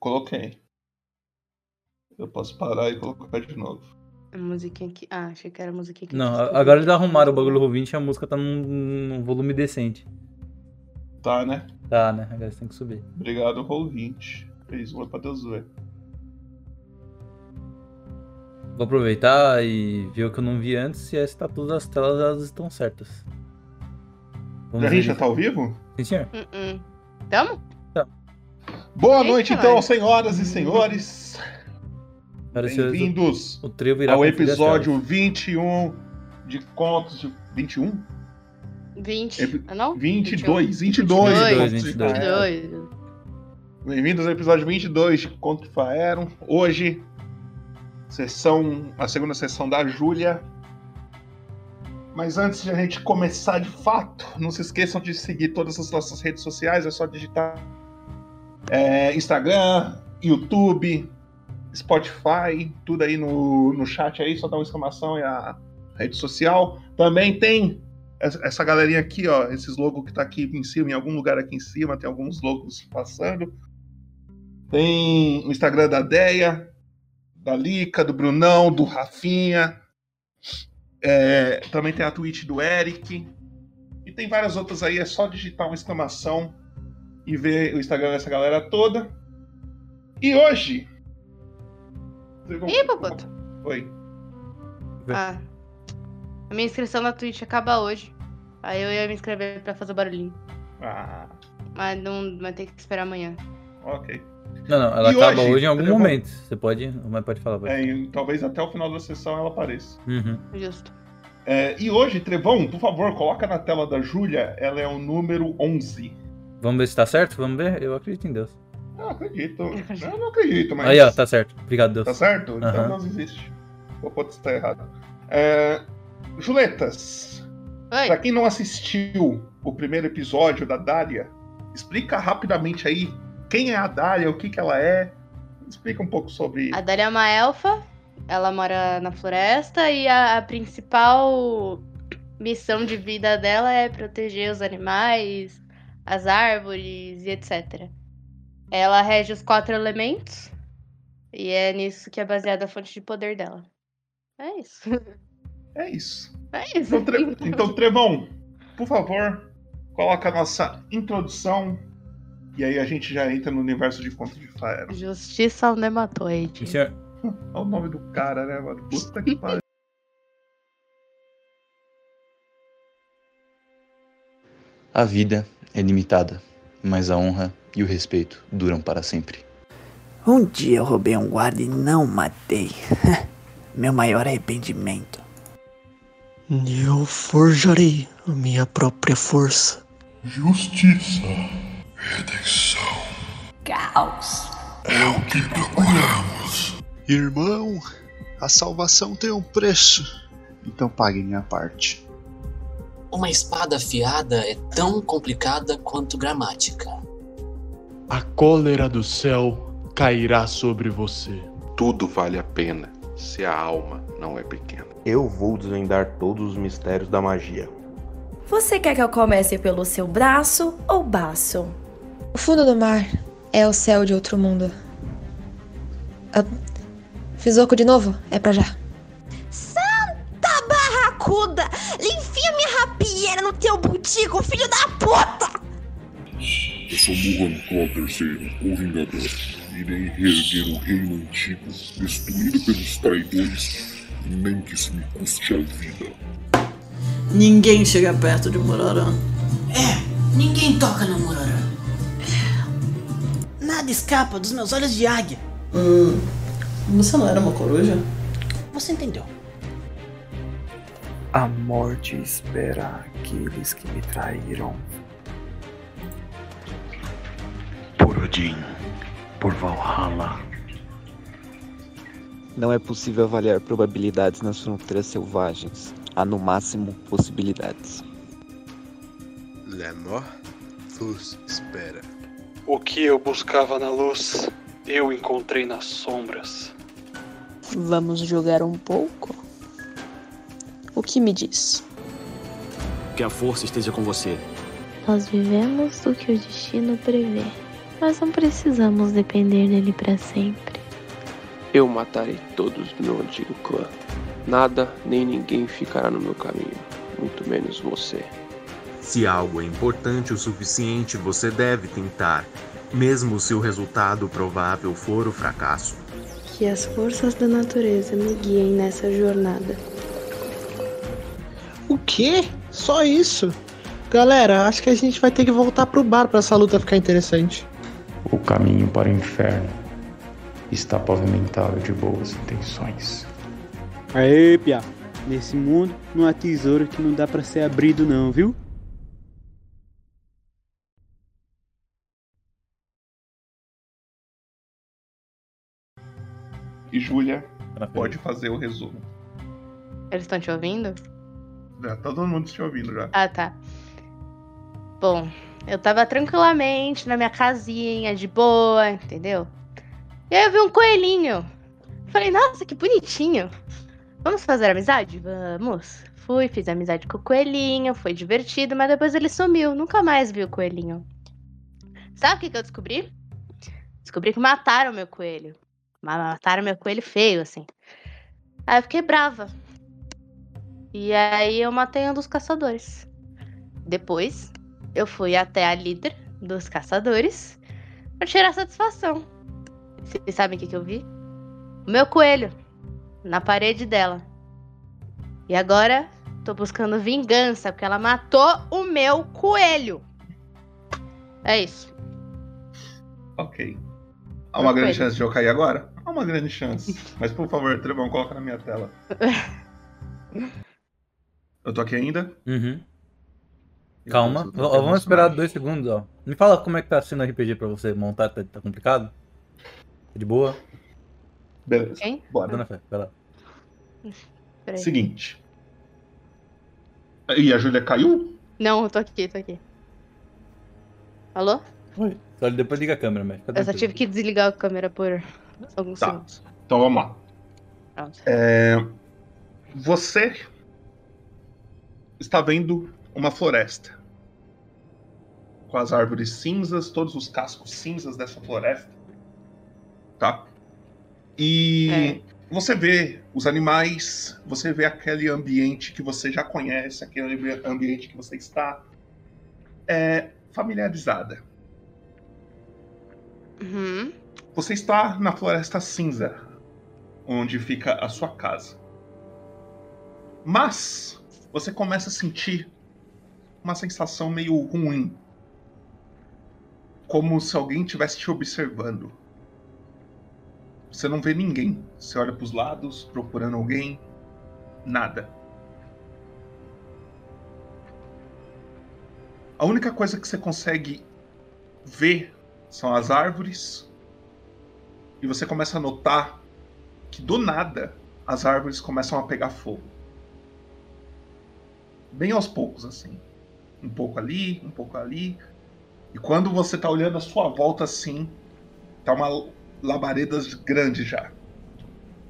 Coloquei. Eu posso parar e colocar de novo. A musiquinha aqui. Ah, achei que era a musiquinha aqui. Não, agora eles arrumaram o bagulho do Roll20 e a música tá num, num volume decente. Tá, né? Tá, né? Agora você tem que subir. Obrigado, Roll20. Fez uma pra Deus ver. Vou aproveitar e ver o que eu não vi antes se as todas as telas elas estão certas. Vamos a gente já tá ao vivo? Sim, senhor. Uh-uh. Tamo? Boa Eita, noite, então, vai. senhoras e senhores. Bem-vindos ao episódio telas. 21 de Contos de... 21? 20. Epi- Ah, não? 22, 22. 22, de Contos de 22. Faeron. 22. Bem-vindos ao episódio 22 de Conto de Faeron. Hoje, sessão, a segunda sessão da Júlia. Mas antes de a gente começar de fato, não se esqueçam de seguir todas as nossas redes sociais. É só digitar é, Instagram, YouTube, Spotify, tudo aí no, no chat aí. Só dá uma exclamação e a rede social. Também tem essa galerinha aqui, ó, esses logos que tá aqui em cima, em algum lugar aqui em cima, tem alguns logos passando. Tem o Instagram da Deia, da Lica, do Brunão, do Rafinha. É, também tem a Twitch do Eric. E tem várias outras aí, é só digitar uma exclamação e ver o Instagram dessa galera toda. E hoje. Ih, Popoto. Oi. Ah. A minha inscrição na Twitch acaba hoje. Aí eu ia me inscrever pra fazer o barulhinho. Ah, Mas não vai ter que esperar amanhã. ok. Não, não, ela E acaba hoje? hoje, em algum vou- momento. Você pode, mas pode falar. Pode. É, e talvez até o final da sessão ela apareça. Uhum. Justo. É, e hoje, Trevão, por favor, coloca na tela da Júlia, ela é o número 11. Vamos ver se tá certo? Vamos ver? Eu acredito em Deus. Eu acredito. Eu não acredito, mas. Aí, ó, tá certo. Obrigado, Deus. Tá certo? Então Aham. Deus existe. O pode estar errado. É, Juletas, Oi. pra quem não assistiu o primeiro episódio da Dália, explica rapidamente aí quem é a Dália, o que, que ela é. Explica um pouco sobre. A Dália é uma elfa. Ela mora na floresta e a, a principal missão de vida dela é proteger os animais, as árvores e etc. Ela rege os quatro elementos e é nisso que é baseada a fonte de poder dela. É isso. É isso. É isso. Então, Tre- então, Trevão, por favor, coloca a nossa introdução. E aí a gente já entra no universo de Conto de Faero. Justiça ao Nematoide. Sim, senhor. Olha o nome do cara, né, mano? Puta que pariu. A vida é limitada, mas a honra e o respeito duram para sempre. Um dia eu roubei um guarda e não matei. Meu maior arrependimento. Eu forjarei a minha própria força. Justiça, redenção. Caos. É o que procuramos. Irmão, a salvação tem um preço. Então pague minha parte. Uma espada afiada é tão complicada quanto gramática. A cólera do céu cairá sobre você. Tudo vale a pena se a alma não é pequena. Eu vou desvendar todos os mistérios da magia. Você quer que eu comece pelo seu braço ou baço? O fundo do mar é o céu de outro mundo. Ah, fiz oco de novo? É pra já. Santa barracuda! Enfia minha rapieira no teu butico, filho da puta! Eu sou Muhan Claw III, o Vingador. Irei reerguer o reino antigo, destruído pelos traidores, nem que isso me custe a vida. Ninguém chega perto de Murarã. É, ninguém toca no Murarã. Nada escapa dos meus olhos de águia. Hum, você não era uma coruja? Você entendeu. A morte espera aqueles que me traíram. Por Odin, por Valhalla. Não é possível avaliar probabilidades nas fronteiras selvagens. Há no máximo possibilidades. La mort vos espera. O que eu buscava na luz, eu encontrei nas sombras. Vamos jogar um pouco? O que me diz? Que a força esteja com você. Nós vivemos do que o destino prevê. Mas não precisamos depender dele para sempre. Eu matarei todos do meu antigo clã. Nada nem ninguém ficará no meu caminho, muito menos você. Se algo é importante o suficiente, você deve tentar, mesmo se o resultado provável for o fracasso. Que as forças da natureza me guiem nessa jornada. O quê? Só isso? Galera, acho que a gente vai ter que voltar pro bar pra essa luta ficar interessante. O caminho para o inferno está pavimentado de boas intenções. Aê, Pia. Nesse mundo não há tesouro que não dá para ser abrido não, viu? E Júlia pode fazer o resumo. Eles estão te ouvindo? Tá todo mundo te ouvindo já. Ah, tá. Bom, eu tava tranquilamente na minha casinha, de boa, entendeu? E aí eu vi um coelhinho. Falei, nossa, que bonitinho. Vamos fazer amizade? Vamos. Fui, fiz amizade com o coelhinho, foi divertido, mas depois ele sumiu. Nunca mais vi o coelhinho. Sabe o que, que eu descobri? Descobri que mataram meu coelho. Mataram meu coelho feio, assim. Aí eu fiquei brava. E aí eu matei um dos caçadores. Depois, eu fui até a líder dos caçadores pra tirar satisfação. Vocês sabem o que, que eu vi? O meu coelho na parede dela. E agora tô buscando vingança porque ela matou o meu coelho. É isso. Ok. Há uma grande chance de eu cair agora? Há uma grande chance. Mas por favor, Trevão, coloca na minha tela. Eu tô aqui ainda? Uhum. Calma, v- vamos esperar dois segundos, ó. Me fala como é que tá sendo o RPG pra você montar, tá, tá complicado? Tá de boa? Beleza. Quem? Bora. Dona Fé, vai lá. Peraí. Seguinte. E a Júlia caiu? Não, eu tô aqui, tô aqui. Alô? Oi. Só depois liga a câmera, mas Eu só tive que desligar a câmera por alguns Tá. segundos. Então vamos lá. Pronto. É, Você está vendo uma floresta. Com as árvores cinzas, todos os cascos cinzas dessa floresta. Tá? E você vê os animais, você vê aquele ambiente que você já conhece, aquele ambi- ambiente que você está é, familiarizada. Uhum. Você está na Floresta Cinza, onde fica a sua casa. Mas você começa a sentir uma sensação meio ruim. Como se alguém estivesse te observando. Você não vê ninguém. Você olha para os lados, procurando alguém. Nada. A única coisa que você consegue ver são as árvores. E você começa a notar que do nada as árvores começam a pegar fogo. Bem aos poucos, assim. Um pouco ali, um pouco ali. E quando você tá olhando a sua volta assim, tá uma labareda grande já.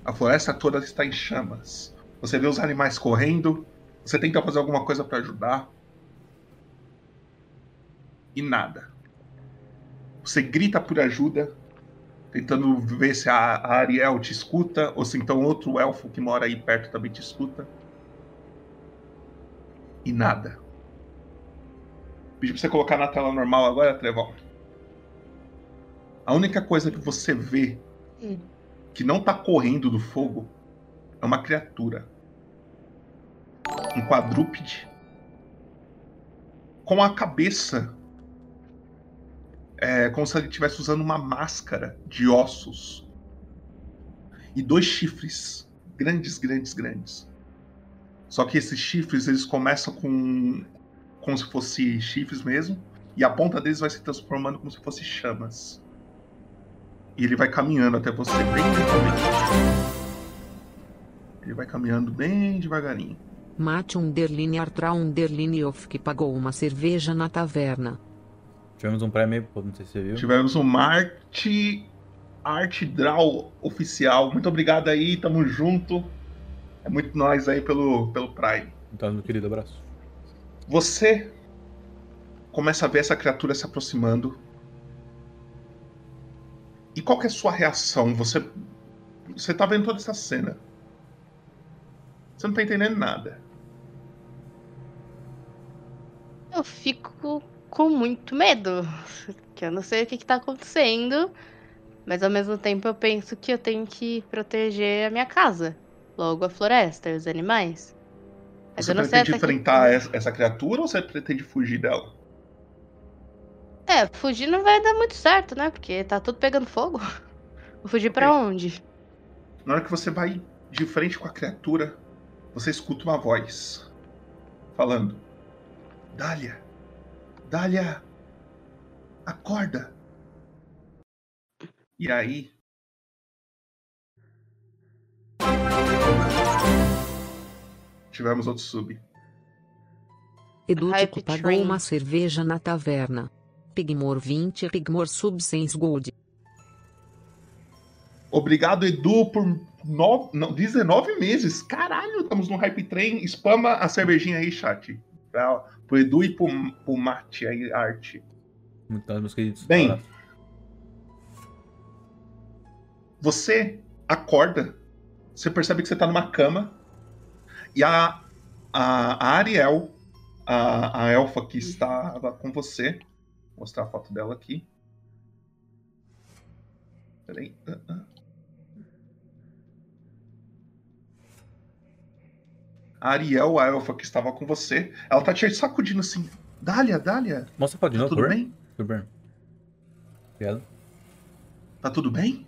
A floresta toda está em chamas. Você vê os animais correndo. Você tenta fazer alguma coisa para ajudar. E nada. Você grita por ajuda, tentando ver se a a Ariel te escuta, ou se então outro elfo que mora aí perto também te escuta. E nada. Pedi pra você colocar na tela normal agora, Trevor. A única coisa que você vê Hum. que não tá correndo do fogo é uma criatura. Um quadrúpede. Com a cabeça. É como se ele estivesse usando uma máscara de ossos. E dois chifres. Grandes, grandes, grandes. Só que esses chifres, eles começam com. como se fossem chifres mesmo. E a ponta deles vai se transformando como se fossem chamas. E ele vai caminhando até você bem lentamente. Ele vai caminhando bem devagarinho. Mate Underline Artra Underline Off que pagou uma cerveja na taverna. Tivemos um prêmio, não sei se você viu. Tivemos um Marte Art Draw oficial. Muito obrigado aí, tamo junto. É muito nós aí pelo, pelo Prime. Então, meu querido, abraço. Você começa a ver essa criatura se aproximando. E qual que é a sua reação? Você você tá vendo toda essa cena. Você não tá entendendo nada. Eu fico com muito medo. Que eu não sei o que, que tá acontecendo. Mas ao mesmo tempo eu penso que eu tenho que proteger a minha casa. Logo a floresta e os animais. Mas você eu não sei pretende que enfrentar essa, essa criatura ou você pretende fugir dela? É, fugir não vai dar muito certo, né? Porque tá tudo pegando fogo. Vou fugir pra onde? Na hora que você vai de frente com a criatura, você escuta uma voz falando: Dália, Dália, acorda. E aí. Tivemos outro sub. Edútico pagou uma cerveja na taverna. Pigmor 20 Pigmor Subsense Gold. Obrigado, Edu, por no... não, 19 meses. Caralho, estamos no Hype Train. Spama a cervejinha aí, chat. Pra, pro Edu e pro, pro Mate aí, arte. Muito bem, meus queridos. Bem, você acorda, você percebe que você tá numa cama e a, a, a Ariel, a, a elfa que estava com você, vou mostrar a foto dela aqui. Peraí. ah, ah. A Ariel, a elfa que estava com você, ela tá te sacudindo assim. Dália, Dália. Mostra a foto de novo, tudo bem? Tudo bem. Obrigado. Tá tudo bem?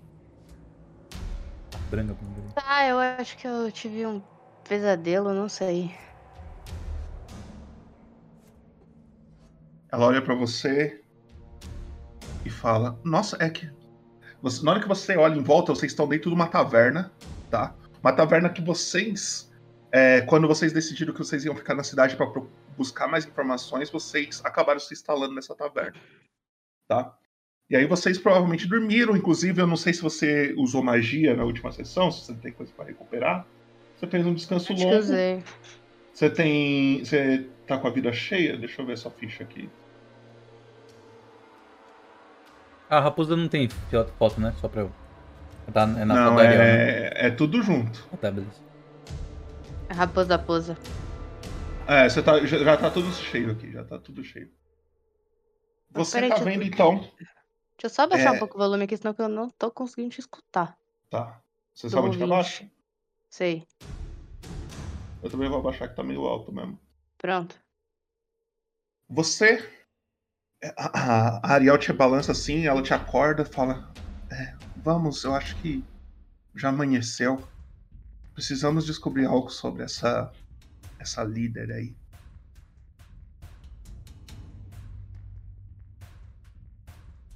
Branca com branca. Tá, eu acho que eu tive um pesadelo, não sei. Ela olha pra você e fala: Nossa, é que. Você- na hora que você olha em volta, vocês estão dentro de uma taverna, tá? Uma taverna que vocês. é, quando vocês decidiram que vocês iam ficar na cidade pra pro- buscar mais informações, vocês acabaram se instalando nessa taverna, tá? E aí vocês provavelmente dormiram, inclusive eu não sei se você usou magia na última sessão, se você tem coisa pra recuperar. Você fez um descanso Acho que longo. eu usei. Você tem. Você tá com a vida cheia? Deixa eu ver sua ficha aqui. Ah, a raposa não tem foto, né? Só pra eu. Tá, é na não, Ariel, né? é, é tudo junto. Ah, tá, beleza. A raposa posa. É, você tá, já, já tá tudo cheio aqui, já tá tudo cheio. Você peraí, tá eu- vendo então. Deixa eu só baixar É. um pouco o volume aqui, senão que eu não tô conseguindo te escutar. Tá. Você Do sabe onde que? Sei. Eu também vou abaixar que tá meio alto mesmo. Pronto. Você. A, a- a Ariel te balança assim, ela te acorda fala: "É, Vamos, eu acho que já amanheceu. Precisamos descobrir algo sobre essa. essa líder aí.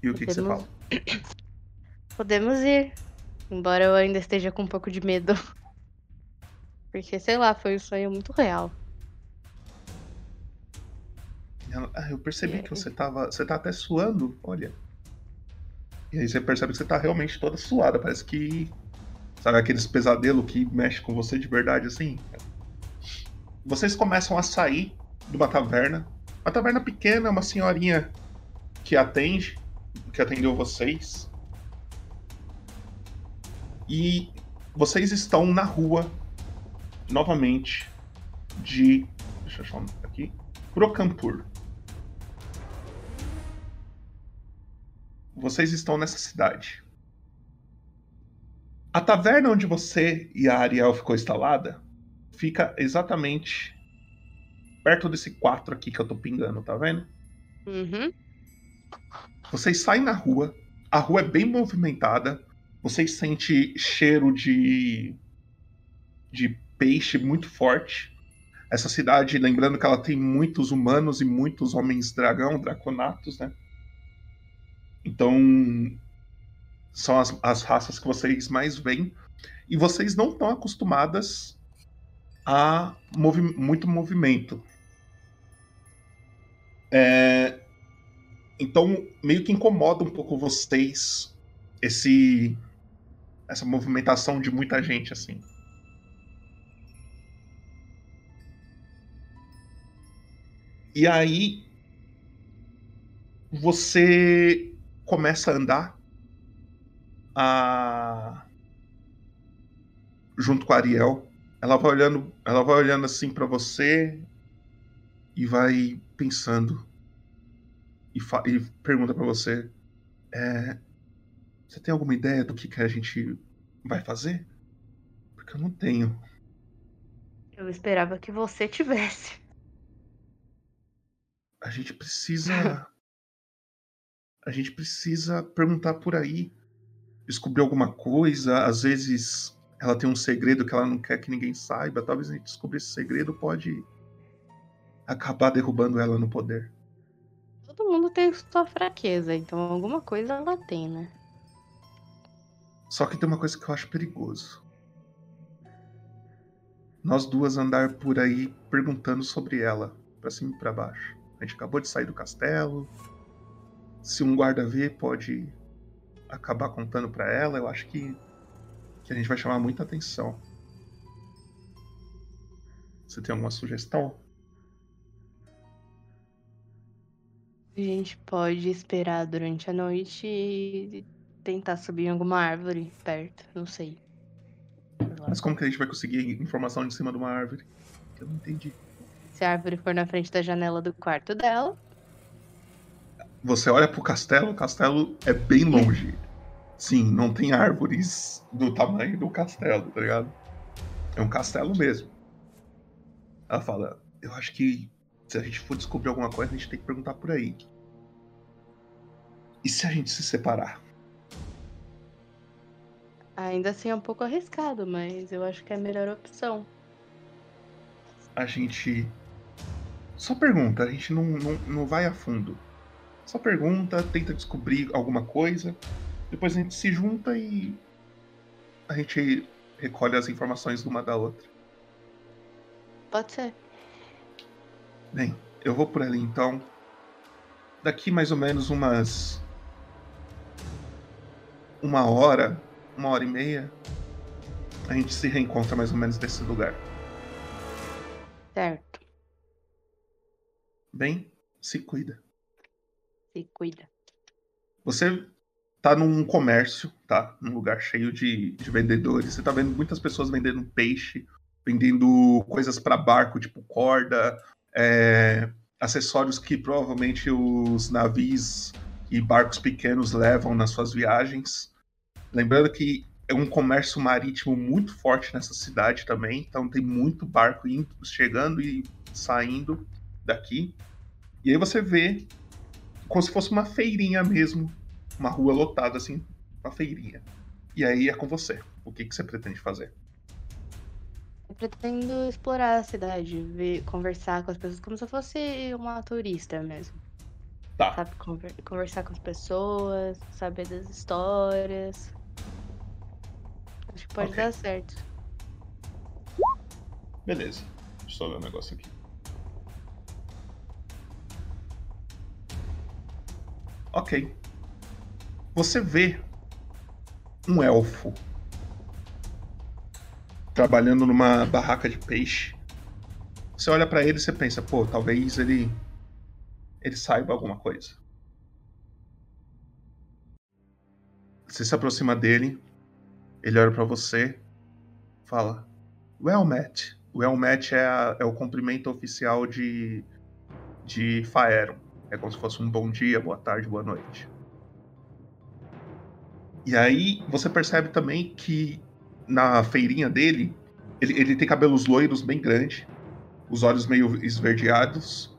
E o que, que você fala? Podemos ir. Embora eu ainda esteja com um pouco de medo. Porque, sei lá, foi um sonho muito real. "Ah, eu percebi que você tava. Você tá até suando, olha. E aí você percebe que você tá realmente toda suada. Parece que. Sabe aqueles pesadelos que mexe com você de verdade assim? Vocês começam a sair de uma taverna. Uma taverna pequena, uma senhorinha que atende, que atendeu vocês. E vocês estão na rua novamente de. Deixa eu achar aqui. Procampur. Vocês estão nessa cidade. A taverna onde você e a Ariel ficou instalada fica exatamente perto desse 4 aqui que eu tô pingando, tá vendo? Uhum. Vocês saem na rua, a rua é bem movimentada, vocês sentem cheiro de de peixe muito forte. Essa cidade, lembrando que ela tem muitos humanos e muitos homens dragão, draconatos, né? Então, são as, as raças que vocês mais veem. E vocês não estão acostumadas a movi muito movimento. É, então, meio que incomoda um pouco vocês esse essa movimentação de muita gente assim. E aí você começa a andar a junto com a Ariel. Ela vai olhando, ela vai olhando assim para você e vai pensando e, e pergunta para você: é, você tem alguma ideia do que, que a gente vai fazer? Porque eu não tenho. Eu esperava que você tivesse. A gente precisa. A gente precisa perguntar por aí. Descobrir alguma coisa. Às vezes ela tem um segredo que ela não quer que ninguém saiba. Talvez a gente descobrir esse segredo pode acabar derrubando ela no poder. Tem sua fraqueza, então alguma coisa ela tem, né? Só que tem uma coisa que eu acho perigoso. Nós duas andar por aí perguntando sobre ela, pra cima e pra baixo. A gente acabou de sair do castelo. Se um guarda ver, pode acabar contando pra ela. Eu acho que, que a gente vai chamar muita atenção. Você tem alguma sugestão? A gente pode esperar durante a noite e tentar subir em alguma árvore perto, não sei. Mas como que a gente vai conseguir informação de cima de uma árvore? Eu não entendi. Se a árvore for na frente da janela do quarto dela, Você olha pro castelo, o castelo é bem longe. Sim, não tem árvores do tamanho do castelo, tá ligado? É um castelo mesmo. Ela fala: Eu acho que se a gente for descobrir alguma coisa, a gente tem que perguntar por aí. E se a gente se separar? ainda assim é um pouco arriscado, mas eu acho que é a melhor opção. A gente. Só pergunta, a gente não, não, não vai a fundo. Só pergunta, tenta descobrir alguma coisa. Depois a gente se junta e. A gente recolhe as informações uma da outra. Pode ser. Bem, eu vou por ali então. Daqui mais ou menos umas. Uma hora, uma hora e meia, a gente se reencontra mais ou menos nesse lugar. Certo, Bem, se cuida. se cuida. Você tá num comércio, tá? Num lugar cheio de, de vendedores. Você tá vendo muitas pessoas vendendo peixe, vendendo coisas para barco, tipo corda, é, acessórios que provavelmente os navios e barcos pequenos levam nas suas viagens. Lembrando que é um comércio marítimo muito forte nessa cidade também, então tem muito barco indo, chegando e saindo daqui. E aí você vê como se fosse uma feirinha mesmo, uma rua lotada assim, uma feirinha. E aí é com você. O que, que você pretende fazer? Eu pretendo explorar a cidade, ver, conversar com as pessoas como se eu fosse uma turista mesmo. Tá. Sabe, conver- conversar com as pessoas, saber das histórias. Acho que pode Ok. dar certo. Beleza. Deixa eu só ver um negócio aqui. Ok. Você vê um elfo trabalhando numa barraca de peixe. Você olha pra ele e você pensa, pô, talvez ele ele saiba alguma coisa. Você se aproxima dele, ele olha pra você, fala: Well met. Well met é, a- é o cumprimento oficial de, de Faeron. É como se fosse um bom dia, boa tarde, boa noite. E aí você percebe também que na feirinha dele, ele, ele tem cabelos loiros bem grandes, os olhos meio esverdeados.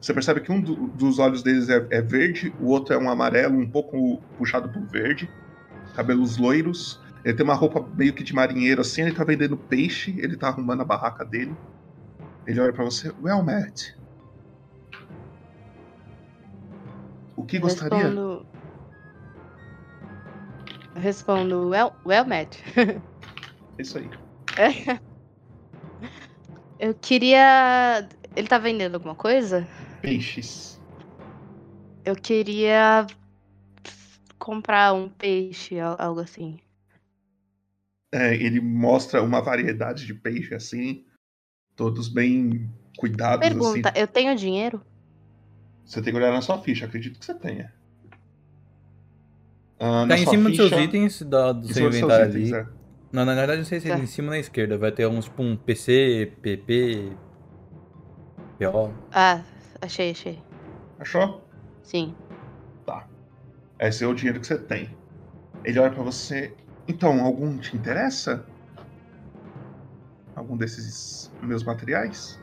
Você percebe que um do- dos olhos deles é, é verde, o outro é um amarelo, um pouco puxado pro verde. Cabelos loiros. Ele tem uma roupa meio que de marinheiro assim, ele tá vendendo peixe, ele tá arrumando a barraca dele. Ele olha pra você, well met. O que gostaria? Respondo... Respondo, well, well. É Isso aí. Eu queria. Ele tá vendendo alguma coisa? Peixes. Eu queria comprar um peixe, al- algo assim. É, ele mostra uma variedade de peixe assim, todos bem cuidados Pergunta, assim. eu tenho dinheiro? Você tem que olhar na sua ficha, acredito que você tenha. Ah, Tá em cima dos seus ficha- itens da- do seu cima dos seus inventário itens, ali. é. Não, na verdade, não sei se é Tá. em cima ou na esquerda. Vai ter uns, tipo, um PC, PP, PO. Ah, achei, achei. Achou? Sim. Tá. Esse é o dinheiro que você tem. Ele olha pra você. Então, algum te interessa? Algum desses meus materiais?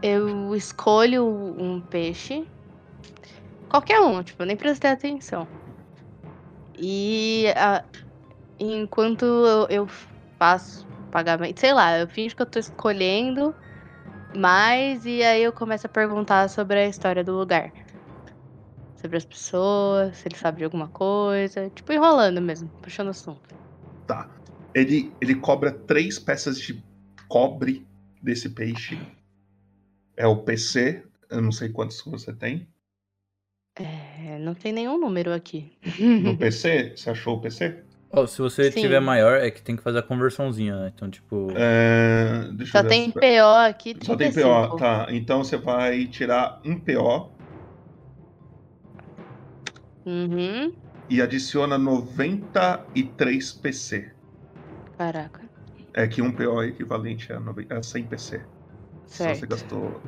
Eu escolho um peixe. Qualquer um, tipo, eu nem prestei atenção. E a- enquanto eu, eu faço pagamento, sei lá, eu finjo que eu tô escolhendo mais e aí eu começo a perguntar sobre a história do lugar. Sobre as pessoas, se ele sabe de alguma coisa. Tipo, enrolando mesmo, puxando assunto. Tá. Ele, ele cobra três peças de cobre desse peixe. É o PC. Eu não sei quantos você tem. É, não tem nenhum número aqui. No PC? Você achou o PC? Ó, se você Sim. tiver maior, é que tem que fazer a conversãozinha, né? Então, tipo. É, deixa Só eu ver tem PO aqui, Só tem 35. PO, tá. Então você vai tirar um PO Uhum. e adiciona 93 PC. Caraca. É que um PO é equivalente a, nove- a 100 PC. Se você Certo. gastou.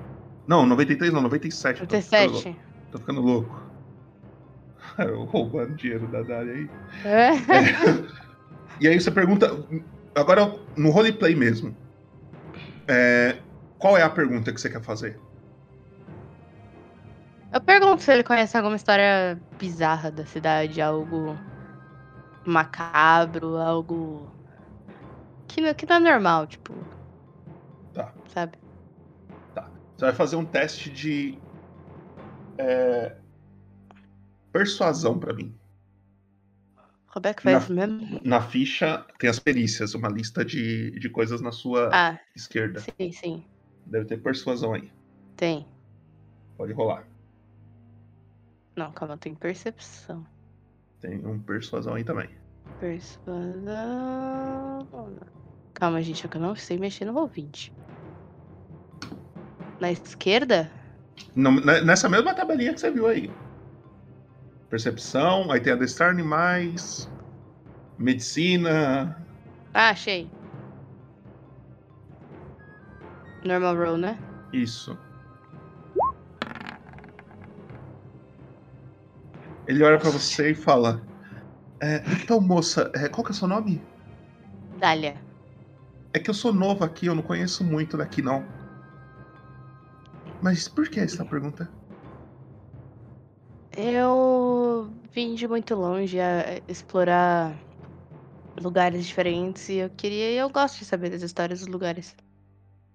Não, 93 não, 97. eu tô ficando 97. louco. Tô ficando louco. Roubando dinheiro da Dália aí. É? E aí você pergunta. Agora, no roleplay mesmo. é, qual é a pergunta que você quer fazer? Eu pergunto se ele conhece alguma história bizarra da cidade, algo macabro, algo que não, que não é normal, tipo. Tá. Sabe? Você vai fazer um teste de. é, persuasão pra mim. Que faz Na- mesmo? Na ficha tem as perícias, uma lista de, de coisas na sua Ah, esquerda. sim, sim. Deve ter persuasão aí. Tem. Pode rolar. Não, calma, tem percepção. Tem um persuasão aí também. Persuasão. Calma, gente, é que eu não sei mexer no roll20. Na esquerda? Não, ne- nessa mesma tabelinha que você viu aí. Percepção, aí tem adestrar animais, medicina. Ah, achei. Normal roll, né? Isso. Ele olha pra você e fala: "É, Então, moça, é, qual que é o seu nome? Dália. É que eu sou novo aqui, eu não conheço muito daqui, não. Mas por que essa pergunta? Eu vim de muito longe a explorar lugares diferentes e eu queria. Eu gosto de saber das histórias dos lugares.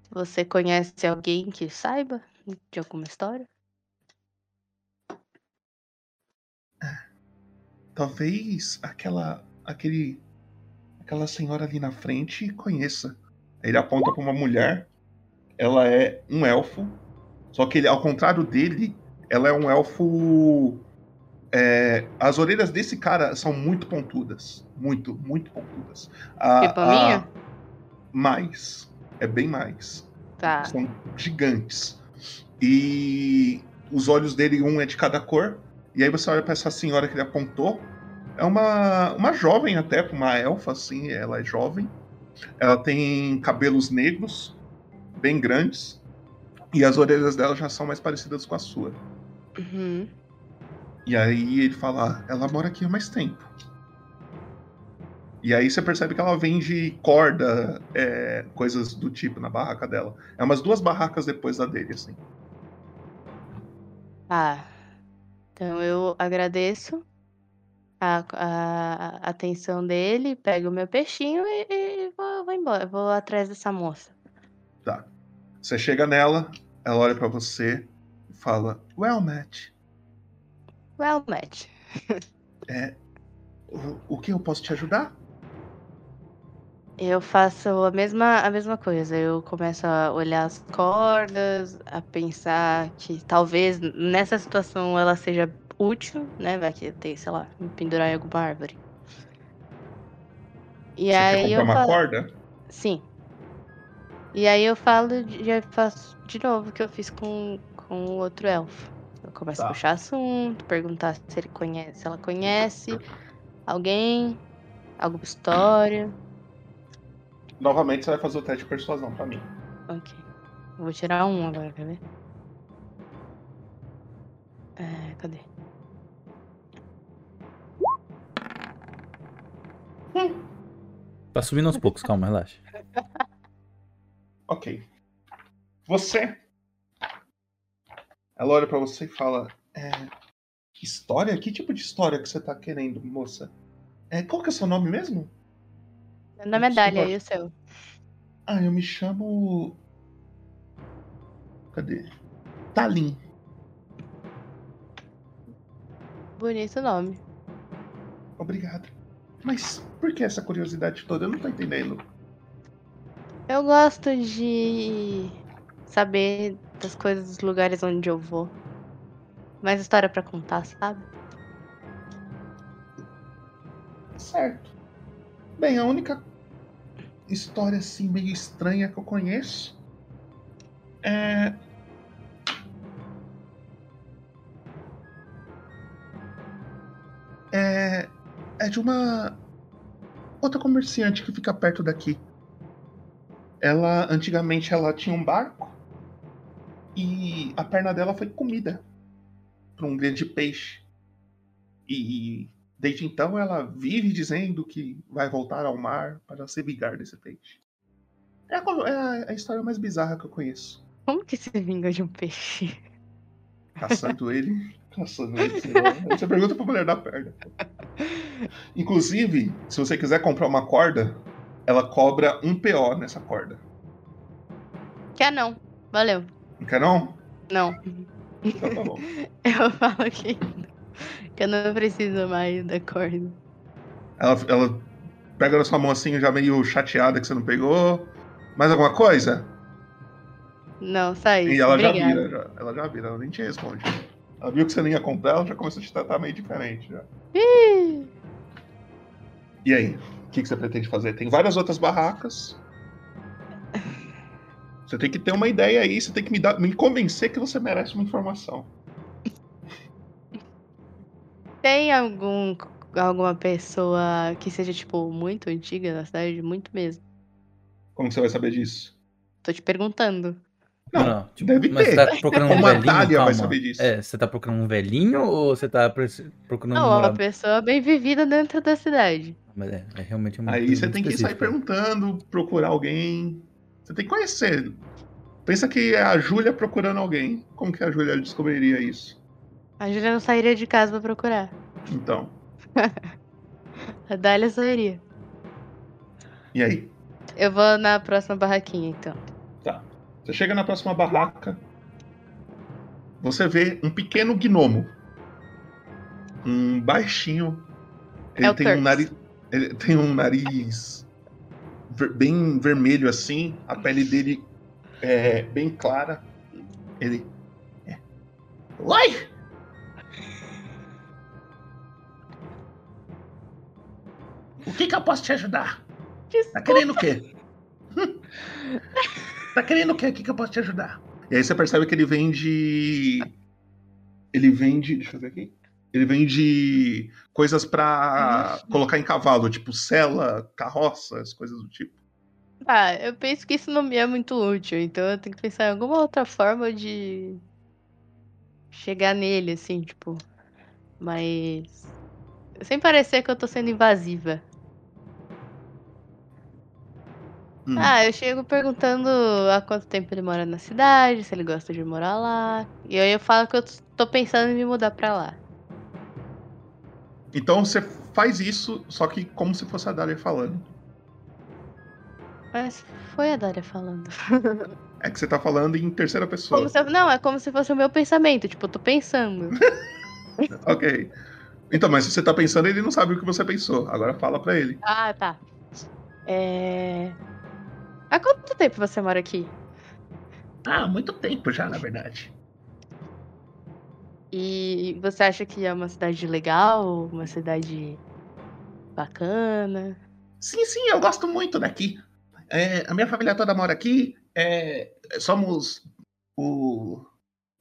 Você conhece alguém que saiba de alguma história? Talvez aquela. aquele. aquela senhora ali na frente conheça. Ele aponta pra uma mulher. Ela é um elfo. Só que ele, ao contrário dele, ela é um elfo. é, as orelhas desse cara são muito pontudas. Muito, muito pontudas. A- Tipo a minha? Mais. É bem mais. Tá. São gigantes. E os olhos dele, um é de cada cor. E aí você olha pra essa senhora que ele apontou. É uma, uma jovem até, uma elfa, assim, ela é jovem. Ela tem cabelos negros, bem grandes. E as orelhas dela já são mais parecidas com a sua. Uhum. E aí ele fala, "Ah, ela mora aqui há mais tempo. E aí você percebe que ela vende corda, é, coisas do tipo na barraca dela. É umas duas barracas depois da dele, assim. Ah. Então eu agradeço a, a- a atenção dele, pego o meu peixinho e, e vou, vou embora. Vou atrás dessa moça. Tá. Você chega nela, ela olha pra você fala, Well, Matt, Well met. é, o, o que eu posso te ajudar? Eu faço a mesma, a mesma coisa. Eu começo a olhar as cordas, a pensar que talvez nessa situação ela seja útil, né? Vai que tenho, sei lá, me pendurar em alguma árvore. E Você aí quer eu uma falo... corda? Sim. E aí eu falo, já faço de novo o que eu fiz com, com o outro elfo. Eu começo a Tá. puxar assunto, perguntar se ele conhece, se ela conhece. Alguém? Alguma história? Novamente você vai fazer o teste de persuasão pra mim. Ok. Eu vou tirar um agora, quer ver? É, cadê? Tá subindo aos poucos, calma, relaxa. Ok. Você. Ela olha pra você e fala: é, História? Que tipo de história que você tá querendo, moça? É, qual que é o seu nome mesmo? Meu nome é Dália, e o seu? Ah, eu me chamo. Cadê? Talim. Bonito nome. Obrigado. Mas por que essa curiosidade toda? Eu não tô entendendo. Eu gosto de saber das coisas dos lugares onde eu vou. Mais história pra contar, sabe? Certo. Bem, a única história assim meio estranha que eu conheço é. É. É de uma. Outra comerciante que fica perto daqui. Ela, antigamente, ela tinha um barco e a perna dela foi comida por um grande peixe. E desde então ela vive dizendo que vai voltar ao mar para se vingar desse peixe. É a, é a- história mais bizarra que eu conheço. Como que se vinga de um peixe? Caçando ele, caçando ele. Você pergunta pra mulher da perna. Inclusive, se você quiser comprar uma corda, ela cobra um PO nessa corda. Quer não. Valeu. Não quer não? Não. Então tá bom. Eu falo que, que eu não preciso mais da corda. Ela, ela pega na sua mão assim, já meio chateada que você não pegou. Mais alguma coisa? Não, isso. E ela já Obrigada. vira, já- ela já vira, ela nem te responde. Ela viu que você nem ia comprar, ela já começou a te tratar meio diferente já. Ih, E aí? O que, que você pretende fazer? Tem várias outras barracas. Você tem que ter uma ideia aí, você tem que me, dar, me convencer que você merece uma informação. Tem algum, alguma pessoa que seja, tipo, muito antiga na cidade? Muito mesmo. Como que você vai saber disso? Tô te perguntando. Não, tipo, deve mas ter. você tá procurando um velhinho? Dália vai saber disso? É, você tá procurando um velhinho ou você tá procurando Não, um uma pessoa bem vivida dentro da cidade. Mas é, é realmente uma Aí você tem que sair perguntando, procurar alguém. Você tem que conhecer. Pensa que é a Júlia procurando alguém. Como que a Júlia descobriria isso? A Júlia não sairia de casa pra procurar. Então, A Dália sairia. e aí? Eu vou na próxima barraquinha, então. Tá. Você chega na próxima barraca. Você vê um pequeno gnomo. Um baixinho. Ele É tem um Turks. nariz. Ele tem um nariz bem vermelho assim. A pele dele é bem clara. Ele. É. Oi! O que que eu posso te ajudar? Tá querendo o quê? Tá querendo o quê? O que, que eu posso te ajudar? E aí você percebe que ele vende. Ele vende. Deixa eu ver aqui. Ele vende coisas pra colocar em cavalo, tipo sela, carroças, coisas do tipo. Ah, eu penso que isso não me é muito útil, então eu tenho que pensar em alguma outra forma de chegar nele, assim, tipo. Mas. Sem parecer que eu tô sendo invasiva. Hum. Ah, eu chego perguntando há quanto tempo ele mora na cidade, se ele gosta de morar lá. E aí eu falo que eu tô pensando em me mudar pra lá. Então você faz isso, só que como se fosse a Dália falando. Mas foi a Dália falando. É que você tá falando em terceira pessoa. Como se Não, é como se fosse o meu pensamento. Tipo, eu tô pensando. Ok. Então, mas se você tá pensando, ele não sabe o que você pensou. Agora fala pra ele. Ah, tá. É. Há quanto tempo você mora aqui? Ah, muito tempo já, na verdade. E você acha que é uma cidade legal? Uma cidade bacana? Sim, sim, eu gosto muito daqui. É, a minha família toda mora aqui. é, somos o,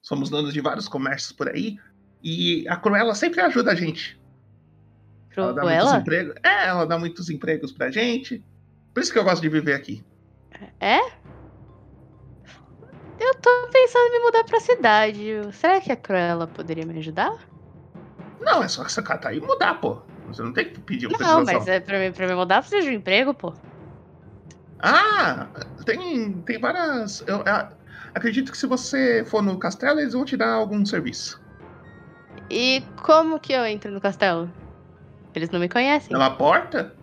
somos donos de vários comércios por aí. E a Cruella sempre ajuda a gente. Ela dá muitos Cruella? empregos. É, ela dá muitos empregos pra gente. Por isso que eu gosto de viver aqui. É? Eu tô pensando em me mudar pra cidade. Será que a Cruella poderia me ajudar? Não, é só que você catar e mudar, pô. Você não tem que pedir Não, autorização. mas é pra, mim, pra me mudar eu preciso de um emprego, pô. Ah, tem, tem várias. Eu, eu acredito que se você for no castelo, eles vão te dar algum serviço. E como que eu entro no castelo? Eles não me conhecem. Pela porta?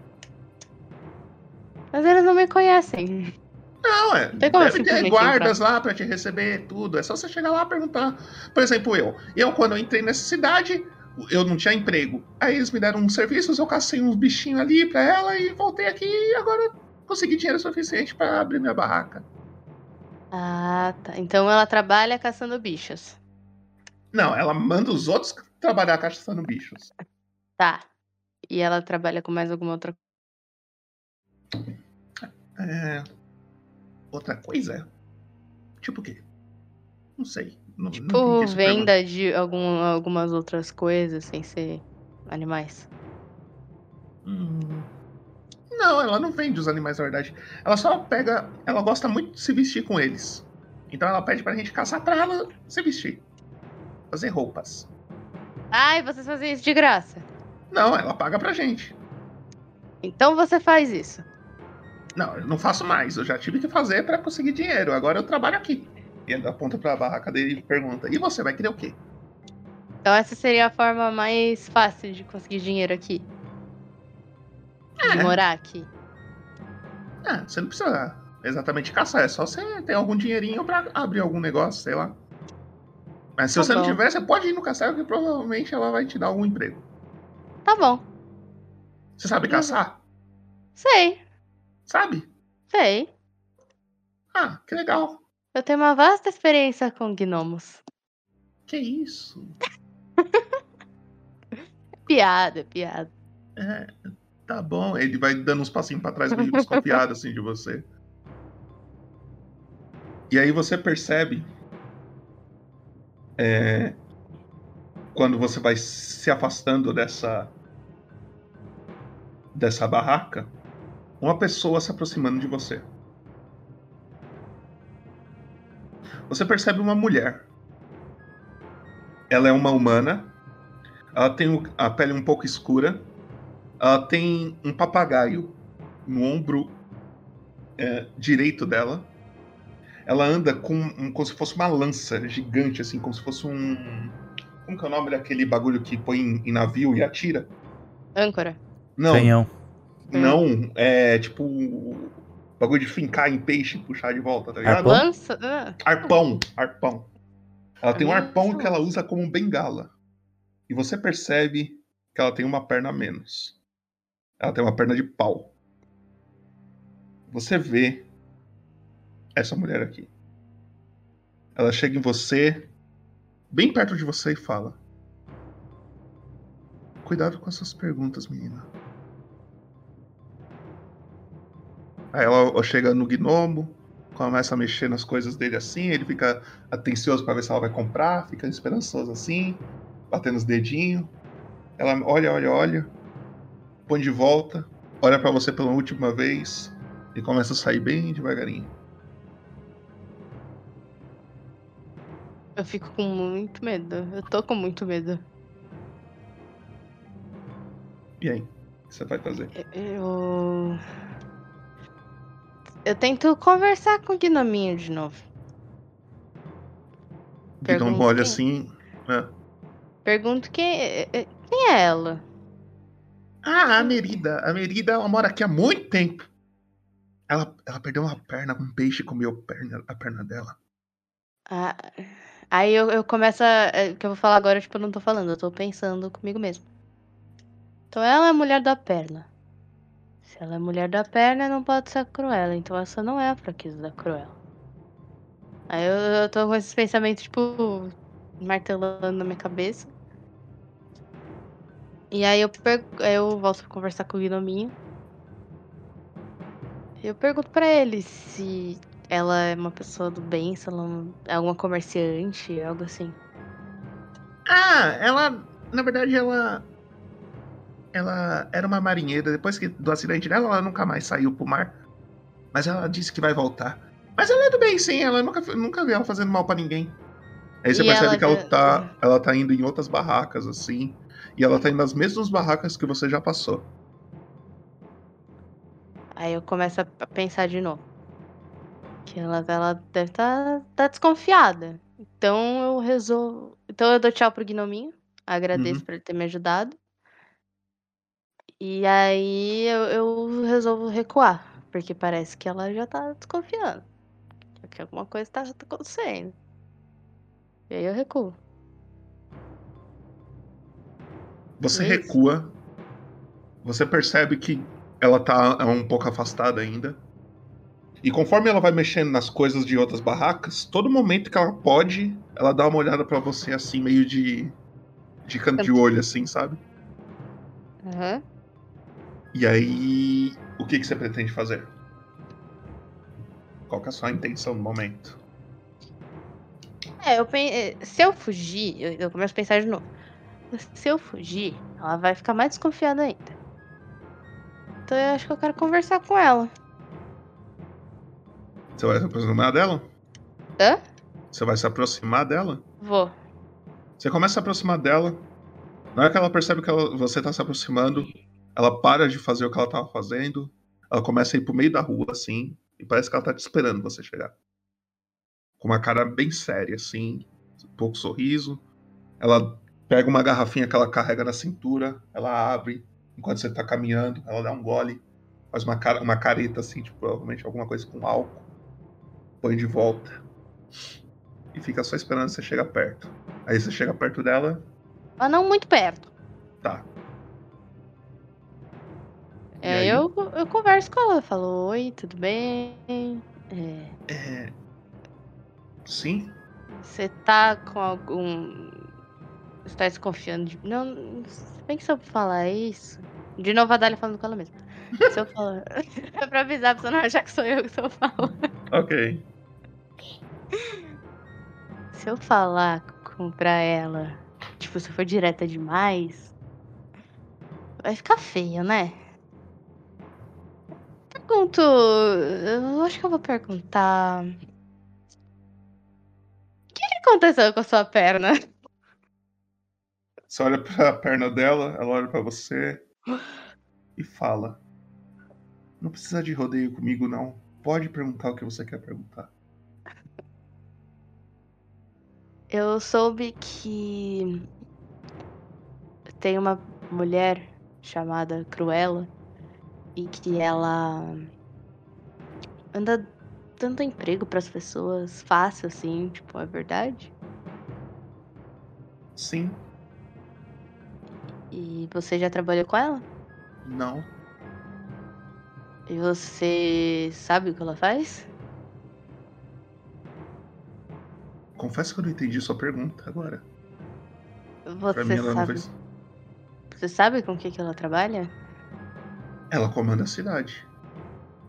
Mas eles não me conhecem. Não, é. tem como Deve ter simplesmente guardas lá pra te receber tudo. É só você chegar lá e perguntar. Por exemplo, eu. Eu, quando eu entrei nessa cidade, eu não tinha emprego. Aí eles me deram uns serviços, eu cacei uns bichinhos ali pra ela e voltei aqui e agora consegui dinheiro suficiente pra abrir minha barraca. Ah, tá. Então ela trabalha caçando bichos. Não, ela manda os outros trabalhar caçando bichos. Tá. E ela trabalha com mais alguma outra É. Outra coisa? Tipo o quê? Não sei. Não, não Tipo, pergunta. venda de algum, algumas outras coisas sem ser animais. Hum. Não, ela não vende os animais, na verdade. Ela só pega. Ela gosta muito de se vestir com eles. Então ela pede pra gente caçar pra ela se vestir. Fazer roupas. Ai, vocês fazem isso de graça. Não, ela paga pra gente. Então você faz isso. Não, eu não faço mais. Eu já tive que fazer pra conseguir dinheiro. Agora eu trabalho aqui. E ele aponta pra barraca dele e pergunta: E você vai querer o quê? Então essa seria a forma mais fácil de conseguir dinheiro aqui. De É. morar aqui. Ah, você não precisa exatamente caçar. É só você ter algum dinheirinho pra abrir algum negócio, sei lá. Mas se Tá você não bom. tiver, você pode ir no castelo que provavelmente ela vai te dar algum emprego. Tá bom. Você sabe caçar? Sei, Sabe? sei. Ah, que legal. Eu tenho uma vasta experiência com gnomos. Que isso? Piada, piada. É, tá bom. Ele vai dando uns passinhos pra trás, meio desconfiado assim de você. E aí você percebe. é, quando você vai se afastando dessa. dessa barraca, uma pessoa se aproximando de você. Você percebe uma mulher. Ela é uma humana. Ela tem a pele um pouco escura. Ela tem um papagaio no ombro é, direito dela. Ela anda com um- como se fosse uma lança gigante, assim, como se fosse um. Como que é o nome daquele bagulho que põe em, em navio e atira? Âncora. Não. Canhão. Não, é tipo. o Bagulho de fincar em peixe e puxar de volta, tá ligado? Arpão? Lança? Ah, Arpão, arpão. Ela tem um Ah, arpão que ela usa como bengala. E você percebe que ela tem uma perna a menos. Ela tem uma perna de pau. Você vê essa mulher aqui. Ela chega em você, bem perto de você, e fala: Cuidado com essas perguntas, menina. Aí ela chega no gnomo, começa a mexer nas coisas dele assim, ele fica atencioso pra ver se ela vai comprar, fica esperançoso assim, batendo os dedinhos. Ela olha, olha, olha, põe de volta, olha pra você pela última vez e começa a sair bem devagarinho. eu fico com muito medo. Eu tô com muito medo. E aí? O que você vai fazer? Eu. Eu tento conversar com o Gnominho de novo. O gnomo Pergunta olha quem? assim. né? Pergunto quem, é- é- quem é ela? Ah, a Merida. A Merida, ela mora aqui há muito tempo. Ela, ela perdeu uma perna, um peixe comeu a perna, a perna dela. Ah, aí eu, eu começo a. O que eu vou falar agora, tipo, eu não tô falando, eu tô pensando comigo mesmo. Então ela é a mulher da perna. Se ela é mulher da perna, não pode ser a Cruella. Então essa não é a fraqueza da Cruella. Aí eu, eu tô com esses pensamentos, tipo, martelando na minha cabeça. E aí eu, eu volto pra conversar com o Gnominho. Eu pergunto pra ele se ela é uma pessoa do bem, se ela é alguma comerciante, algo assim. Ah, ela. Na verdade, ela. Ela era uma marinheira. Depois que, do acidente dela, ela nunca mais saiu pro mar. Mas ela disse que vai voltar. Mas ela é do bem, sim. Ela nunca, nunca vi ela fazendo mal pra ninguém. Aí você E percebe ela que ela tá, ela tá indo em outras barracas, assim. E ela tá indo nas mesmas barracas que você já passou. Aí eu começo a pensar de novo. Que ela, ela deve estar tá, desconfiada. Então eu resolvo. Então eu dou tchau pro Gnominho. Agradeço Uhum. por ele ter me ajudado. E aí eu, eu resolvo recuar. Porque parece que ela já tá desconfiando. Que alguma coisa tá, acontecendo. E aí eu recuo. Você É isso. recua. Você percebe que ela tá um pouco afastada ainda. E conforme ela vai mexendo nas coisas de outras barracas, todo momento que ela pode, ela dá uma olhada pra você assim, meio de. de canto de olho, assim, sabe? Aham. E aí. O que, que você pretende fazer? Qual que é a sua intenção no momento? É, eu pen... se eu fugir, eu, eu começo a pensar de novo. Se eu fugir, ela vai ficar mais desconfiada ainda. Então eu acho que eu quero conversar com ela. Você vai se aproximar dela? Hã? Você vai se aproximar dela? Vou. Você começa a se aproximar dela. Na hora que ela percebe que ela- você tá se aproximando, ela para de fazer o que ela tava fazendo. Ela começa a ir pro meio da rua, assim. E parece que ela tá te esperando você chegar. Com uma cara bem séria, assim. Um pouco sorriso. Ela pega uma garrafinha que ela carrega na cintura. Ela abre. Enquanto você tá caminhando, ela dá um gole. Faz uma, cara, uma careta, assim, tipo, provavelmente alguma coisa com álcool. Põe de volta. E fica só esperando você chegar perto. Aí você chega perto dela, Mas não muito perto. tá. É, aí? eu, eu converso com ela. Eu falo, oi, tudo bem? É, É. Sim? você tá com algum. Você tá desconfiando de. Não. Se bem que se eu falar isso. De novo a Dália falando com ela mesma. Se eu falar. é pra avisar pra você não achar que sou eu que estou falando. Ok. Se eu falar com, pra ela, tipo, se for direta demais, vai ficar feio, né? Pergunto. Eu acho que eu vou perguntar. O que, que aconteceu com a sua perna? Você olha pra perna dela, ela olha pra você e fala: Não precisa de rodeio comigo, não. Pode perguntar o que você quer perguntar. Eu soube que tem uma mulher chamada Cruella e que ela anda dando emprego pras pessoas fácil assim, tipo, é verdade? Sim, E você já trabalhou com ela? não. E você sabe o que ela faz? Confesso que eu não entendi sua pergunta agora. Você mim, sabe? fez. Você sabe com o que, que ela trabalha? Ela comanda a cidade.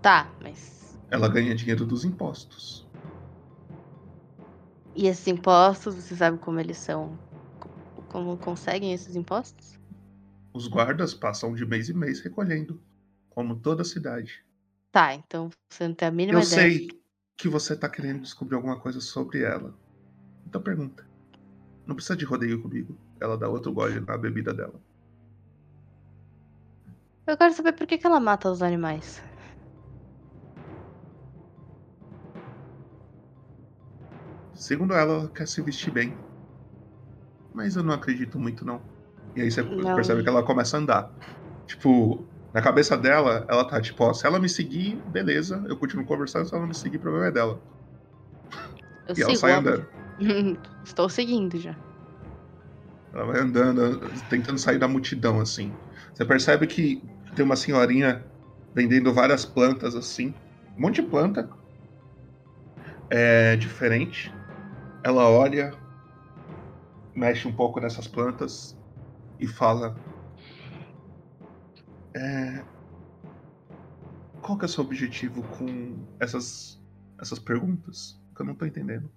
Tá, mas. Ela ganha dinheiro dos impostos. E esses impostos, você sabe como eles são? Co- Como conseguem esses impostos? Os guardas passam de mês em mês recolhendo, como toda a cidade. Tá, então você não tem a mínima Eu ideia. sei que você tá querendo descobrir alguma coisa sobre ela. Então pergunta. Não precisa de rodeio comigo. Ela dá outro gole na bebida dela. Eu quero saber por que, que ela mata os animais. Segundo ela, ela quer se vestir bem. Mas eu não acredito muito, não. E aí você Não. percebe que ela começa a andar. Tipo, na cabeça dela, ela tá tipo, ó, se ela me seguir, beleza, eu continuo conversando, se ela não me seguir, o problema é dela. Eu E ela sai andando. Estou seguindo já. Ela vai andando, tentando sair da multidão, assim. Você percebe que tem uma senhorinha vendendo várias plantas, assim. Um monte de planta. É diferente. Ela olha, mexe um pouco nessas plantas e fala: é, Qual que é o seu objetivo com essas, essas perguntas? Que eu não tô entendendo.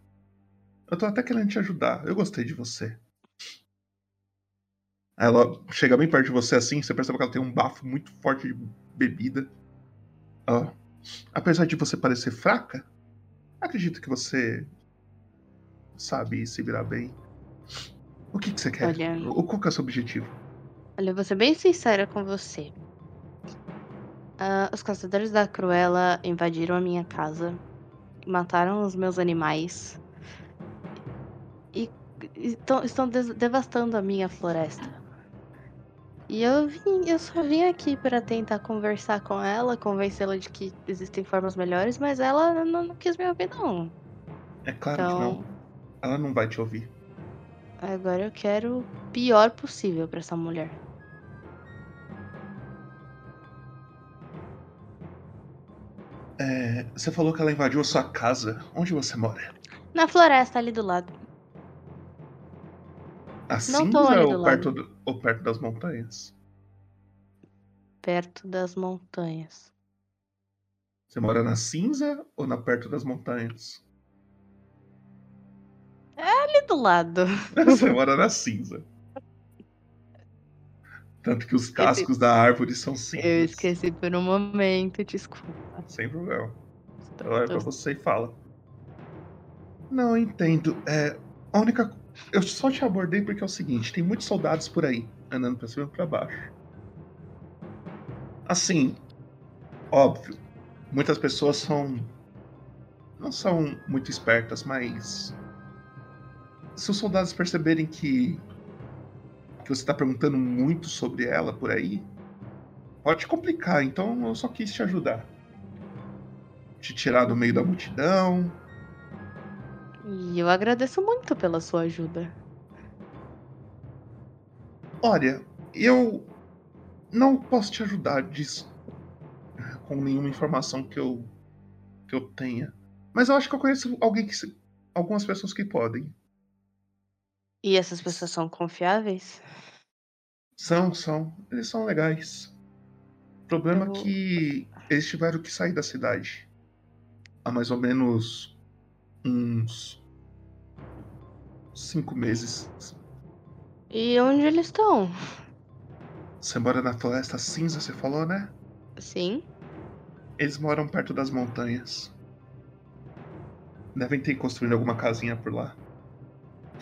Eu tô até querendo te ajudar. Eu gostei de você. Ela chega bem perto de você assim, você percebe que ela tem um bafo muito forte de bebida. Ela, apesar de você parecer fraca, acredito que você sabe se virar bem. O que, que você quer? Olha- O, qual que é o seu objetivo? Olha, eu vou ser bem sincera com você. Ah, os caçadores da Cruella invadiram a minha casa, mataram os meus animais e, tão- estão devastando a minha floresta. E eu vim, eu só vim aqui para tentar conversar com ela, convencê-la de que existem formas melhores, mas ela não, não quis me ouvir não. É claro Então- que não. Ela não vai te ouvir. Agora eu quero o pior possível para essa mulher. É, você falou que ela invadiu a sua casa. Onde você mora? Na floresta ali do lado. A cinza ou perto, do- ou perto das montanhas? Perto das montanhas. Você mora na cinza ou na perto das montanhas? É ali do lado. Você mora na cinza. Tanto que os cascos da árvore são cinzas. Eu esqueci por um momento, desculpa. Sem problema. Tô- Ela olha tô- pra você e fala. Não, eu entendo. É, a única. Eu só te abordei porque é o seguinte: tem muitos soldados por aí, andando pra cima e pra baixo. Assim, óbvio, muitas pessoas são. Não são muito espertas, mas. Se os soldados perceberem que. que você tá perguntando muito sobre ela por aí, pode complicar, então eu só quis te ajudar. Te tirar do meio da multidão. E eu agradeço muito pela sua ajuda. Olha, eu não posso te ajudar disso com nenhuma informação que eu que eu tenha. Mas eu acho que eu conheço alguém que algumas pessoas que podem. E essas pessoas são confiáveis? São, são, eles são legais. O problema Eu- é que eles tiveram que sair da cidade há mais ou menos uns cinco meses. E onde eles estão? Você mora na Floresta Cinza, você falou, né? Sim. Eles moram perto das montanhas. Devem ter construído alguma casinha por lá.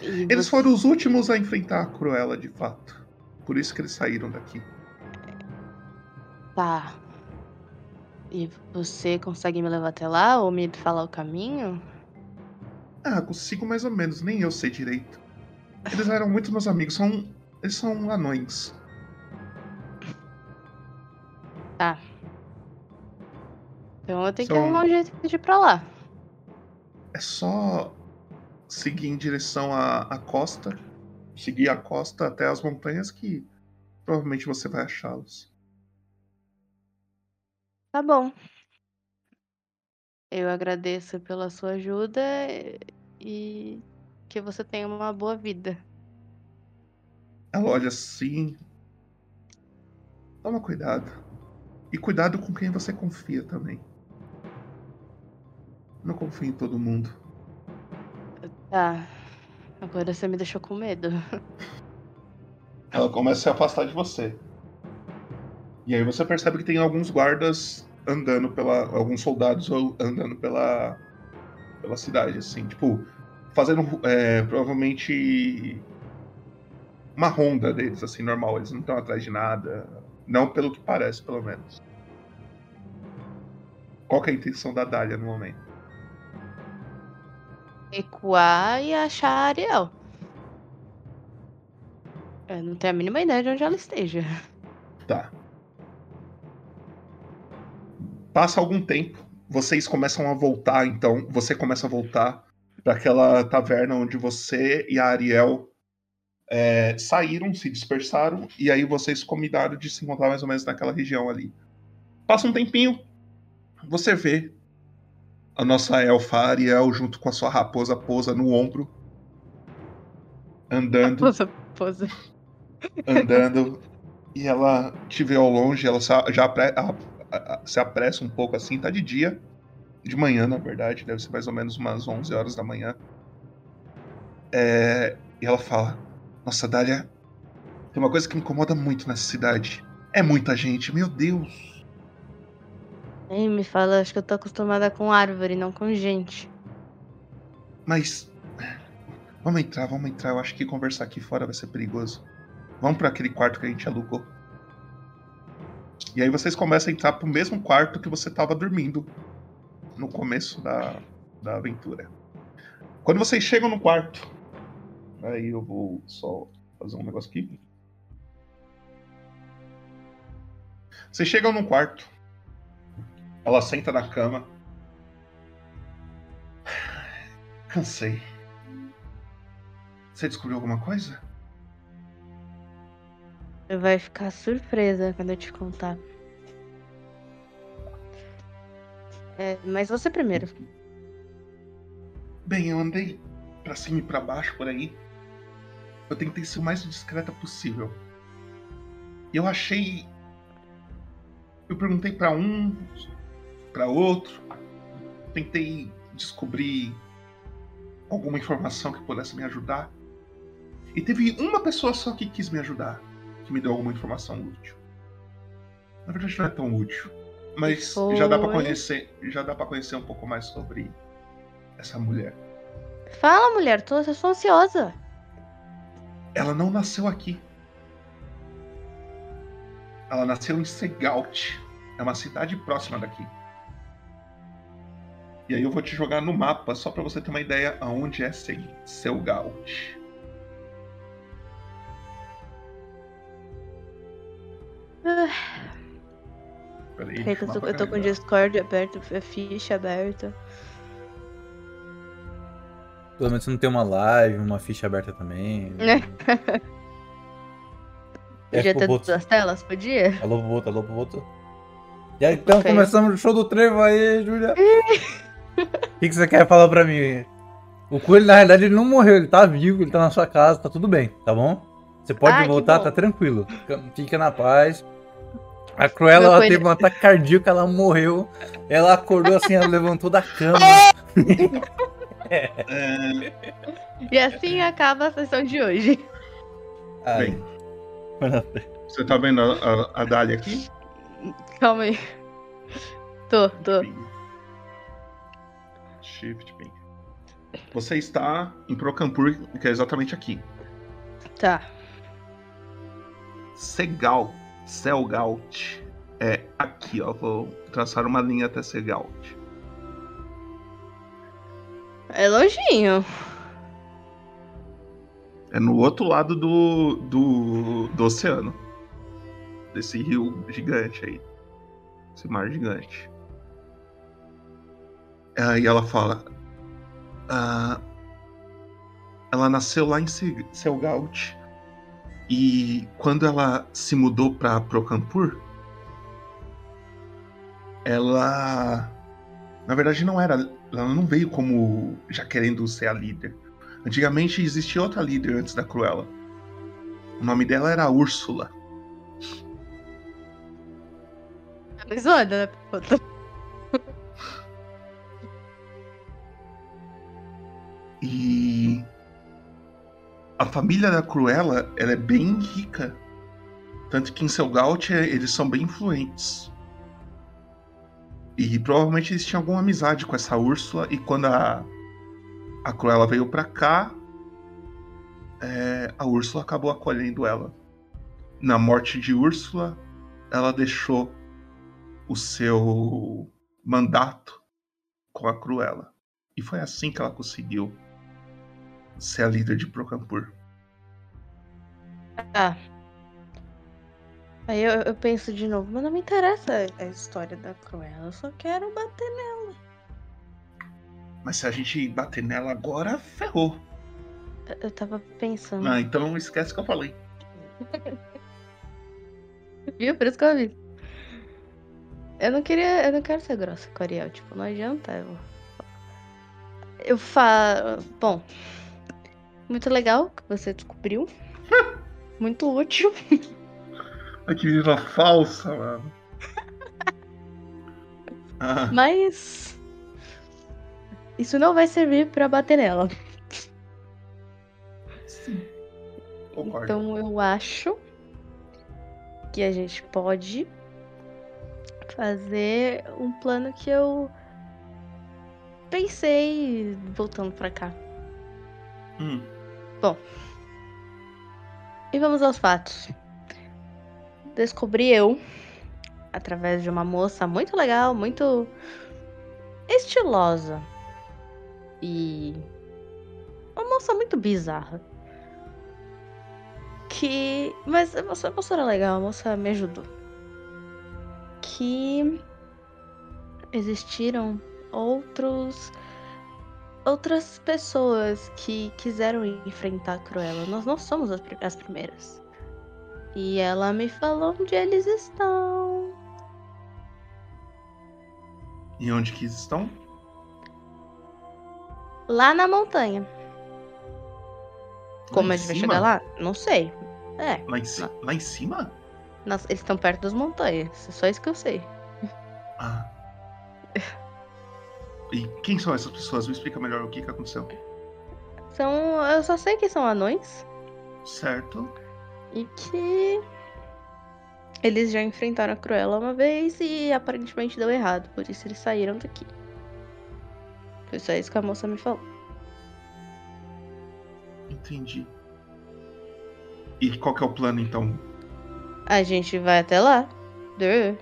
E Eles você- foram os últimos a enfrentar a Cruella, de fato. Por isso que eles saíram daqui. Tá. E você consegue me levar até lá ou me falar o caminho? Ah, consigo mais ou menos, nem eu sei direito. Eles eram muito meus amigos, são. Eles são anões. Tá. Então eu tenho que arrumar um jeito de ir pra lá. É só seguir em direção à, à costa. Seguir a costa até as montanhas que provavelmente você vai achá-los. Tá bom. Eu agradeço pela sua ajuda e que você tenha uma boa vida. Ela olha assim. Toma cuidado. E cuidado com quem você confia também. Não confie em todo mundo. Tá. Agora você me deixou com medo. Ela começa a se afastar de você. E aí você percebe que tem alguns guardas andando pela. alguns soldados ou- andando pela. pela cidade, assim, tipo, fazendo é, provavelmente uma ronda deles, assim, normal. Eles não estão atrás de nada. Não pelo que parece, pelo menos. Qual que é a intenção da Dália no momento? Recuar e achar a Ariel. Eu não tenho a mínima ideia de onde ela esteja. Tá. Passa algum tempo, vocês começam a voltar, então você começa a voltar para aquela taverna onde você e a Ariel é, saíram, se dispersaram, e aí vocês combinaram de se encontrar mais ou menos naquela região ali. Passa um tempinho, você vê a nossa elfa Ariel junto com a sua raposa Posa no ombro, andando Posa, posa. andando e ela te vê ao longe, ela já apre- a- se apressa um pouco assim, tá de dia, de manhã na verdade, deve ser mais ou menos umas 11 horas da manhã. É, e ela fala: Nossa, Dália, Tem uma coisa que me incomoda muito nessa cidade. É muita gente, meu Deus. Ei, me fala, acho que eu tô acostumada com árvore, não com gente. Mas. Vamos entrar, vamos entrar. Eu acho que conversar aqui fora vai ser perigoso. Vamos para aquele quarto que a gente alugou. E aí vocês começam a entrar pro mesmo quarto que você tava dormindo no começo da, da aventura. Quando vocês chegam no quarto, aí eu vou só fazer um negócio aqui. Vocês chegam no quarto. Ela senta na cama. Cansei. Você descobriu alguma coisa? Vai ficar surpresa quando eu te contar. É, mas você primeiro. Bem, eu andei pra cima e pra baixo por aí. Eu tentei ser o mais discreta possível. Eu achei. Eu perguntei pra um, pra outro. Tentei descobrir alguma informação que pudesse me ajudar. E teve uma pessoa só que quis me ajudar, que me deu alguma informação útil. Na verdade não é tão útil, mas Foi. já dá para conhecer, já dá para conhecer um pouco mais sobre essa mulher. Fala, mulher, tô, eu sou ansiosa. Ela não nasceu aqui. Ela nasceu em Segaut. É uma cidade próxima daqui. E aí eu vou te jogar no mapa só para você ter uma ideia aonde é Se- Peraí, Eita, eu tô, eu tô com o. Discord aberto, a ficha aberta. Pelo menos você não tem uma live, uma ficha aberta também. Podia ter Boboto. duas telas? Podia? Alô, Boboto, alô, Boboto. E aí, então começamos o show do trevo aí, Júlia. O que, que você quer falar pra mim? O coelho, na realidade, ele não morreu, ele tá vivo, ele tá na sua casa, tá tudo bem, tá bom? Você pode Ah, voltar, tá tranquilo. Fica na paz. A Cruella, ela coelho- teve um ataque cardíaco, ela morreu. Ela acordou assim, ela levantou da cama. É, E assim acaba a sessão de hoje. Bem, você tá vendo a, a, a Dália aqui? Calma aí. Tô, tô. Shift Ping. Você está em Procampur, que é exatamente aqui. Tá. Segal, Selgaut. É aqui, ó. Vou traçar uma linha até Segaut. É longinho. É no outro lado do, do, do oceano. Desse rio gigante aí. Esse mar gigante. Aí ela fala. ah, ela nasceu lá em Se- Selgaut. E quando ela se mudou pra Procampur, ela. Na verdade, não era. Ela não veio como já querendo ser a líder. Antigamente existia outra líder antes da Cruella. O nome dela era Úrsula. Tá me zoando, né? E a família da Cruella, ela é bem rica. Tanto que em Selgaut é- eles são bem influentes. E provavelmente eles tinham alguma amizade com essa Úrsula. E quando a, a Cruella veio pra cá, é, a Úrsula acabou acolhendo ela. Na morte de Úrsula, ela deixou o seu mandato com a Cruella. E foi assim que ela conseguiu ser a líder de Procampur. Ah. Aí eu, eu penso de novo, mas não me interessa a história da Cruella, eu só quero bater nela. Mas se a gente bater nela agora, ferrou. Eu, eu tava pensando. Ah, então esquece que eu falei. Viu? Por isso que eu vi. Eu não queria. Eu não quero ser grossa com Ariel, tipo, não adianta. Eu, eu falo. Bom. Muito legal que você descobriu. Muito útil. Ai, que menina falsa, mano. Ah, Mas. Isso não vai servir pra bater nela. concordo. Então eu acho que a gente pode fazer um plano que eu pensei voltando pra cá. Hum. Bom. E vamos aos fatos. Descobri eu, através de uma moça muito legal, muito estilosa. E. Uma moça muito bizarra. Que. Mas a moça, era legal, a moça me ajudou. Que. Existiram outros. Outras pessoas que quiseram enfrentar a Cruella. Nós não somos as pri- as primeiras. E ela me falou onde eles estão. E onde que eles estão? Lá na montanha. Como em a gente vai cima? chegar lá? Não sei. É. Lá em, ci- lá em cima? Nossa, eles estão perto das montanhas. É só isso que eu sei. Ah. E quem são essas pessoas? Me explica melhor o que, que aconteceu. São. Eu só sei que são anões. Certo. E que. Eles já enfrentaram a Cruella uma vez e aparentemente deu errado. Por isso eles saíram daqui. Foi só isso que a moça me falou. Entendi. E qual que é o plano então? A gente vai até lá. Duh.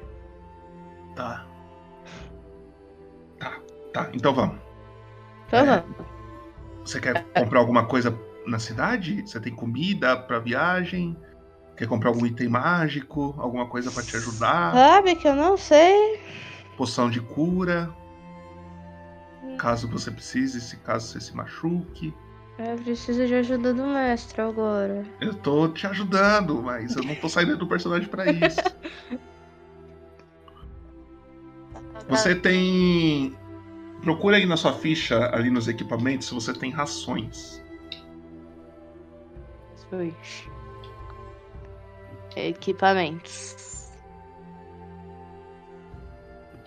Tá. Tá. Então vamos. Então vamos. Você quer comprar alguma coisa na cidade? Você tem comida pra viagem? Quer comprar algum item mágico? Alguma coisa pra te ajudar? Sabe que eu não sei. Poção de cura? Caso você precise, se caso você se machuque. Eu preciso de ajuda do mestre agora. Eu tô te ajudando, mas eu não tô saindo do personagem pra isso. Você tem. Procura aí na sua ficha, ali nos equipamentos, se você tem rações. Equipamentos.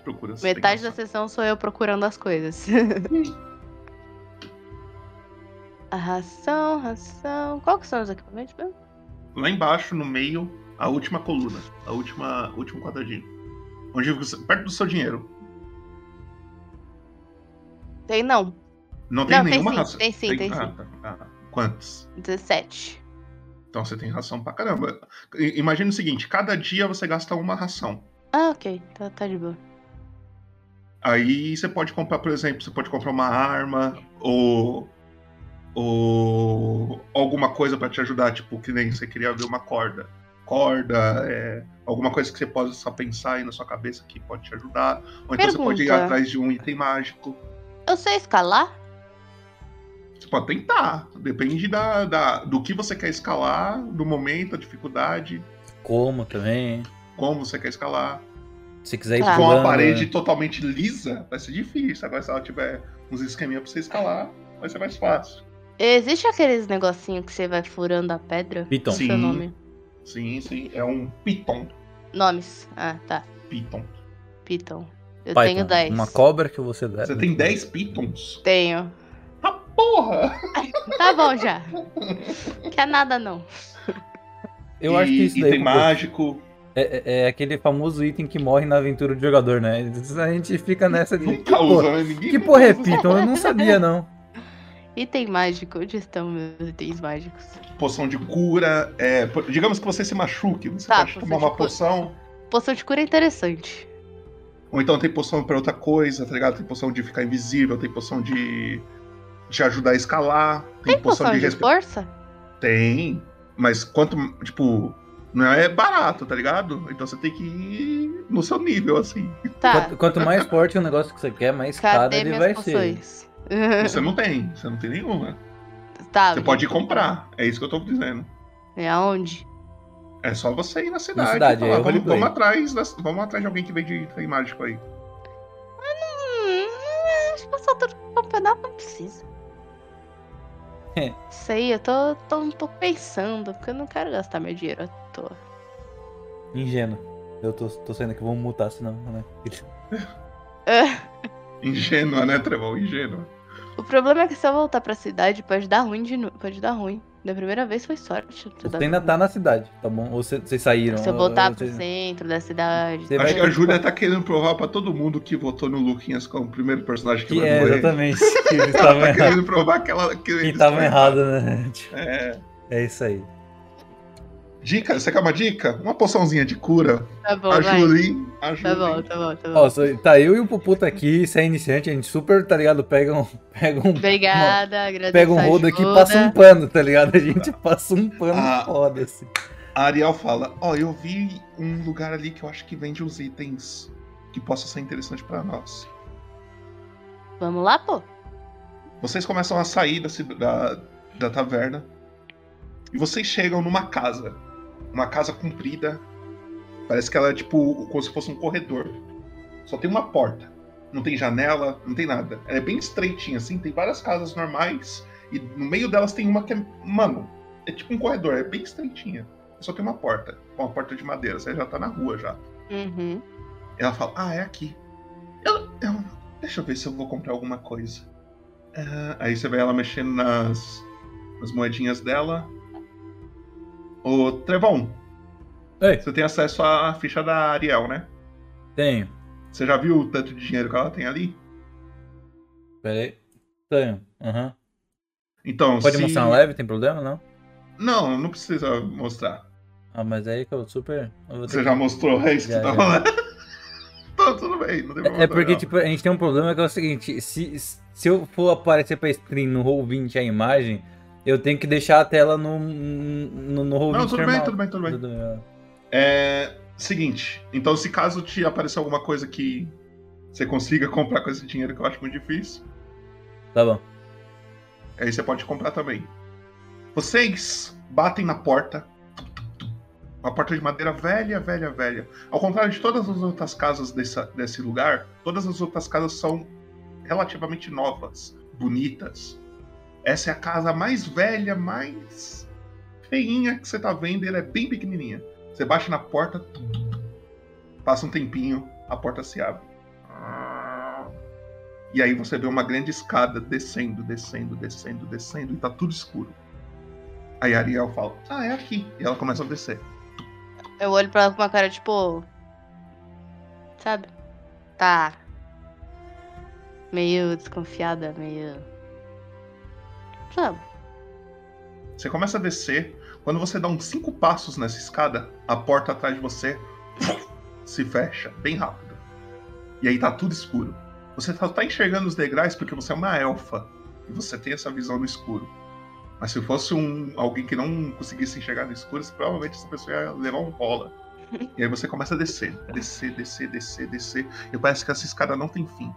Procura se Metade da sessão sou eu procurando as coisas. A ração, ração. Qual que são os equipamentos mesmo? Lá embaixo, no meio, a última coluna. A última. último quadradinho. Onde perto do seu dinheiro. Tem não. Não tem Não, tem nenhuma sim, ração. tem sim, tem ah, sim. tá. Ah, quantos? 17. Então você tem ração pra caramba. Imagina o seguinte: cada dia você gasta uma ração. Ah, ok. Tá, tá de boa. Aí você pode comprar, por exemplo, você pode comprar uma arma ou. ou alguma coisa pra te ajudar, tipo, que nem você queria ver uma corda. Corda, é, alguma coisa que você possa pensar aí na sua cabeça que pode te ajudar. Ou então você pode ir Pergunta. atrás de um item mágico. Eu sei escalar? Você pode tentar. Depende da, da- do que você quer escalar, do momento, a dificuldade, Como também. como você quer escalar. Se quiser ir Se for uma pulando, parede né? totalmente lisa, vai ser difícil. Agora, se ela tiver uns esqueminha pra você escalar, vai ser mais fácil. Existe aqueles negocinho que você vai furando a pedra? Piton. O seu Sim. nome? Sim, sim. É um piton. Nomes. Ah, tá. Piton. Piton. Eu Python, tenho 10. Uma cobra que você deve. Você tem 10 pitons? Tenho. Porra! Tá bom já. Quer nada não. Eu acho que isso daí. item mágico. É, é- é aquele famoso item que morre na aventura do jogador, né? A gente fica nessa de. que usa, porra, né? Ninguém que porra é. Python? Eu não sabia, não. Item mágico. Onde estão meus itens mágicos? Poção de cura. é, digamos que você se machuque. Você Tá, pode tomar uma poção. Poção de cura é interessante. Ou então tem poção pra outra coisa, tá ligado? Tem poção de ficar invisível, tem poção de. de ajudar a escalar. Tem, Tem poção de respe- força? Tem. Mas quanto. Tipo. Não é barato, tá ligado? Então você tem que ir no seu nível, assim. Tá. Quanto, quanto mais forte o negócio que você quer, mais caro ele vai poções? ser. Você não tem, você não tem nenhuma. Tá. Você pode ir comprar. É isso que eu tô dizendo. É aonde? É só você ir na cidade. cidade, e falar, é o vamos, vamos atrás, vamos atrás de alguém que vende item mágico aí. Hum, acho que passar tudo pra pedaço não precisa. É. Sei, eu tô, tô, tô pensando, porque eu não quero gastar meu dinheiro à toa. Ingênuo. Eu tô, tô saindo aqui, vamos mutar, senão, né? Ingênua, né, Trevão? Ingênua. O problema é que se eu voltar pra cidade, pode dar ruim de novo. Pode dar ruim. Da primeira vez foi sorte. Você ainda tá na cidade, tá bom? Ou cê- vocês saíram? Se eu voltar Ou pro vocês- centro da cidade. Acho vai- que a Júlia tá querendo provar pra todo mundo que votou no Luquinhas como o primeiro personagem que, Que vai é, morrer. exatamente. Que eles estavam tá querendo provar que, ela, que Que eles estavam errados, né? É. É isso aí. Dica, você quer uma dica? Uma poçãozinha de cura. Tá bom, a vai. Tá Julie. bom, tá bom, tá bom. Só- tá eu e o Puputa aqui, você é iniciante, a gente super, tá ligado? Pega um. Pega um Obrigada, agradeço. Pega um rodo aqui e passa um pano, tá ligado? A gente passa um pano Ah. foda, assim. A Ariel fala: Ó, eu vi um lugar ali que eu acho que vende uns itens que possa ser interessante pra nós. Vamos lá, pô? Vocês começam a sair da, da, da taverna e vocês chegam numa casa. Uma casa comprida. Parece que ela é tipo como se fosse um corredor. Só tem uma porta. Não tem janela, não tem nada. Ela é bem estreitinha, assim. Tem várias casas normais. E no meio delas tem uma que é. Mano, é tipo um corredor, é bem estreitinha. Só tem uma porta. Uma porta de madeira. Você já tá na rua já. Uhum. Ela fala, ah, é aqui. Eu, eu- deixa eu ver se eu vou comprar alguma coisa. Ah, aí você vê ela mexendo nas, nas moedinhas dela. Ô, Trevon. Você tem acesso à ficha da Ariel, né? Tenho. Você já viu o tanto de dinheiro que ela tem ali? Pera aí. Tenho. Aham. Então, Pode se- mostrar na live, tem problema, não? Não, não precisa mostrar. Ah, mas aí que eu super. eu Você que- já mostrou, é isso que Já, você tá já. falando. Tá, tudo bem, não tem problema. É porque, não. tipo, a gente tem um problema que é o seguinte, se, se eu for aparecer pra stream no Roll20 a imagem, eu tenho que deixar a tela no, no, no Roll20 Não, tudo bem, tudo bem, tudo bem. bem. É. Seguinte, então se caso te aparecer alguma coisa que você consiga comprar com esse dinheiro, que eu acho muito difícil, Tá bom. aí você pode comprar também. Vocês batem na porta. Uma porta de madeira velha, velha, velha. Ao contrário de todas as outras casas dessa, desse lugar, todas as outras casas são relativamente novas, bonitas. Essa é a casa mais velha, mais feinha que você tá vendo, ela é bem pequenininha. Você bate na porta, passa um tempinho, a porta se abre. E aí você vê uma grande escada descendo, descendo, descendo, descendo, e tá tudo escuro. Aí a Ariel fala, ah, é aqui. E ela começa a descer. Eu olho pra ela com uma cara tipo. Sabe? Tá. Meio desconfiada, meio. Sabe? Você começa a descer. Quando você dá uns cinco passos nessa escada, a porta atrás de você se fecha bem rápido. E aí tá tudo escuro. Você só tá enxergando os degraus porque você é uma elfa. E você tem essa visão no escuro. Mas se fosse um alguém que não conseguisse enxergar no escuro, provavelmente essa pessoa ia levar um rola. E aí você começa a descer, descer, descer, descer, descer. E parece que essa escada não tem fim.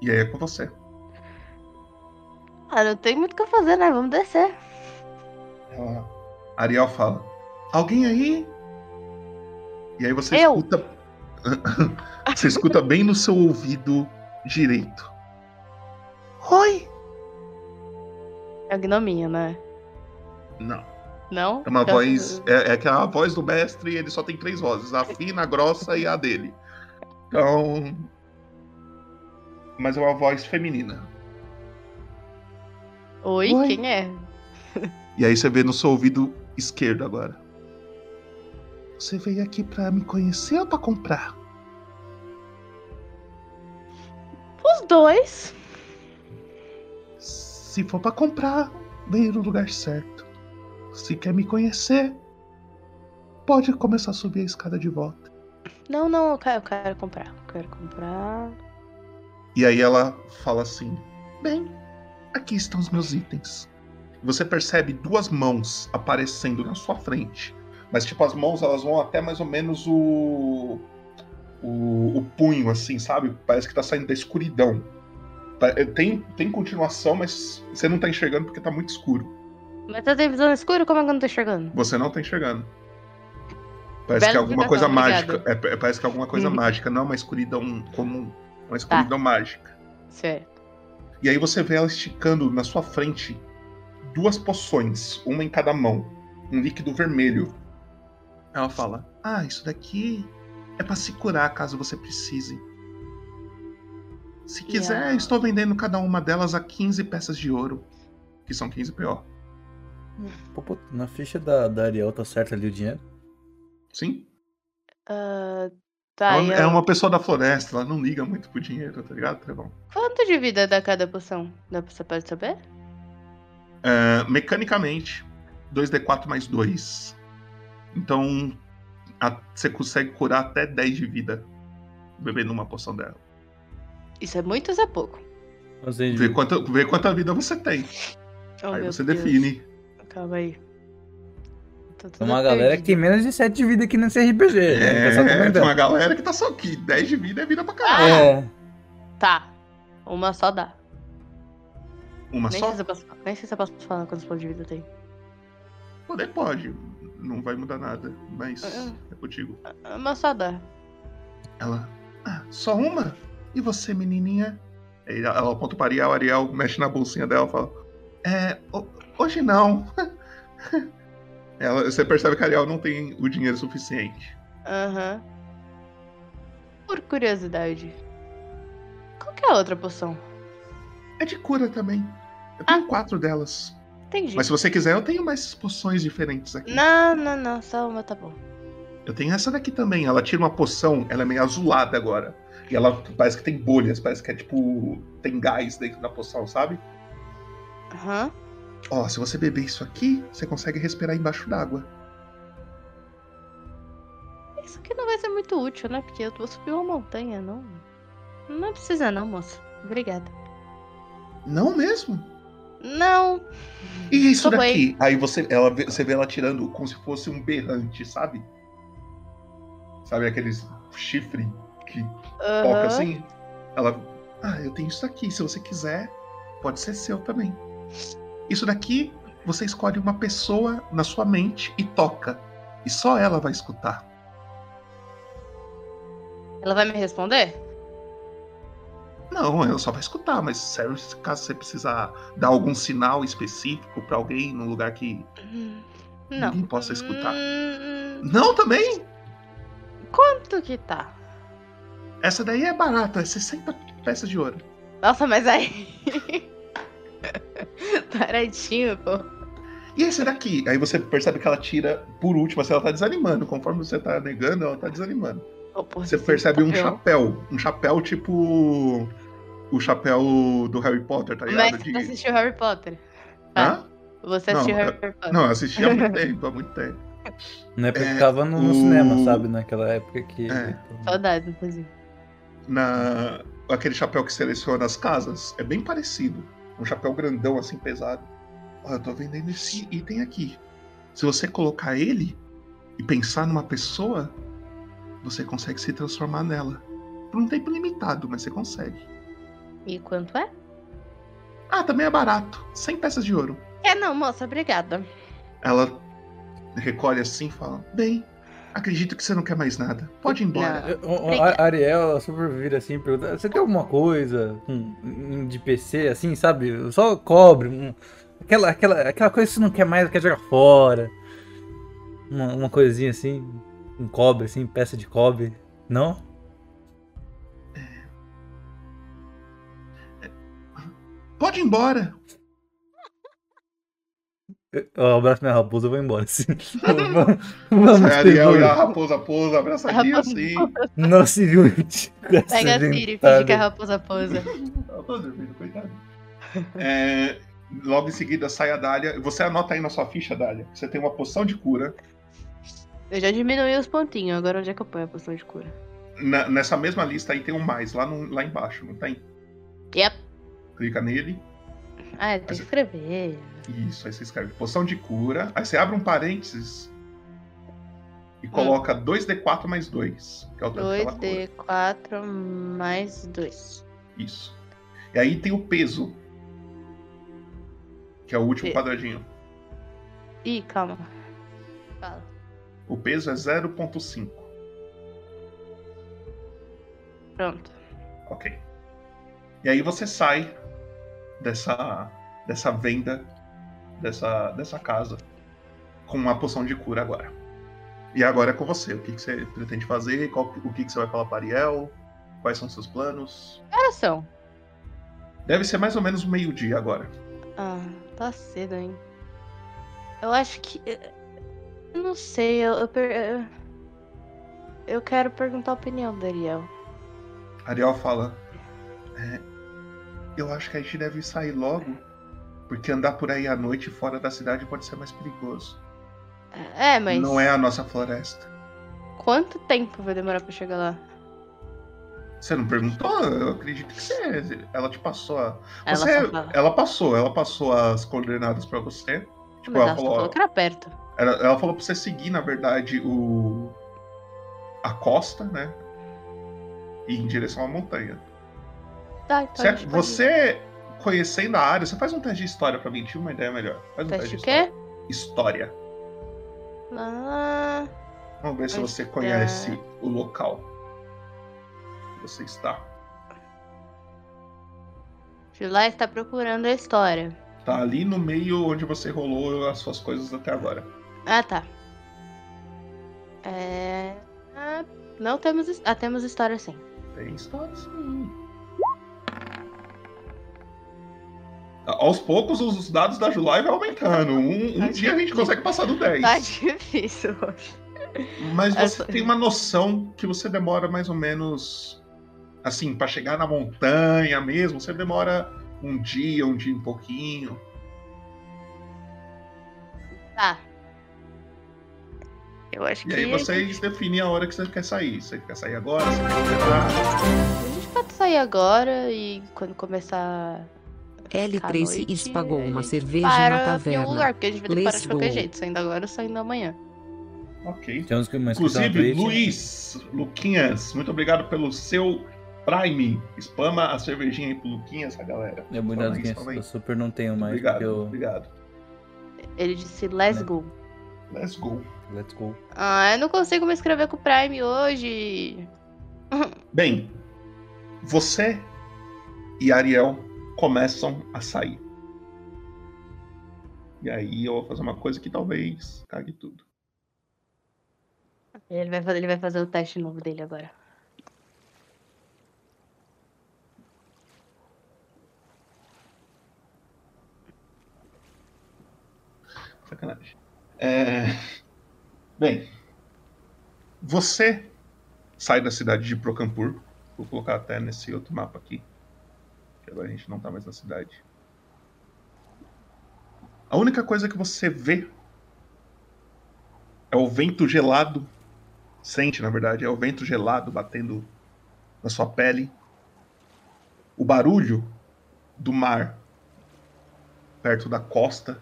E aí é com você. Ah, não tem muito o que eu fazer, né? Vamos descer. Ela- Ariel fala: Alguém aí? E aí você Eu? escuta. você escuta bem no seu ouvido direito. Oi! É o gnominho, né? Não. Não? É uma Então- voz. É, é que a voz do mestre ele só tem três vozes: a fina, a grossa e a dele. Então. Mas é uma voz feminina. Oi, Oi. quem é? E aí você vê no seu ouvido esquerdo agora. Você veio aqui pra me conhecer ou pra comprar? Os dois. Se for pra comprar, veio no lugar certo. Se quer me conhecer, pode começar a subir a escada de volta. Não, não, eu quero, eu quero comprar. Eu quero comprar. E aí ela fala assim: Bem, aqui estão os meus itens. Você percebe duas mãos aparecendo na sua frente. Mas, tipo, as mãos elas vão até mais ou menos o. O, o punho, assim, sabe? Parece que tá saindo da escuridão. Pa- Tem, tem continuação, mas você não tá enxergando porque tá muito escuro. Mas tá tem visão escura? Como é que eu não tô enxergando? Você não tá enxergando. Parece que é Bela alguma coisa mágica. É, é- parece que é alguma coisa Uhum. mágica, não é uma escuridão comum. É uma escuridão mágica. Certo. E aí você vê ela esticando na sua frente duas poções, uma em cada mão, um líquido vermelho. Ela fala: Ah, isso daqui é pra se curar caso você precise. Se quiser, Yeah. estou vendendo cada uma delas a 15 peças de ouro, que são 15 PO. Pô, pô, na ficha da, da Ariel tá certo ali o dinheiro? Sim. Ah, tá, ela e é eu- uma pessoa da floresta, ela não liga muito pro dinheiro, tá ligado, Trevão? Quanto de vida dá cada poção? Dá você pode saber? É, mecanicamente, 2d4 mais 2. Então, a- você consegue curar até 10 de vida bebendo uma poção dela. Isso é muito ou isso é pouco? Vê quanta, vê quanta vida você tem. Oh, Aí você Deus. define. Calma aí. Tem uma galera que tem menos de 7 de vida aqui nesse RPG. né? Tá É, comentando. tem uma galera que tá só aqui. 10 de vida é vida pra caralho. É. Tá. Uma só dá. Uma nem só? Sei se posso, nem sei se eu posso falar quantos pontos de vida tem. Poder pode. Não vai mudar nada. Mas Ah. é contigo. Uma só dá. Ela. Ah, só uma? E você, menininha? Aí ela aponta para Ariel, Ariel mexe na bolsinha dela e fala: É, ho- hoje não. ela, você percebe que a Ariel não tem o dinheiro suficiente. Aham. Por curiosidade. Qual que é a outra poção? É de cura também. Eu tenho quatro delas. Entendi. Mas se você quiser, eu tenho mais poções diferentes aqui. Não, não, não. Só uma tá bom. Eu tenho essa daqui também. Ela tira uma poção, ela é meio azulada agora. E ela parece que tem bolhas, parece que é tipo. Tem gás dentro da poção, sabe? Aham. Ó, se você beber isso aqui, você consegue respirar embaixo d'água. Isso aqui não vai ser muito útil, né? Porque eu vou subir uma montanha, não. Não precisa não, moça. Obrigada. Não mesmo? Não. E isso Tô daqui? bem. Aí você, ela, vê- você vê ela tirando como se fosse um berrante, sabe? Sabe aqueles chifre que Aham. toca assim? Ela. Ah, eu tenho isso aqui. Se você quiser, pode ser seu também. Isso daqui, você escolhe uma pessoa na sua mente e toca. E só ela vai escutar. Ela vai me responder? Não, ela só vai escutar, mas serve caso você precisar dar algum sinal específico pra alguém num lugar que Não. ninguém possa escutar. Hum, Não, também? Quanto que tá? Essa daí é barata, é 60 peças de ouro. Nossa, mas aí. Baratinho, pô. E esse daqui? Aí você percebe que ela tira por último, assim, ela tá desanimando. Conforme você tá negando, ela tá desanimando. Oh, porra, Você percebe um chapéu. Um chapéu tipo. O chapéu do Harry Potter, tá ligado? Mas De- você assistiu Harry Potter? Hã? Você Não, assistiu eu- Harry Potter? Não, eu assisti há muito tempo, há muito tempo. Na época É, que tava no, no o- cinema, sabe? Naquela época que. É. Saudades, inclusive. na aquele chapéu que seleciona as casas é bem parecido. Um chapéu grandão assim pesado. Ó, eu tô vendendo esse item aqui. Se você colocar ele e pensar numa pessoa, você consegue se transformar nela. Por um tempo limitado, mas você consegue. E quanto é? Ah, também é barato. 100 peças de ouro. É, não, moça, obrigada. Ela recolhe assim e fala: Bem, acredito que você não quer mais nada. Pode ir embora. A Ariel ela super vira assim e pergunta: Você tem alguma coisa um, de PC assim, sabe? Só cobre. um- aquela, aquela, aquela coisa que você não quer mais, quer jogar fora. Uma, uma coisinha assim, um cobre, assim, peça de cobre. Não? Pode ir embora. Eu, eu abraço minha raposa e vou embora. Assim. vamos, vamos, Ariel e a raposa pousa, abraçadinho Raposa assim. Não se essa Pega a Siri, finge gentada. que a raposa pousa. Ela tá dormindo, coitado. É, logo em seguida sai a Dália. Você anota aí na sua ficha, Dália. que Você tem uma poção de cura. Eu já diminui os pontinhos, agora onde é que eu ponho a poção de cura? Na- nessa mesma lista aí tem um mais, lá, no- lá embaixo, não tem? Yep. Clica nele. Ah, tem que escrever. Isso, aí você escreve poção de cura. Aí você abre um parênteses e coloca 2d4 mais 2. Que é o tanto que ela cura. 2d4 mais 2. Isso. E aí tem o peso. Que é o último Pe- quadradinho. Ih, calma. Fala. O peso é 0.5. Pronto. Ok. E aí você sai dessa, dessa venda, dessa, dessa casa, com uma poção de cura agora. E agora é com você. O que, que você pretende fazer? Qual- o que, que você vai falar para Ariel? Quais são seus planos? Que horas são? Deve ser mais ou menos meio-dia agora. Ah, tá cedo, hein? Eu acho que. Eu não sei, eu. Eu, per- eu- eu quero perguntar a opinião do Ariel. Ariel fala: "É, Eu acho que a gente deve sair logo, porque andar por aí à noite fora da cidade pode ser mais perigoso. É, mas. Não é a nossa floresta. Quanto tempo vai demorar pra chegar lá? Você não perguntou? Eu acredito que você. Ela te passou a. Ela Você, fala. ela passou, ela passou as coordenadas pra você. Tipo, ela ela falou, falou que era perto. ela, ela falou pra você seguir, na verdade, o. a costa, né? E ir em direção à montanha. Tá, então. Você, conhecendo a área, você faz um teste de história pra mim, tive uma ideia melhor. Faz um Teste teste o de quê? história. História. Ah, Vamos ver se você tá. conhece o local você está. July está procurando a história. Tá ali no meio onde você rolou as suas coisas até agora. Ah, tá. É. ah, não temos. Ah, temos história sim. Tem história sim. Aos poucos os dados da July vai aumentando. Um, um dia a gente consegue passar do 10. Tá difícil hoje. Mas você Essa- tem uma noção que você demora mais ou menos. Assim, pra chegar na montanha mesmo, você demora um dia, um dia e pouquinho. Tá. Eu acho E que. aí vocês definem a hora que você quer sair. Você quer sair agora? Você quer esperar? A gente pode sair agora e quando começar. L. à Tracy noite, pagou a uma gente cerveja para na em algum taverna. lugar, porque a gente vai ter que parar de Let's qualquer go. jeito, saindo agora ou saindo amanhã. Ok. Temos que mais Inclusive. Luiz, Luquinhas, muito obrigado pelo seu Prime. Spama a cervejinha aí pro Luquinhas, a galera. É muito spama aí. eu super não tenho mais. Obrigado, eu... obrigado. Ele disse let's go. Let's go. Let's go. Ah, eu não consigo me inscrever com o Prime hoje. Bem, você e Ariel começam a sair. E aí eu vou fazer uma coisa que talvez cague tudo. Ele vai, fazer, ele vai fazer o teste novo dele agora. Sacanagem. É... Bem, você sai da cidade de Procampur. Vou colocar até nesse outro mapa aqui. Agora a gente não tá mais na cidade. A única coisa que você vê é o vento gelado. Sente, na verdade, é o vento gelado batendo na sua pele. O barulho do mar perto da costa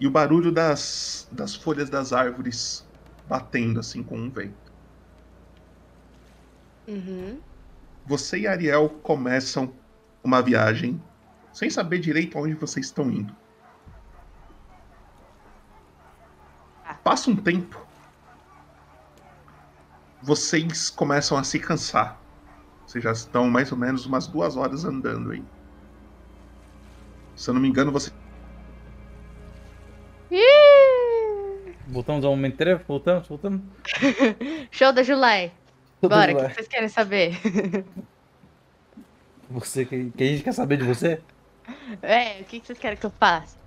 e o barulho das, das folhas das árvores batendo assim com um vento. Uhum. Você e Ariel começam uma viagem sem saber direito aonde vocês estão indo. Passa um tempo. Vocês começam a se cansar. Vocês já estão mais ou menos umas duas horas andando aí. Se eu não me engano, você Voltamos ao momento trevo? Voltamos, voltamos. Show da July. Da Bora, o que vocês querem saber? Você que, que a gente quer saber de você? é, o que vocês querem que eu faça?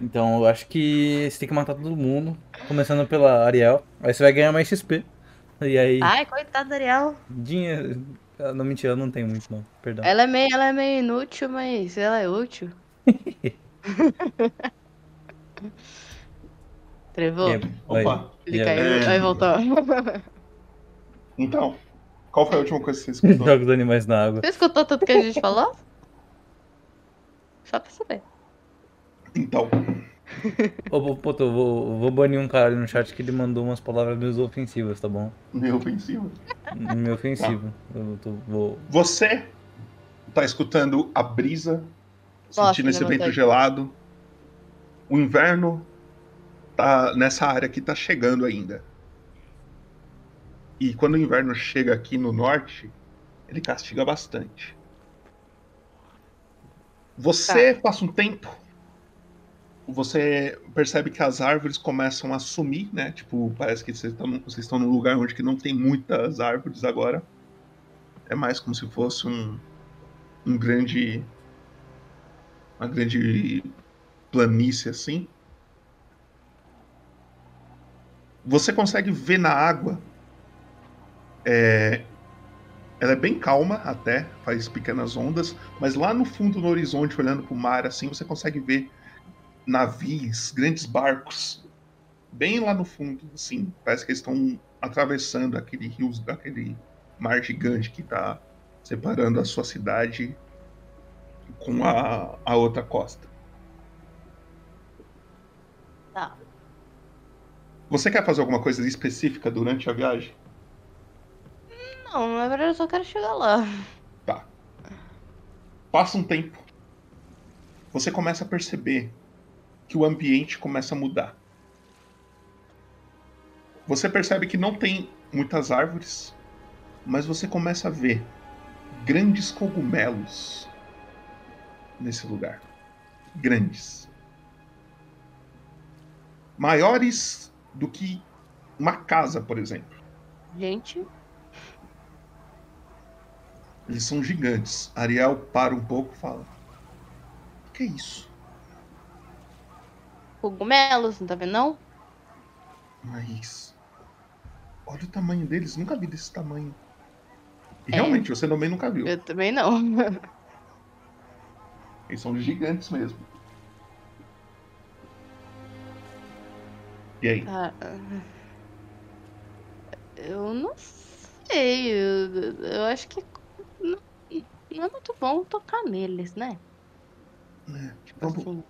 Então eu acho que você tem que matar todo mundo. Começando pela Ariel. Aí você vai ganhar mais XP. E aí. Ai, coitado da Ariel. Dinheiro. Ah, Não, mentira, eu não tenho muito, não. Perdão. Ela é meio, ela é meio inútil, mas ela é útil. Trevou? É, vai. Opa. Ele É. caiu. Aí voltou. Então, qual foi a última coisa que você escutou? Joga os animais na água. Você escutou tudo que a gente falou? Só pra saber. Então, Ô, Poto, vou, vou banir um cara ali no chat que ele mandou umas palavras meio ofensivas, tá bom? meio ofensivo. Meio ofensivo. Eu tô, vou. Você tá escutando a brisa, Gosto sentindo esse vento gelado. O inverno tá nessa área aqui tá chegando ainda. E quando o inverno chega aqui no norte, ele castiga bastante. Você passa um tempo, você percebe que as árvores começam a sumir, né? Tipo, parece que vocês estão, vocês estão num lugar onde que não tem muitas árvores agora. É mais como se fosse um, um grande. Uma grande planície assim. Você consegue ver na água. É, ela é bem calma até, faz pequenas ondas, mas lá no fundo no horizonte, olhando para o mar assim, você consegue ver navios, grandes barcos, bem lá no fundo, assim, parece que eles estão atravessando aquele rio, aquele mar gigante que está separando a sua cidade com a, a outra costa. Tá. Você quer fazer alguma coisa específica durante a viagem? Não, na verdade eu só quero chegar lá. Tá. Passa um tempo. Você começa a perceber que o ambiente começa a mudar. Você percebe que não tem muitas árvores, mas você começa a ver grandes cogumelos nesse lugar. Grandes. Maiores do que uma casa, por exemplo. Gente, Eles são gigantes. Ariel para um pouco e fala: O que é isso? cogumelos, não tá vendo não? Mas. Olha o tamanho deles, nunca vi desse tamanho. E É. realmente, você também nunca viu. Eu também não. Eles são gigantes mesmo. E aí? Ah, eu não sei. Eu, eu acho que não é muito bom tocar neles, né? É, Tipo vamos, assim.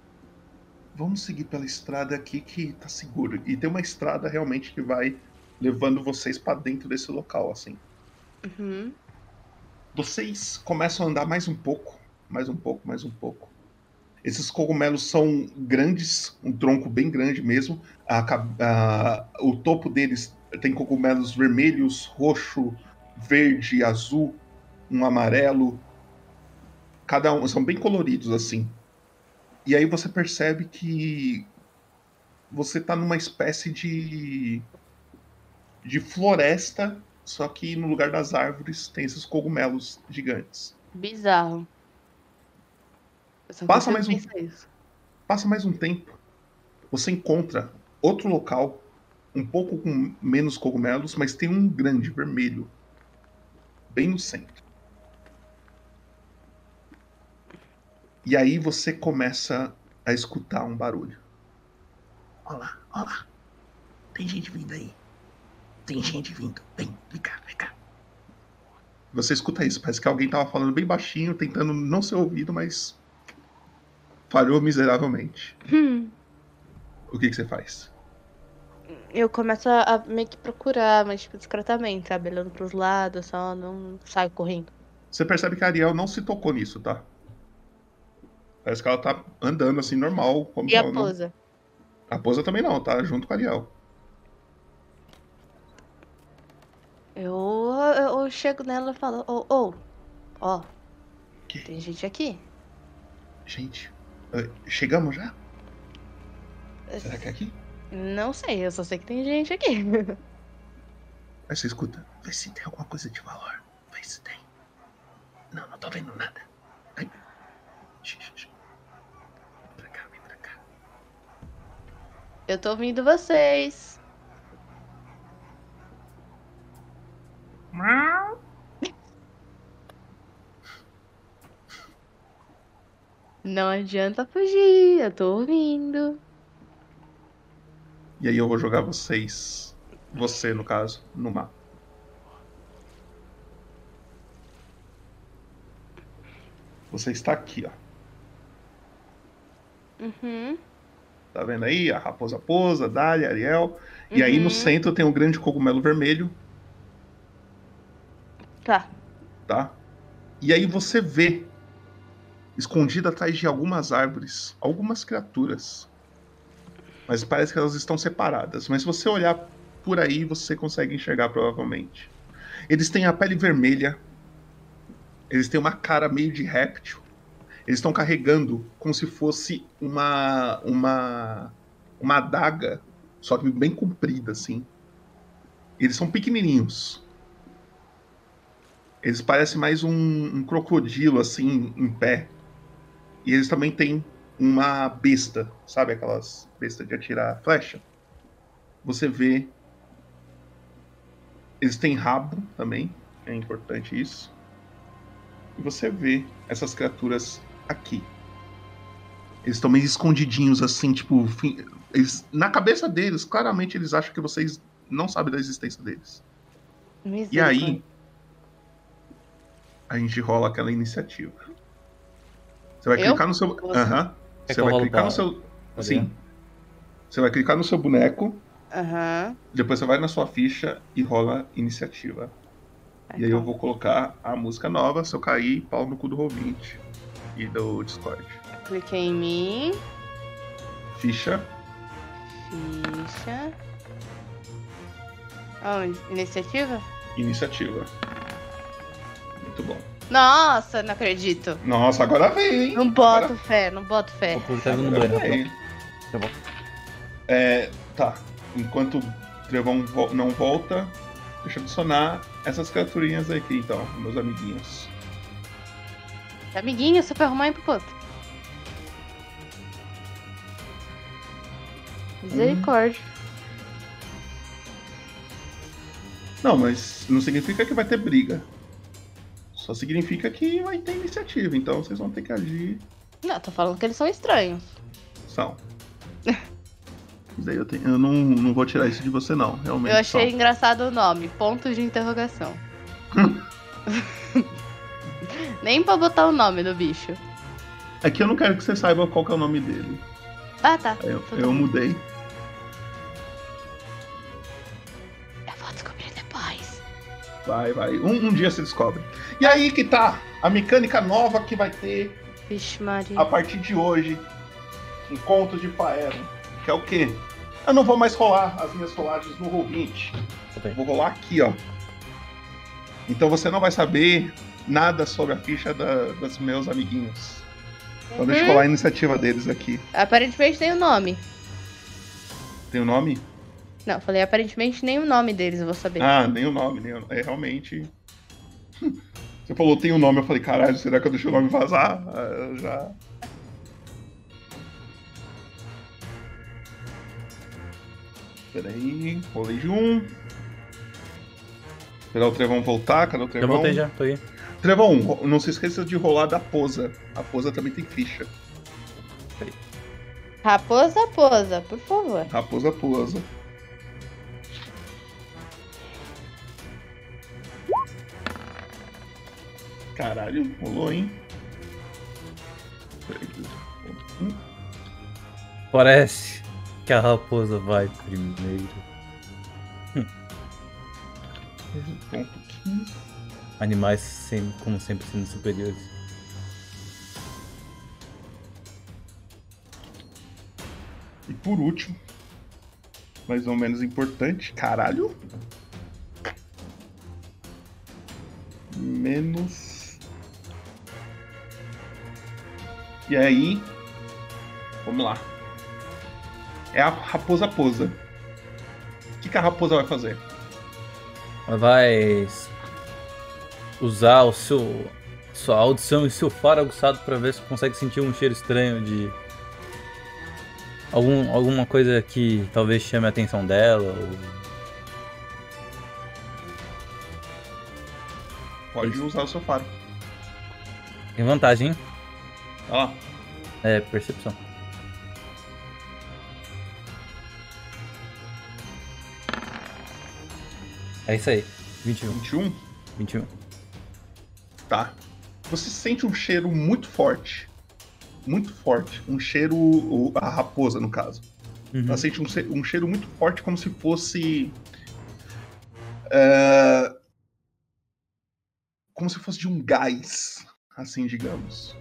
vamos seguir pela estrada aqui que tá seguro. E tem uma estrada realmente que vai levando vocês pra dentro desse local, assim. Uhum. Vocês começam a andar mais um pouco, mais um pouco, mais um pouco. Esses cogumelos são grandes, um tronco bem grande mesmo. A a- o topo deles tem cogumelos vermelhos, roxo, verde, azul, um amarelo. Cada um são bem coloridos assim. E aí você percebe que você tá numa espécie de de floresta, só que no lugar das árvores tem esses cogumelos gigantes. Bizarro. Passa mais um- isso. Passa mais um tempo, você encontra outro local, um pouco com menos cogumelos, mas tem um grande vermelho, bem no centro. E aí você começa a escutar um barulho. Olha lá, olha lá. Tem gente vindo aí. Tem gente vindo. Vem, vem cá, vem cá. Você escuta isso, parece que alguém tava falando bem baixinho, tentando não ser ouvido, mas falhou miseravelmente. Hum, O que, que você faz? eu começo a a meio que procurar, mas tipo, discretamente, sabe? Olhando pros lados, só não saio correndo. Você percebe que a Ariel não se tocou nisso, tá? Parece que ela tá andando assim normal. Como E a ela não- posa? A Posa também não, tá junto com a Ariel. Eu, eu, eu chego nela e falo, ô, ô, ó, tem gente aqui. Gente, eh, chegamos já? Será que é aqui? Não sei, eu só sei que tem gente aqui. Aí você escuta. Vê se tem alguma coisa de valor. Vê se tem. Não, não tô vendo nada. Ai. Shh, shh, shh. Vem pra cá, vem pra cá. Eu tô ouvindo vocês. Não adianta fugir, eu tô ouvindo. E aí eu vou jogar vocês. Você, no caso, no mapa. Você está aqui, ó. Uhum. Tá vendo aí? A raposa posa, Dália, Ariel. E aí no Uhum. centro tem um grande cogumelo vermelho, Tá. tá? E aí você vê, escondido atrás de algumas árvores, algumas criaturas. Mas parece que elas estão separadas. Mas se você olhar por aí, você consegue enxergar provavelmente. Eles têm a pele vermelha. Eles têm uma cara meio de réptil. Eles estão carregando como se fosse uma uma uma adaga, só que bem comprida assim. Eles são pequenininhos. Eles parecem mais um, um crocodilo assim em pé. E eles também têm uma besta, sabe aquelas bestas de atirar flecha? Você vê. Eles têm rabo também, é importante isso. E você vê essas criaturas aqui. Eles estão meio escondidinhos, assim, tipo. eles- na cabeça deles, claramente eles acham que vocês não sabem da existência deles. E aí. A gente rola aquela iniciativa. Você vai Eu? clicar no seu. Você? Aham. Quer Você vai clicar no seu. Sim. Você vai clicar no seu boneco, Aham. depois você vai na sua ficha e rola iniciativa. E aí eu vou colocar a música nova, se eu cair, pau no cu do Roll20 e do Discord. Cliquei em mim. Ficha. Ficha. Aonde? Iniciativa? Iniciativa. Muito bom. Nossa, não acredito. Nossa, agora vem, hein? Não boto fé, não boto fé. Agora vem. Tá bom. É, tá. Enquanto o Trevão não volta, deixa eu adicionar essas criaturinhas aqui, então, meus amiguinhos. Amiguinho, arrumar em pro outro. Misericórdia. Não, mas não significa que vai ter briga. Só significa que vai ter iniciativa, então vocês vão ter que agir. Não, tô falando que eles são estranhos. São. Daí eu, tenho, eu não, não vou tirar isso de você, não. Realmente. Eu achei são. engraçado o nome, ponto de interrogação. Nem pra botar o nome do bicho. É que eu não quero que você saiba qual que é o nome dele. Ah, tá. Eu, eu mudei. Eu vou descobrir depois. Vai, vai. Um, um dia você descobre. E aí que tá a mecânica nova que vai ter Vixe, Maria. a partir de hoje em Contos de Faero. Que é o quê? Eu não vou mais rolar as minhas rolagens no Roll20. Eu Vou rolar aqui, ó. Então você não vai saber nada sobre a ficha da, dos meus amiguinhos. Então deixa eu Uhum. rolar a iniciativa deles aqui. Aparentemente tem o nome. Tem o nome? Não, falei aparentemente nem o nome deles eu vou saber. Ah, nem o nome, nem o... É realmente. Você falou tem o nome, eu falei, caralho, será que eu deixei o nome vazar? Ah, eu já. Peraí, rolei de um. Esperar o Trevão voltar, cadê o Já Trevão? voltei já, tô aí. Trevão, ro- não se esqueça de rolar da Posa. A Posa também tem ficha. Raposa, raposa, por favor. Raposa Posa. Caralho, rolou, hein? Peraí. Hum, Parece que a raposa vai primeiro. Ponto 15. Animais, sem- como sempre, sendo superiores. E por último, mais ou menos importante, caralho. Menos. E aí. Vamos lá. É a raposa posa. O que, que a raposa vai fazer? Ela vai usar o seu sua audição e seu faro aguçado pra ver se consegue sentir um cheiro estranho de algum, alguma coisa que talvez chame a atenção dela. Ou... Pode usar o seu faro. Tem vantagem, hein? Ó. É, percepção. É isso aí. 21. 21? 21. Tá. Você sente um cheiro muito forte. Muito forte. Um cheiro. A raposa, no caso. Uhum. Ela sente um, um cheiro muito forte, como se fosse. é, Como se fosse de um gás. Assim, digamos.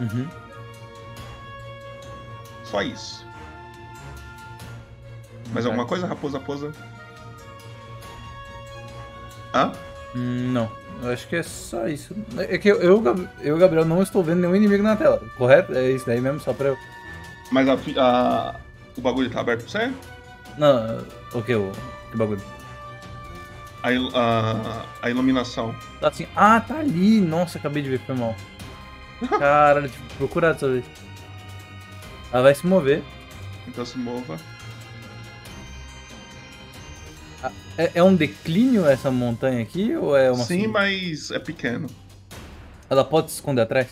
Uhum. Só isso. Mais alguma coisa, raposa, raposa? Hã? Não, eu acho que é só isso. É que eu, eu, eu Gabriel, não estou vendo nenhum inimigo na tela, correto? É isso daí mesmo, só pra eu. Mas a, a- o bagulho tá aberto pra você? Não, o que? O que bagulho? A, il- a, a iluminação. Tá assim. Ah, tá ali! Nossa, acabei de ver, foi mal. Caralho, tipo, procurar dessa vez. Ela vai se mover. Então se mova. É, é um declínio essa montanha aqui ou é uma. Sim, mas é pequeno. Ela pode se esconder atrás?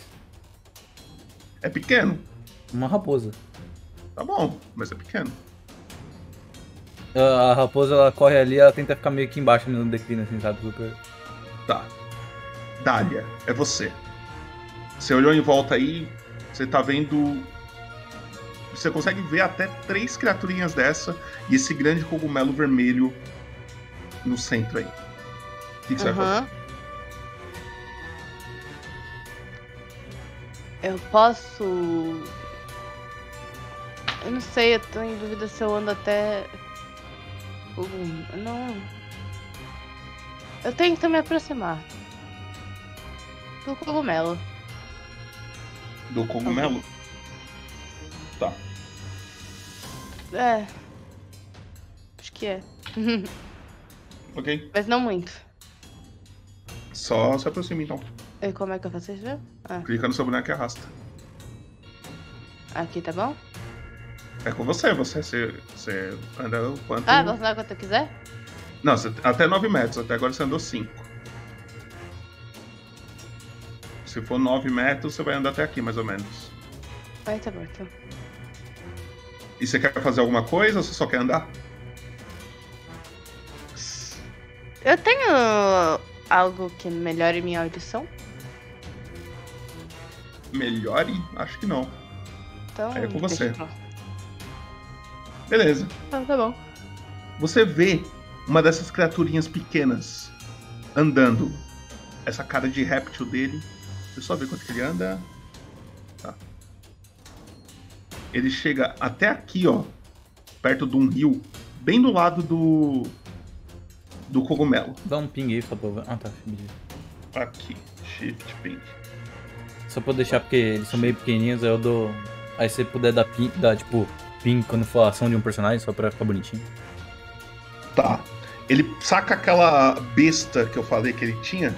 É pequeno. Uma raposa. Tá bom, mas é pequeno. A a raposa ela corre ali, ela tenta ficar meio que embaixo no declínio, assim, sabe? Super. Tá. Dália, é você. Você olhou em volta aí, você tá vendo. Você consegue ver até três criaturinhas dessa e esse grande cogumelo vermelho no centro aí. O que, que você vai Aham. fazer? Eu posso. Eu não sei, eu tô em dúvida se eu ando até. Não. Eu tento me aproximar. Do cogumelo. Do cogumelo? Tá. É. Acho que é. Ok. Mas não muito. Só se aproxima então. E como é que eu faço isso? Ah, Clica no seu boneco e arrasta. aqui tá bom? É com você, você, você, você anda o quanto. Ah, posso dar quanto eu quiser? Não, você- até 9 metros, até agora você andou 5. Se for 9 metros, você vai andar até aqui, mais ou menos. Ai, tá bom, então. E você quer fazer alguma coisa ou você só quer andar? Eu tenho algo que melhore minha audição? Melhore? Acho que não. Então. É com deixa você. pra. Beleza. Ah, tá bom. Você vê uma dessas criaturinhas pequenas andando. Essa cara de réptil dele. Você só vê quanto que ele anda. Tá. Ele chega até aqui, ó. Perto de um rio. Bem do lado do. Do cogumelo. Dá um ping aí eu ver. Ah, tá. Aqui. Shift ping. Só pra deixar, porque eles são meio pequenininhos, aí eu dou. Aí se você puder dar ping, dar tipo ping quando for a ação de um personagem, só pra ficar bonitinho. Tá. Ele saca aquela besta que eu falei que ele tinha.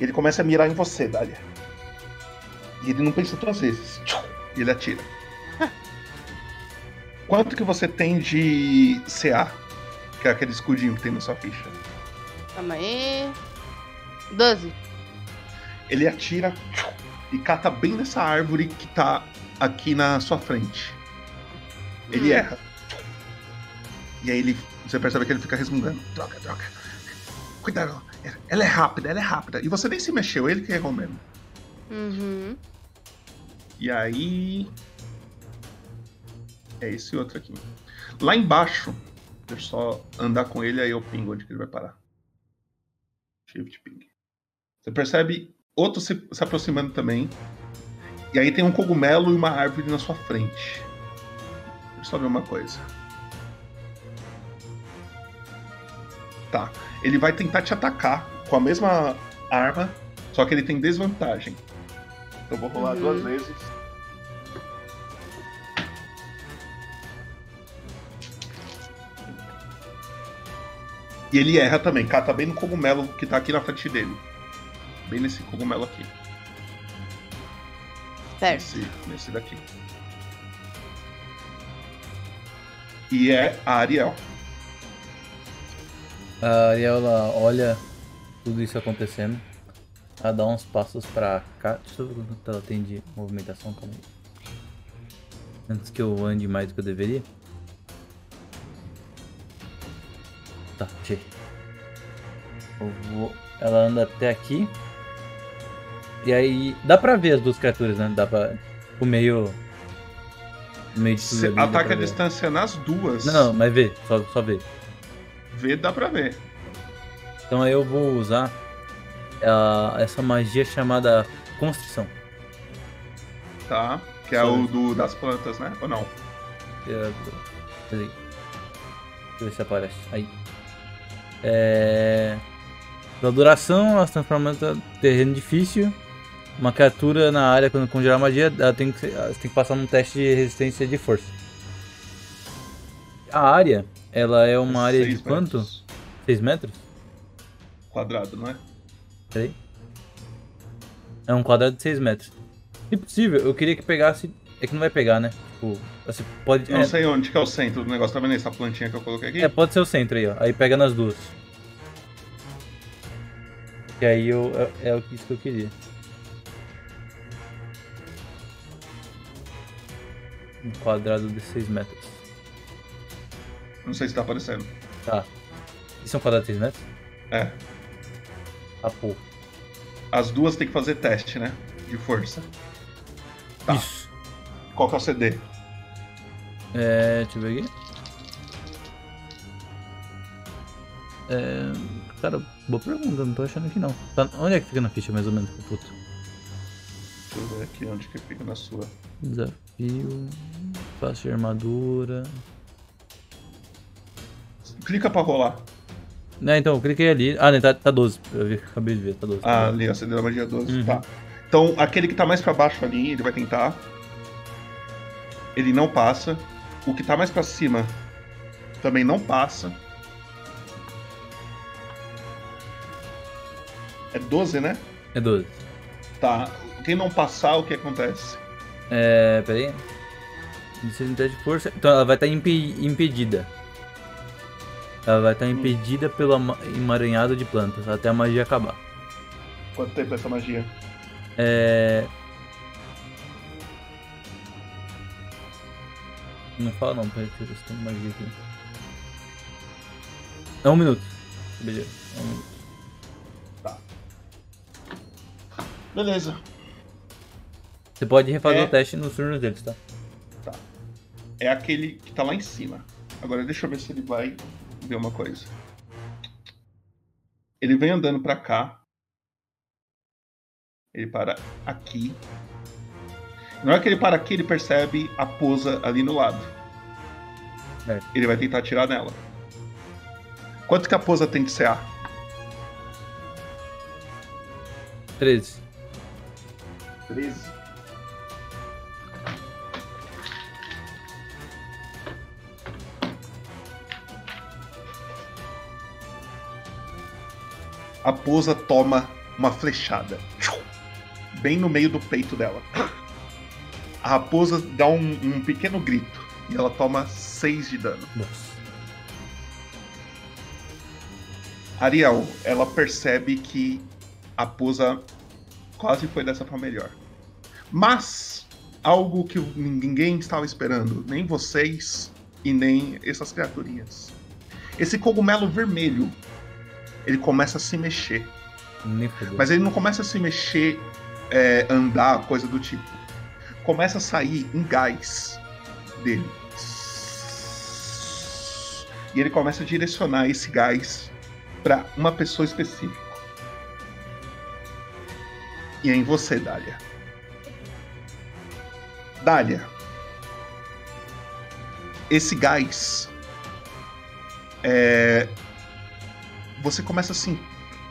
E ele começa a mirar em você, Dália. E ele não pensa duas vezes. E ele atira. Quanto que você tem de CA? Que é aquele escudinho que tem na sua ficha. Calma aí. 12. Ele atira e cata bem nessa árvore que tá aqui na sua frente. Ele Hum. erra. E aí ele. Você percebe que ele fica resmungando. Droga, droga. Cuidado. Ela é rápida, ela é rápida. E você nem se mexeu, ele que errou mesmo. Uhum. E aí. É esse outro aqui. Lá embaixo. Deixa eu só andar com ele, aí eu pingo onde que ele vai parar. Shift ping. Você percebe outro se, se aproximando também. E aí tem um cogumelo e uma árvore na sua frente. Deixa eu só ver uma coisa. Tá. Ele vai tentar te atacar com a mesma arma, só que ele tem desvantagem. Então eu vou rolar Uhum. duas vezes. E ele erra também, cata bem no cogumelo que tá aqui na frente dele. Bem nesse cogumelo aqui. Certo. Nesse, nesse daqui. E é a Ariel. A Ariel ela olha tudo isso acontecendo. Ela dá uns passos pra cá. Deixa eu ver quanto ela tem de movimentação, calma aí. Antes que eu ande mais do que eu deveria. Tá, achei. Eu vou... Ela anda até aqui. E aí. Dá pra ver as duas criaturas, né? Dá pra. O meio. O meio de tudo ali, pra a ver. distância nas duas. Não, não, mas vê, só, só vê. Vê, dá pra ver. Então aí eu vou usar a- essa magia chamada Constrição. Tá? Que é Só o do, das plantas, né? Ou não? É, Peraí. Deixa eu ver se aparece. Aí. É. Da duração, ela se transforma em terreno difícil. Uma criatura na área, quando congelar magia, ela tem que, ela tem que passar num teste de resistência de força. A área, ela é uma área de quanto? metros. 6 metros? Quadrado, não é? Peraí. É um quadrado de 6 metros. Se possível, eu queria que pegasse. É que não vai pegar, né? Tipo, assim, pode. Não é, sei onde que é o centro do negócio. Tá vendo essa plantinha que eu coloquei aqui? é, pode ser o centro aí, ó. Aí pega nas duas. E aí eu, é, é o que- isso que eu queria. Um quadrado de 6 metros. Não sei se tá aparecendo. Tá. Isso é um quadrado de 6 metros? É. Ah, pô. As duas tem que fazer teste, né? De força. Tá. Isso. Qual que é o CD? É. Deixa eu ver aqui. É. Cara, boa pergunta, não tô achando aqui não. Tá- onde é que fica na ficha mais ou menos, puto? Deixa eu ver aqui onde que fica na sua. Desafio. Faixa de armadura. Clica pra rolar. Né, então, eu cliquei ali. Ah, né, tá, tá 12. Eu vi, acabei de ver, tá 12. Ah, ali, acendeu a magia 12. Uhum. Tá. Então, aquele que tá mais pra baixo ali, ele vai tentar. Ele não passa. O que tá mais pra cima também não passa. É 12, né? É 12. Tá. Quem não passar, o que acontece? É. Pera aí. Necessidade de força. Então ela vai estar impedida. Ela vai estar impedida pelo ama- emaranhado de plantas até a magia acabar. Quanto tempo é essa magia? É. Não fala não, peraí, deixa eu ver se tem magia aqui. É um minuto. Beleza, é um minuto. Beleza. Você pode refazer É. o teste nos turnos deles, tá? Tá. É aquele que tá lá em cima. Agora deixa eu ver se ele vai ver uma coisa. Ele vem andando pra cá. Ele para aqui. Na hora que ele para aqui, ele percebe a posa ali no lado. Ele vai tentar atirar nela. Quanto que a posa tem de CA? 13. 13. A Posa toma uma flechada. Bem no meio do peito dela. A raposa dá um, um pequeno grito e ela toma 6 de dano. Ariel, ela percebe que a Posa quase foi dessa pra melhor. Mas algo que ninguém estava esperando, nem vocês e nem essas criaturinhas. Esse cogumelo vermelho, ele começa a se mexer. Mas ele não começa a se mexer, é, andar, coisa do tipo. Começa a sair um gás dele. E ele começa a direcionar esse gás para uma pessoa específica. E é em você, Dália. Dália. Esse gás. É, você começa a sen-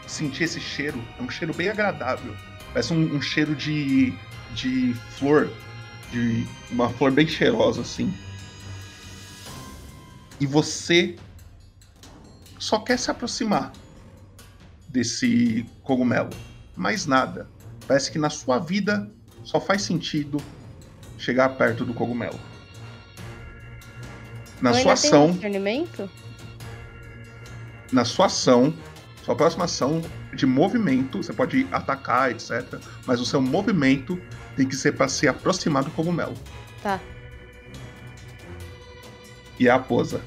sentir esse cheiro. É um cheiro bem agradável. Parece um, um cheiro de, de flor. De uma flor bem cheirosa, assim. E você só quer se aproximar desse cogumelo. Mais nada. Parece que na sua vida só faz sentido chegar perto do cogumelo. Na Eu sua ação, na sua ação, sua próxima ação de movimento, você pode atacar, etc. Mas o seu movimento tem que ser para se aproximar do cogumelo. Tá. E é a posa.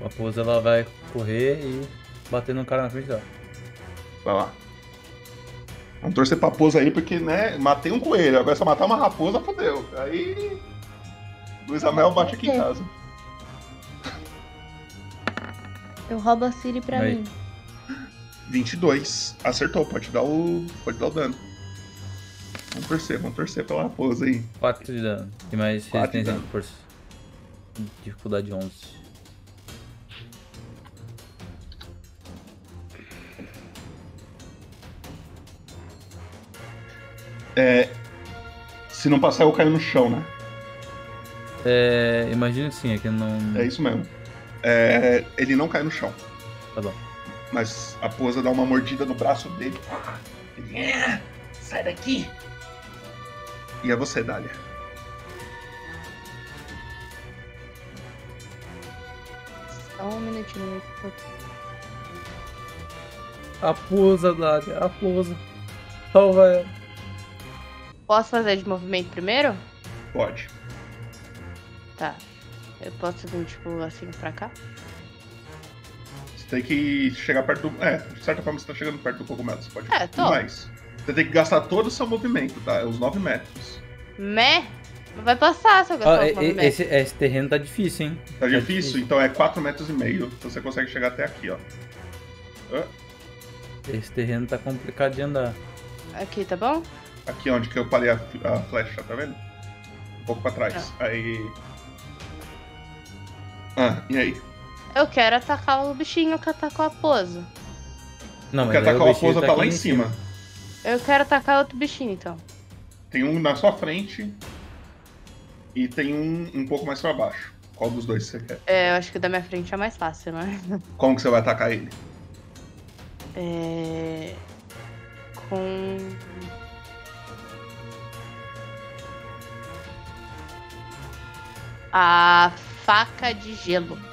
A Raposa ela vai correr e bater no cara na frente dela. Vai lá. Vamos torcer pra posa aí, porque, né, matei um coelho. Agora se eu matar uma raposa, fodeu. Aí. Luiz Amel bate aqui em casa. Eu roubo a Siri pra Aí. mim. 22. Acertou, pode dar o. Pode dar o dano. Vamos torcer, vamos torcer pela raposa aí. 4 de dano. E mais resistência de força. Dificuldade 11. É. Se não passar, eu caio no chão, né? É. Imagina que sim, é que não. É isso mesmo. É, ele não cai no chão. Tá bom. Mas a posa dá uma mordida no braço dele. Ele, É, sai daqui. E é você, Dália. Só um minutinho. Raposa, Dália, raposa. Salva ela. Posso fazer de movimento primeiro? Pode. Tá. Eu posso vir, tipo, assim pra cá? Você tem que chegar perto do. É, de certa forma você tá chegando perto do cogumelo. Você pode É, tô. mais. Você tem que gastar todo o seu movimento, tá? É os 9 metros. Mé? Não vai passar se eu gastar e- o movimento. esse, esse terreno tá difícil, hein? Tá difícil? Então é 4 metros e meio. Então você consegue chegar até aqui, ó. Esse terreno tá complicado de andar. Aqui, tá bom? Aqui onde que eu parei a, a flecha, tá vendo? Um pouco pra trás. Aí. Ah, e aí? Eu quero atacar o bichinho que atacou a pousa. Não, Porque atacar a pousa tá lá em cima. Eu quero atacar outro bichinho, então. Tem um na sua frente e tem um um pouco mais pra baixo. Qual dos dois você quer? É, eu acho que o da minha frente é mais fácil, né? Como que você vai atacar ele? É... Com... A faca de gelo.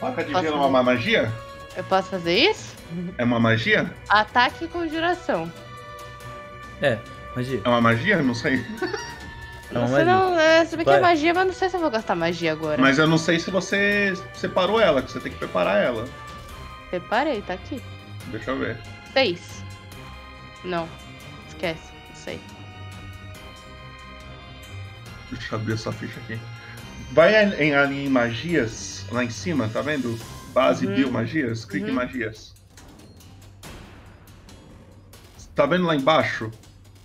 Faca de gelo é uma magia? Eu posso fazer isso? É uma magia? Ataque e conjuração. É, magia. É uma magia? Não sei. É uma Você não, é, se bem que é magia, mas não sei se eu vou gastar magia agora. Mas eu não sei se você separou ela, que você tem que preparar ela. Preparei, tá aqui. Deixa eu ver. Seis. Não. Esquece. Não sei. Deixa eu abrir essa ficha aqui. Vai em, ali em magias, lá em cima, tá vendo? Base Uhum. biomagias, clique em Uhum. magias. Tá vendo lá embaixo?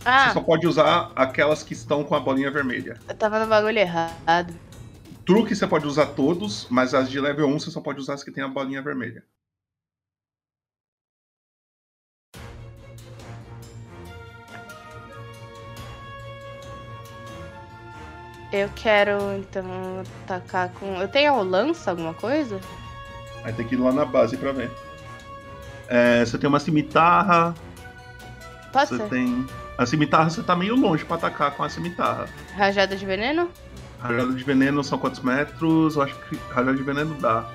Ah, Você só pode usar aquelas que estão com a bolinha vermelha. eu tava no bagulho errado. Truque você pode usar todos, mas as de level 1 você só pode usar as que tem a bolinha vermelha. Eu quero, então, atacar com... Eu tenho lança, alguma coisa? Aí tem que ir lá na base pra ver. É, você tem uma cimitarra. Pode você ser. tem. A cimitarra você tá meio longe pra atacar com a cimitarra. Rajada de veneno? Rajada de veneno são quantos metros? Eu acho que rajada de veneno dá.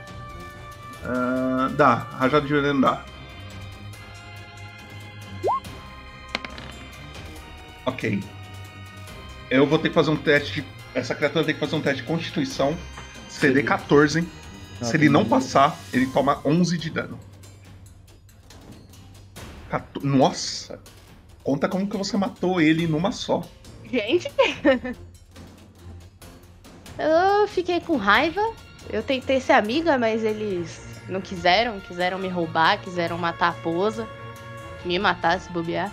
Ah, dá, rajada de veneno dá. Ok. Eu vou ter que fazer um teste. de- Essa criatura tem que fazer um teste de constituição. CD 14. Se ele não passar, ele toma 11 de dano. Cato- Nossa! Conta como que você matou ele numa só. Gente. eu fiquei com raiva. Eu tentei ser amiga, mas eles não quiseram. Quiseram me roubar, quiseram matar a pousa. Me matar se bobear.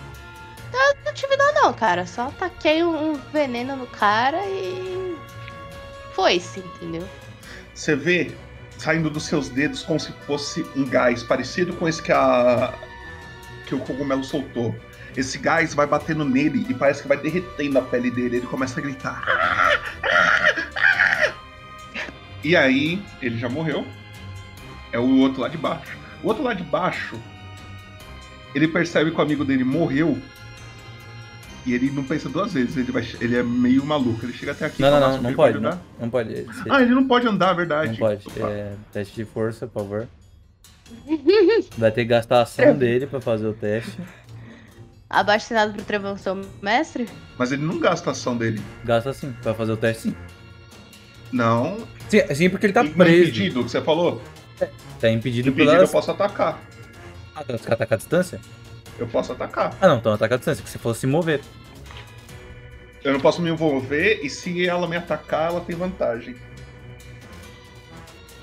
Eu não tive dó não, cara. Só taquei um veneno no cara e. Foi-se, entendeu? Você vê saindo dos seus dedos como se fosse um gás parecido com esse que a que o cogumelo soltou. Esse gás vai batendo nele e parece que vai derretendo a pele dele. Ele começa a gritar. E aí, ele já morreu. É o outro lá de baixo. O outro lá de baixo, ele percebe que o amigo dele morreu. E ele não pensa duas vezes. Ele, vai, ele é meio maluco. Ele chega até aqui. Não, não, não, "Nossa, não pode, andar?" não, não pode. Ah, ele não pode andar, verdade. Não pode. É, teste de força, por favor. Vai ter que gastar a ação dele pra fazer o teste. Abaixo assinado pro Trevão seu mestre? Mas ele não gasta a ação dele. Gasta sim, pra fazer o teste sim. Não. Sim, sim porque ele tá preso. Impedido, que você falou? Tá impedido, Impedido pelas... eu posso atacar. Ah, então você quer atacar a distância? Eu posso atacar. Ah não, então ataca a distância, que se fosse se mover. Eu não posso me envolver e se ela me atacar, ela tem vantagem.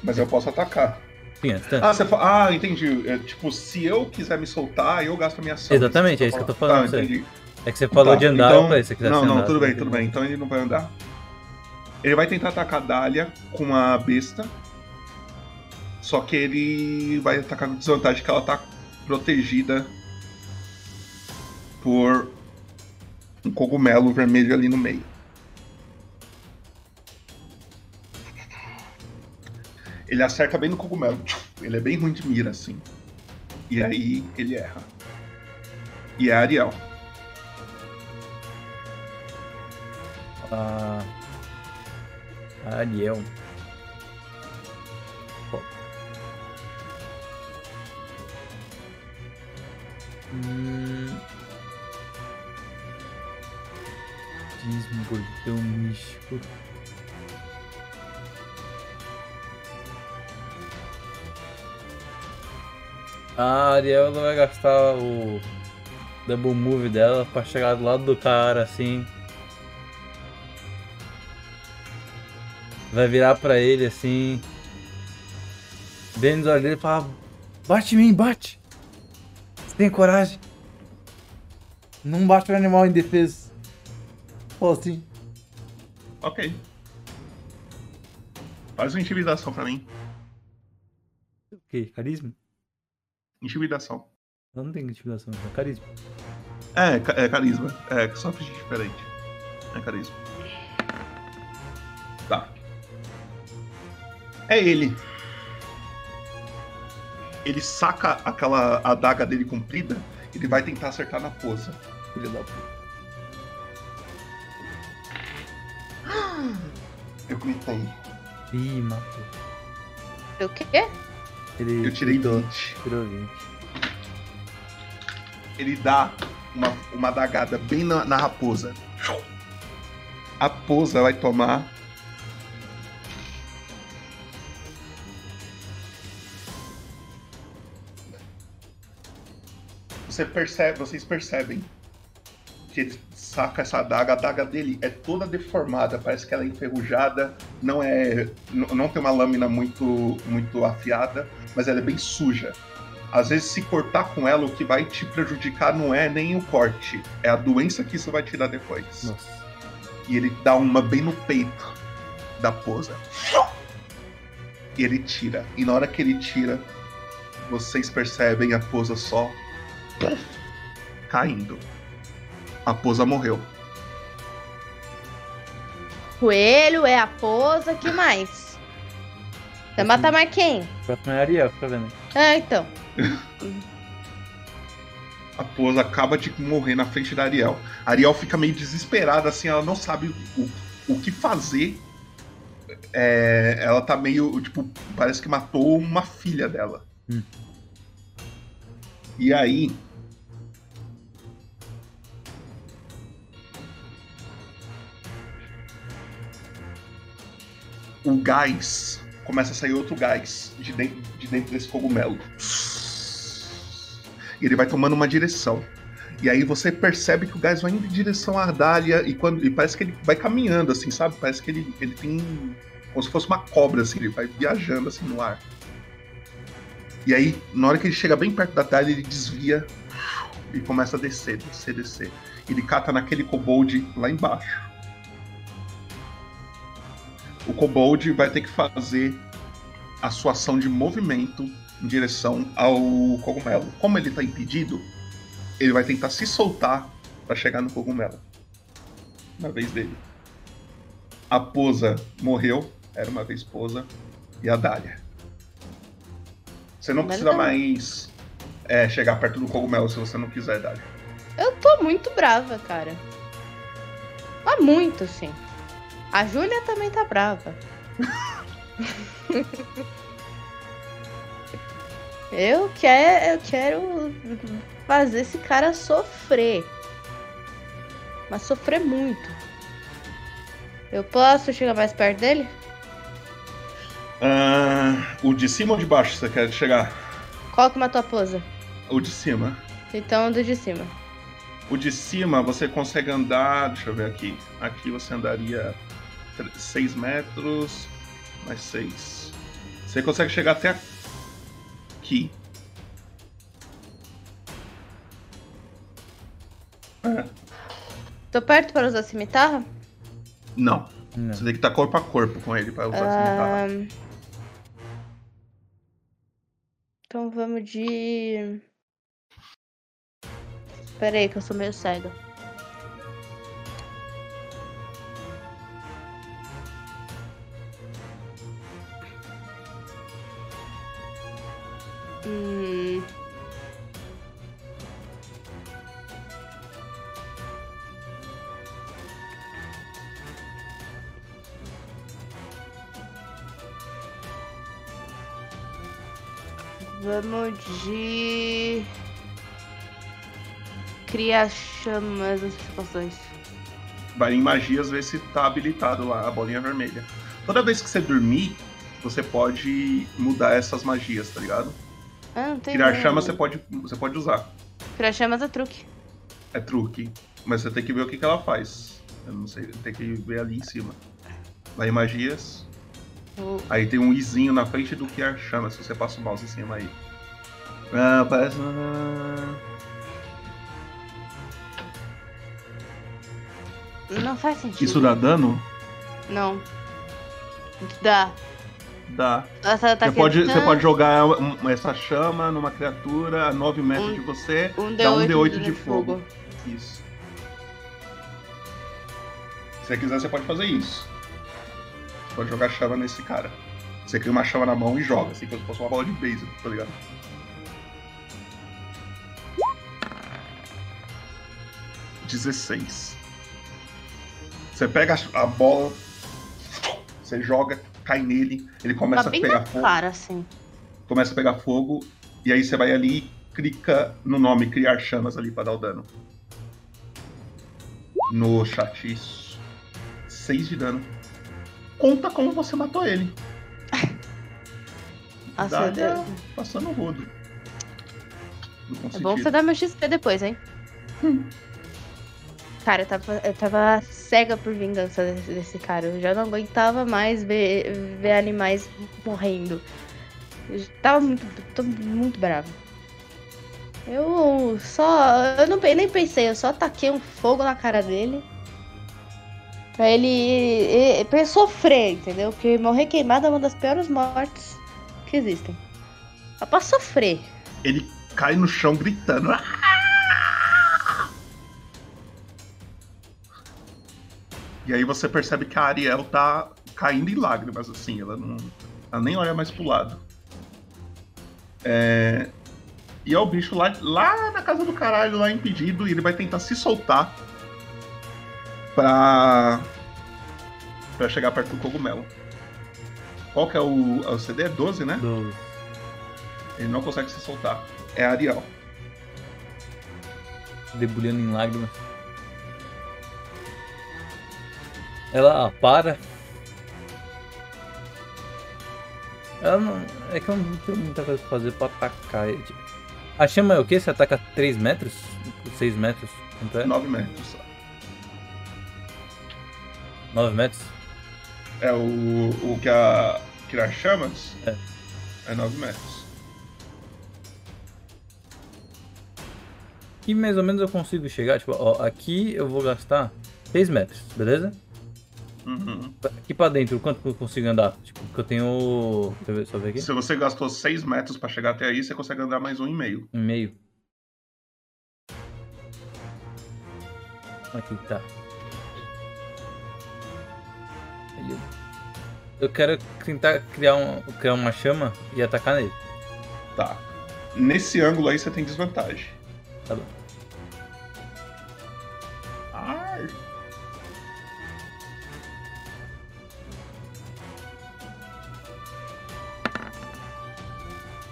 Mas eu posso atacar. Sim, distância. Ah, você fa... ah entendi. É, tipo, se eu quiser me soltar, eu gasto a minha ação. Exatamente, é isso que eu tô falando. Ah, entendi. É que você falou Tá, de andar, então... falei, se você quiser Não, não, andar, tudo bem, tudo bem. Então ele não vai andar. Ele vai tentar atacar a Dália com a besta. Só que ele vai atacar com desvantagem que ela tá protegida por um cogumelo vermelho ali no meio. Ele acerta bem no cogumelo. Ele é bem ruim de mira, assim. E aí ele erra. E é Ariel. A. A Ariel. Hum... Dízimo, bordão místico. A Ariel vai gastar o double move dela pra chegar do lado do cara assim. Vai virar pra ele assim. Bem nos olhos dele e falar: Bate em mim, bate! Você tem coragem? Não bate o animal indefeso. Assim. Ok. Faz uma intimidação pra mim. O quê? Carisma? Intimidação. Eu não tenho intimidação, é carisma. É, é carisma. É, só fiz diferente. É carisma. Tá. É ele. Ele saca aquela adaga dele comprida, ele vai tentar acertar na poça. Filho da puta. Eu gritei. Ih, matou. O quê? Ele Eu tirei gritou, 20. Tirou 20. Ele dá uma, uma adagada bem na, na raposa. A raposa vai tomar. Você percebe, vocês percebem que ele saca essa adaga, a adaga dele é toda deformada, parece que ela é enferrujada, não é, não tem uma lâmina muito muito afiada, mas ela é bem suja. Às vezes, se cortar com ela, o que vai te prejudicar não é nem o corte, é a doença que isso vai tirar depois. Nossa. E ele dá uma bem no peito da posa. E ele tira. E na hora que ele tira, vocês percebem a posa só caindo. A posa morreu. Coelho é a posa, que mais? Você mata mais quem? Próximo é Ariel, fica vendo. É, então. A Posa acaba de morrer na frente da Ariel. A Ariel fica meio desesperada, assim, ela não sabe o, o que fazer. É, ela tá meio, tipo, parece que matou uma filha dela. Hum. E aí. O gás. Começa a sair outro gás de dentro, de dentro desse cogumelo. E ele vai tomando uma direção. E aí você percebe que o gás vai indo em direção à Ardália e, quando, e parece que ele vai caminhando, assim, sabe? Parece que ele, ele tem. como se fosse uma cobra, assim, ele vai viajando assim no ar. E aí, na hora que ele chega bem perto da Ardália, ele desvia e começa a descer, descer, descer. Ele cata naquele kobold lá embaixo. O kobold vai ter que fazer a sua ação de movimento em direção ao cogumelo. Como ele tá impedido, ele vai tentar se soltar para chegar no cogumelo. Na vez dele. A Posa morreu, era uma vez Posa, e a Dália. Você não precisa mais é, chegar perto do cogumelo se você não quiser, Dália. Eu tô muito brava, cara. Mas muito, sim. A Júlia também tá brava. eu, quero, eu quero fazer esse cara sofrer. Mas sofrer muito. Eu posso chegar mais perto dele? Ah, o de cima ou de baixo você quer chegar? Qual que matou a posa? O de cima. Então, o do de cima. O de cima você consegue andar. Deixa eu ver aqui. Aqui você andaria 6 metros mais 6. Você consegue chegar até aqui. É, Tô perto para usar cimitarra? não. Você tem que estar corpo a corpo com ele para usar essa cimitarra. Então vamos de. Pera aí, que eu sou meio cega. Vamos de cria chamas as situações. Vai em magias ver se tá habilitado lá a bolinha vermelha. Toda vez que você dormir, você pode mudar essas magias, tá ligado? Ah, não tem. Criar chama você pode, você pode usar. Criar chamas é truque. É truque. Mas você tem que ver o que, que ela faz. Eu não sei, tem que ver ali em cima. Vai em magias. Aí tem um izinho na frente do criar chama, se você passa o mouse em cima aí. Ah, parece. Não faz sentido. Isso dá dano? Não. Dá. Dá. Essa tá Você pode, você pode jogar um- essa chama numa criatura a 9 metros de você, um dá um D8 D8 de de fogo. Isso. Se você quiser, você pode fazer isso. Você pode jogar chama nesse cara. Você cria uma chama na mão e joga, assim como se fosse uma bola de beisebol, tá ligado? Dezesseis. Você pega a bola, você joga, cai nele, ele começa Tá a pegar fogo cara, assim. começa a pegar fogo, e aí você vai ali e clica no nome criar chamas ali pra dar o dano. No chat, isso. 6 de dano. Conta como você matou ele. Dália eu- passando o rodo. É bom sentido. você dar meu XP depois, hein? Cara, eu tava, eu tava cega por vingança desse, desse cara. Eu já não aguentava mais ver, ver animais morrendo. Eu tava muito, tô muito bravo. Eu só. Eu não, nem pensei, eu só taquei um fogo na cara dele. Pra ele, ele- pra ele sofrer, entendeu? Porque morrer queimado é uma das piores mortes que existem. Só pra sofrer. Ele cai no chão gritando. E aí você percebe que a Ariel tá caindo em lágrimas, assim, ela não. Ela nem olha mais pro lado. É, E é o bicho lá, lá na casa do caralho, lá impedido, e ele vai tentar se soltar pra. pra chegar perto do cogumelo. Qual que é o, é o CD? É 12, né? 12. Ele não consegue se soltar. É a Ariel. Debulhando em lágrimas. Ela para. Ela não. É que eu não tenho muita coisa pra fazer pra atacar. A chama é o que? Você ataca 3 metros? 6 metros? Quanto é? 9 metros. 9 metros? É o, o que a Criar Chamas É. é 9 metros. Aqui mais ou menos eu consigo chegar. Tipo, ó, aqui eu vou gastar 6 metros, beleza? Uhum. Aqui pra dentro, quanto que eu consigo andar? Tipo, que eu tenho. Deixa eu ver, só ver aqui. Se você gastou 6 metros pra chegar até aí, você consegue andar mais um e meio. Um meio. Aqui tá. Eu quero tentar criar, um, criar uma chama e atacar nele. Tá. Nesse ângulo aí você tem desvantagem. Tá bom.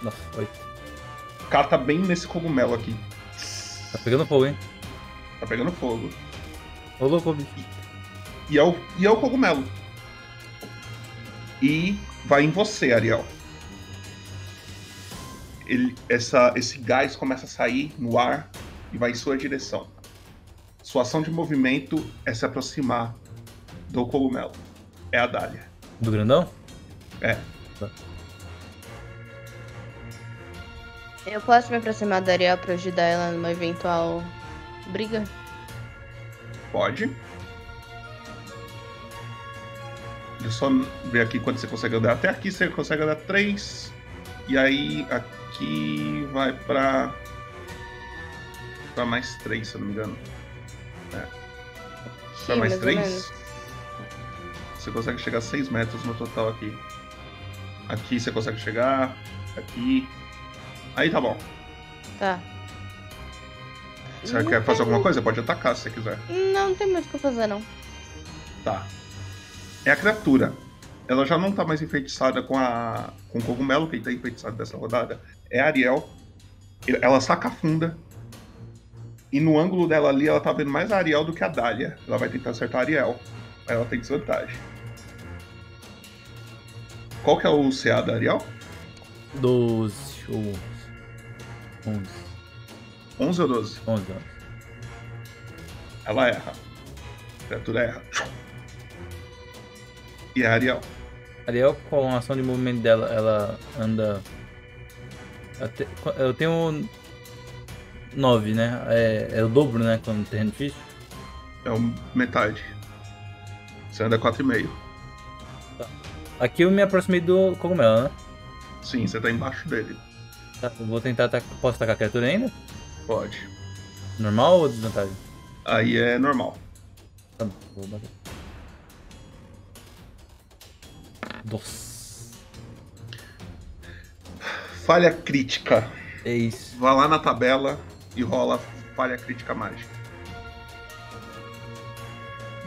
Nossa, oito. Cata bem nesse cogumelo aqui. Tá pegando fogo, hein? Tá pegando fogo. Ô louco, bicho. E é o, e é o cogumelo. E vai em você, Ariel. Ele, essa, esse gás começa a sair no ar e vai em sua direção. Sua ação de movimento é se aproximar do cogumelo. É a Dália. Do grandão? É. Tá. Eu posso me aproximar da Ariel pra ajudar ela numa eventual briga? Pode. Deixa eu só ver aqui quanto você consegue andar. Até aqui você consegue andar 3. E aí aqui vai pra. pra mais 3, se eu não me engano. É. Pra Sim, mais mais ou 3. menos. Você consegue chegar a 6 metros no total aqui. Aqui você consegue chegar. Aqui. Aí tá bom. Tá. Você Não quer fazer tem- alguma coisa? Pode atacar se você quiser. Não, não tem muito o que eu fazer, não. Tá. É a criatura. ela já não tá mais enfeitiçada com a com o cogumelo, quem tá enfeitiçado dessa rodada é a Ariel. Ela saca a funda. E no ângulo dela ali, ela tá vendo mais a Ariel do que a Dália. Ela vai tentar acertar a Ariel. Aí ela tem desvantagem. Qual que é o CA da Ariel? 12 ou 11. 11 ou 12? 11, 11. Ela erra. A criatura erra. E a Ariel? Ariel, com a ação de movimento dela, ela anda. até- Eu tenho 9, né? É, é o dobro, né? Quando terreno difícil. É o metade. Você anda 4,5. Aqui eu me aproximei do cogumelo, né? Sim, você tá embaixo dele. Tá, vou tentar atacar. Posso atacar a criatura ainda? Pode. Normal ou desvantagem? Aí é normal. Tá bom, vou bater. Nossa. Falha crítica. É isso. Vá lá na tabela e rola falha crítica mágica.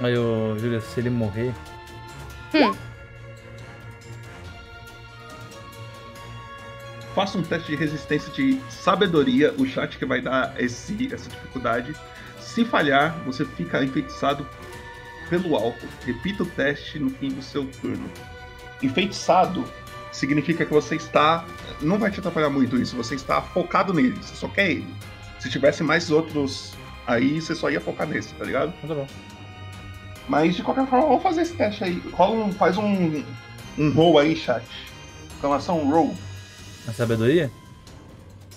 Aí, ô, Júlia, se ele morrer. Hum. Faça um teste de resistência de sabedoria, o chat que vai dar esse, essa dificuldade. Se falhar, você fica enfeitiçado pelo alto. Repita o teste no fim do seu turno. Enfeitiçado significa que você está. Não vai te atrapalhar muito isso, você está focado nele, você só quer ele. Se tivesse mais outros aí, você só ia focar nesse, tá ligado? Tá bom. Mas de qualquer forma, vamos fazer esse teste aí. Rola um, faz um, um roll aí, chat. Exclamação roll. A sabedoria?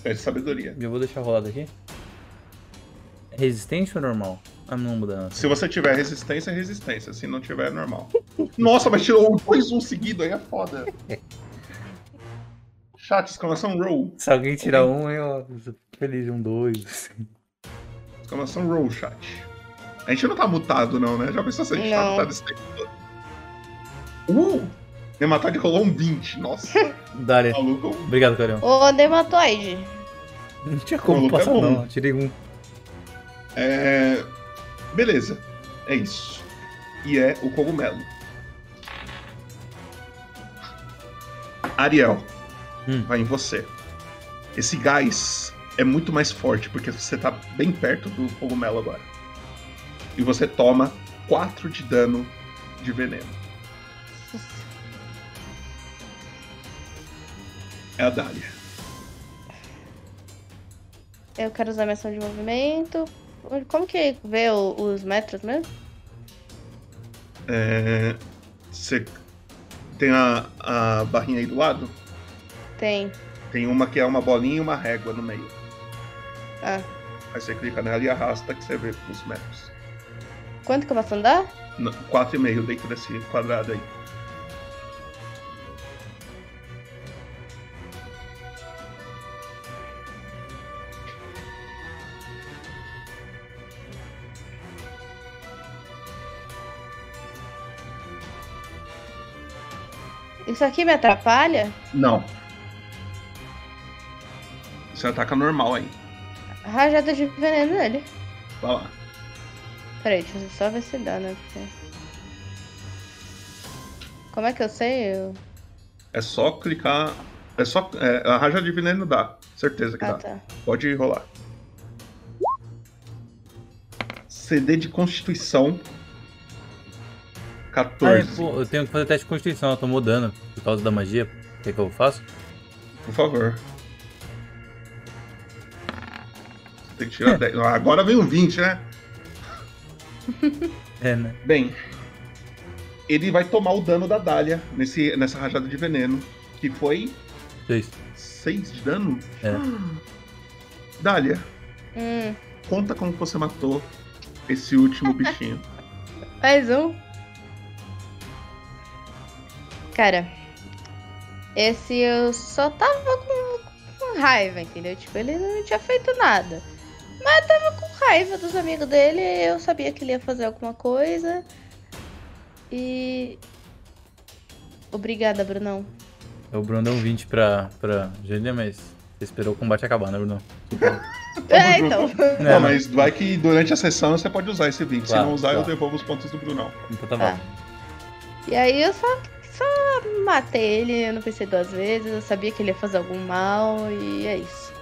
É de sabedoria. Eu vou deixar rolado aqui. Resistência ou normal? Ah, não muda não. Se você tiver resistência, é resistência. Se não tiver, é normal. Nossa, mas tirou dois um seguido aí é foda. Chat, exclamação roll. Se alguém tirar um, eu feliz, um dois. assim. Exclamação roll, chat. A gente não tá mutado, não, né? Já pensou se a gente tá Não. mutado esse tempo todo? Uh! Nematode rolou um 20. Nossa, Dália. maluco. Obrigado, Carião. Ô, Dematoide. Não tinha como Maluco é passar, bom. não. Tirei um. É. Beleza. É isso. E é o cogumelo. Ariel, Hum. vai em você. Esse gás é muito mais forte porque você tá bem perto do cogumelo agora. E você toma 4 de dano de veneno. É a Dália. Eu quero usar minha ação de movimento. Como que vê o- os metros mesmo? É, Você tem a, a barrinha aí do lado? Tem. Tem uma que é uma bolinha e uma régua no meio. Ah. Aí você clica nela e arrasta que você vê os metros. Quanto que eu posso andar? N- Quatro e meio dentro desse quadrado aí. Isso aqui me atrapalha? Não. Você ataca normal aí. Rajada de veneno nele. Vai lá. Peraí, deixa eu só ver se dá, né? Porque... Como é que eu sei? Eu... É só clicar. É só. É, a raja de veneno dá. Certeza que Ah, dá. tá. Pode rolar. CD de Constituição. Ah, 14. pô, eu tenho que fazer teste de constituição, eu tô mudando por causa da magia. O que, que eu faço? Por favor. Tem que tirar 10. Ah, Agora vem um 20, né? É, né? Bem, ele vai tomar o dano da Dália nesse, nessa rajada de veneno. Que foi Seis. 6 de dano? É. Dália, Hum, conta como você matou esse último bichinho. mais um. Cara, esse eu só tava com, com raiva, entendeu? Tipo, ele não tinha feito nada. Mas eu tava com raiva dos amigos dele, eu sabia que ele ia fazer alguma coisa. E. Obrigada, Brunão. O Bruno deu um 20 pra, pra Júlia, mas você esperou o combate acabar, né, Bruno? É, então. Não, É, mas vai que durante a sessão você pode usar esse 20. Se Claro, não usar, eu claro. devolvo os pontos do Brunão. Então tá Tá. bom. E aí eu só, só matei ele, eu não pensei duas vezes, eu sabia que ele ia fazer algum mal e é isso.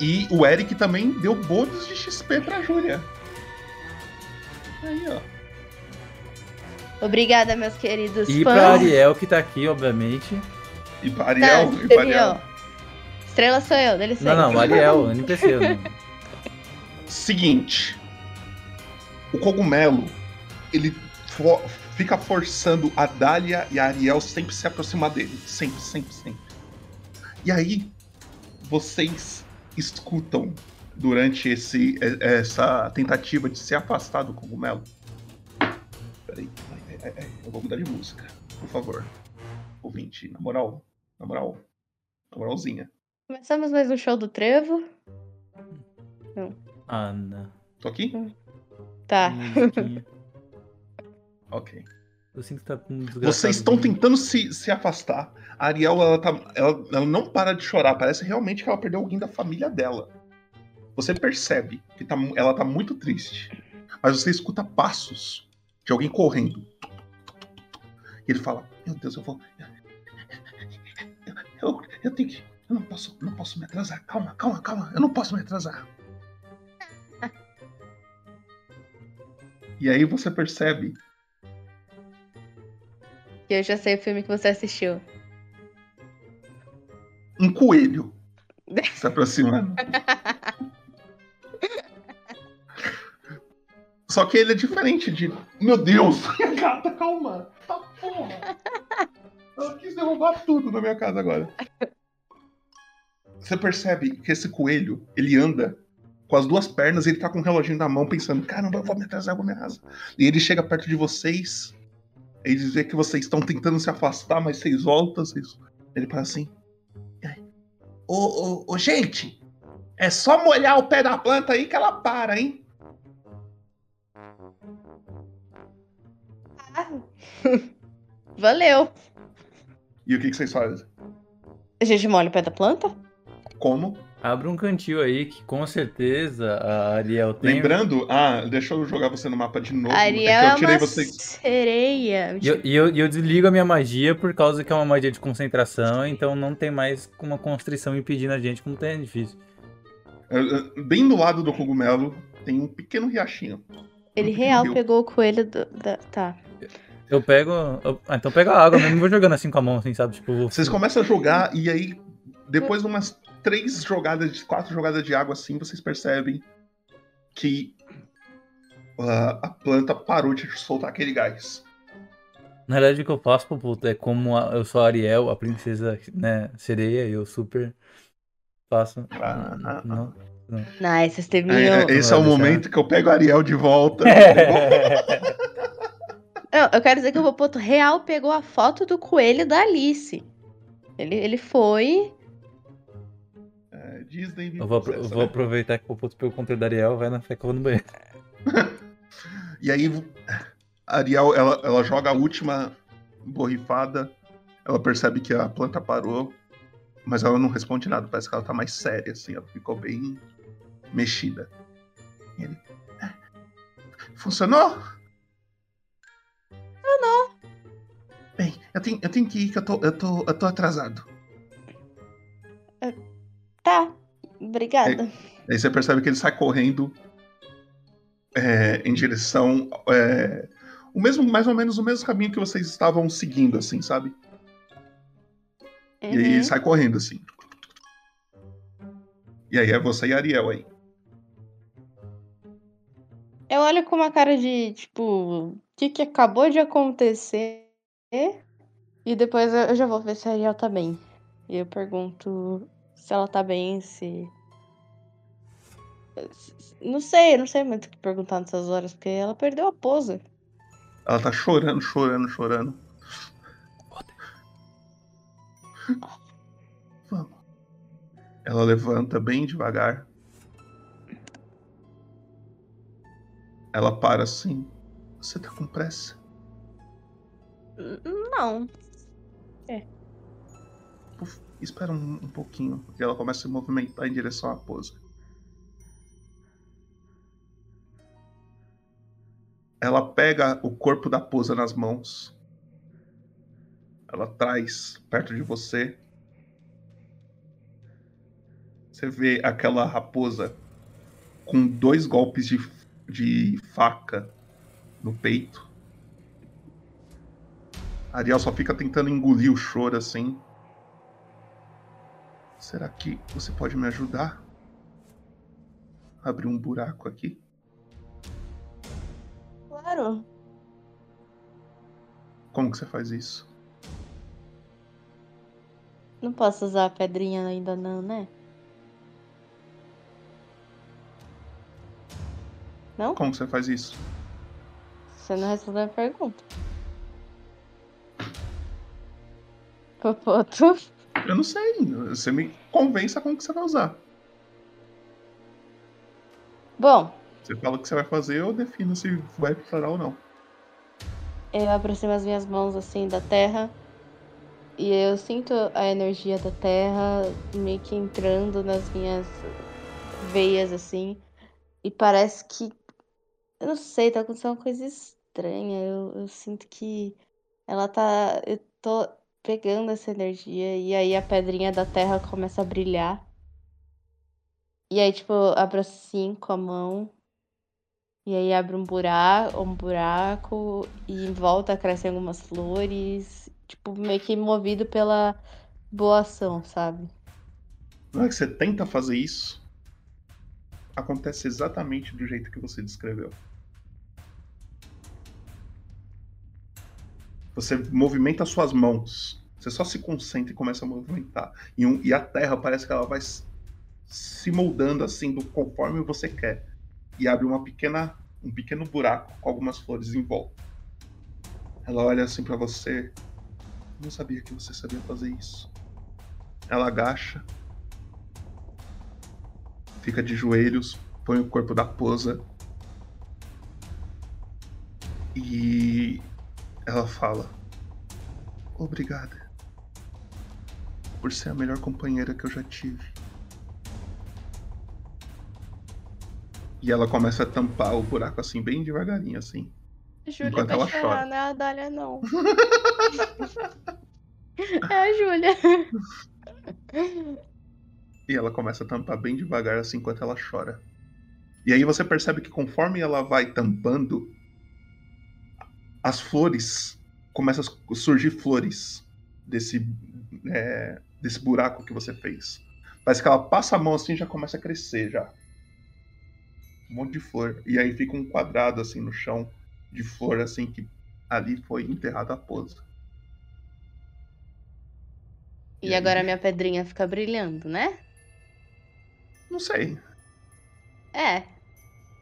E o Eric também deu bônus de XP pra Júlia. Aí, ó. Obrigada, meus queridos E fãs. pra Ariel, que tá aqui, obviamente. E pra Tá, Ariel, e pra Ariel. Estrela sou eu, dá licença. Não, não, Ariel, NPC. eu não- Seguinte. O cogumelo, ele fo- fica forçando a Dália e a Ariel sempre se aproximar dele. Sempre, sempre, sempre. E aí, vocês escutam durante esse, essa tentativa de se afastar do cogumelo. Peraí, ai, eu vou mudar de música, por favor. Ouvinte, na moral, na moral, na moralzinha. Começamos mais um show do Trevo. Ah, não. Tô aqui? Tá. Ok. Eu sinto que tá com um. Vocês estão tentando se, se afastar. A Ariel, ela, tá, ela, ela não para de chorar. Parece realmente que ela perdeu alguém da família dela. Você percebe que tá, ela tá muito triste. Mas você escuta passos de alguém correndo. E ele fala: Meu Deus, eu vou. Eu, eu tenho que. Eu não posso, não posso me atrasar. Calma, calma, calma. Eu não posso me atrasar. E aí você percebe eu já sei o filme que você assistiu. um coelho se aproximando. Só que ele é diferente de. Meu Deus! Gata, calma! Tá porra! Ela quis derrubar tudo na minha casa agora. Você percebe que esse coelho, ele anda com as duas pernas e ele tá com um reloginho na mão pensando, caramba, eu vou me atrasar, eu vou me atrasar. E ele chega perto de vocês, ele vê que vocês estão tentando se afastar, mas vocês voltam, vocês... ele fala assim, Ô, ô, ô, gente, é só molhar o pé da planta aí que ela para, hein? Valeu. E o que, que vocês fazem? A gente molha o pé da planta? Como? Abre um cantil aí que com certeza a Ariel tem. Lembrando, ah, deixa eu jogar você no mapa de novo. Ariel é que é eu tirei uma vocês. sereia. E eu, e eu, eu desligo a minha magia por causa que é uma magia de concentração, então não tem mais uma constrição impedindo a gente, como tem é difícil. É, é, Bem do lado do cogumelo tem um pequeno riachinho. Ele Um real rio. pegou o coelho do, da... Tá. Eu pego. eu- ah, então pega a água mesmo, vou jogando assim com a mão, assim, sabe? Tipo, vou- Vocês começam a jogar e aí, depois de umas três jogadas, de quatro jogadas de água assim, vocês percebem que ah, a planta parou de soltar aquele gás. Na realidade, o que eu faço, Poputo, é como a- eu sou a Ariel, a princesa, né, sereia, e eu super faço. Ah, não, não. Nice, vocês teve É, é, esse é o momento que eu pego a Ariel de volta. Não, eu quero dizer que o Popoto real pegou a foto do coelho da Alice. Ele, ele foi. É, Disney me Eu vou, apro- eu processa, vou né? aproveitar que o Poputo pegou o controle da Ariel, vai na fé que eu vou no banheiro. E aí, a Ariel, ela, ela joga a última borrifada. Ela percebe que a planta parou. Mas ela não responde nada. Parece que ela tá mais séria, assim. Ela ficou bem mexida. Ele, "É, Funcionou? Funcionou. Bem, eu tenho, eu tenho que ir, que eu tô, eu tô, eu tô atrasado. Tá. Obrigada. Aí você percebe que ele sai correndo é, em direção. é, o mesmo, mais ou menos o mesmo caminho que vocês estavam seguindo, assim, sabe? E aí Uhum. ele sai correndo, assim. E aí é você e Ariel aí. Eu olho com uma cara de, tipo, o que que acabou de acontecer? E depois eu eu já vou ver se a Ariel tá bem. E eu pergunto se ela tá bem, se. Não sei, não sei muito o que perguntar nessas horas, porque ela perdeu a pose. Ela tá chorando, chorando, chorando. Vamos. Ela levanta bem devagar. Ela para assim. Você tá com pressa? Não. É. Espera um, um pouquinho. E ela começa a se movimentar em direção à pose. ela pega o corpo da Posa nas mãos. Ela traz perto de você. Você vê aquela raposa com dois golpes de, de faca no peito. Ariel só fica tentando engolir o choro assim. Será que você pode me ajudar? Abrir um buraco aqui? Claro. Como que você faz isso? Não posso usar a pedrinha ainda não, né? Não? Como que você faz isso? Você não respondeu a pergunta. Popoto. Eu não sei. Você me convença como que você vai usar. Bom, Você fala o que você vai fazer, eu defino se vai funcionar ou não. eu aproximo as minhas mãos assim da terra e eu sinto a energia da terra meio que entrando nas minhas veias assim. E parece que. Eu não sei, tá acontecendo uma coisa estranha. Eu, eu sinto que ela tá. Eu tô pegando essa energia e aí a pedrinha da terra começa a brilhar. E aí, tipo, abro assim com a mão. E aí abre um buraco, um buraco e em volta crescem algumas flores. Tipo, meio que movido pela boa ação, sabe? Na hora que você tenta fazer isso, acontece exatamente do jeito que você descreveu. Você movimenta suas mãos. Você só se concentra e começa a movimentar. E, um- e a terra parece que ela vai se moldando assim do conforme você quer. E abre uma pequena, um pequeno buraco com algumas flores em volta. Ela olha assim pra você. Não sabia que você sabia fazer isso. Ela agacha, fica de joelhos, põe o corpo da posa e ela fala: Obrigada por ser a melhor companheira que eu já tive. E ela começa a tampar o buraco assim, bem devagarinho, assim. Júlia Enquanto ela chorar, chora. não é a Dália, não. é a Júlia. E ela começa a tampar bem devagar, assim, enquanto ela chora. E aí você percebe que conforme ela vai tampando, as flores começam a surgir flores desse, é, desse buraco que você fez. Parece que ela passa a mão assim e já começa a crescer já. Um monte de flor. E aí fica um quadrado assim no chão de flor, assim, que ali foi enterrada a pose. E agora minha pedrinha fica brilhando, né? Não sei. É.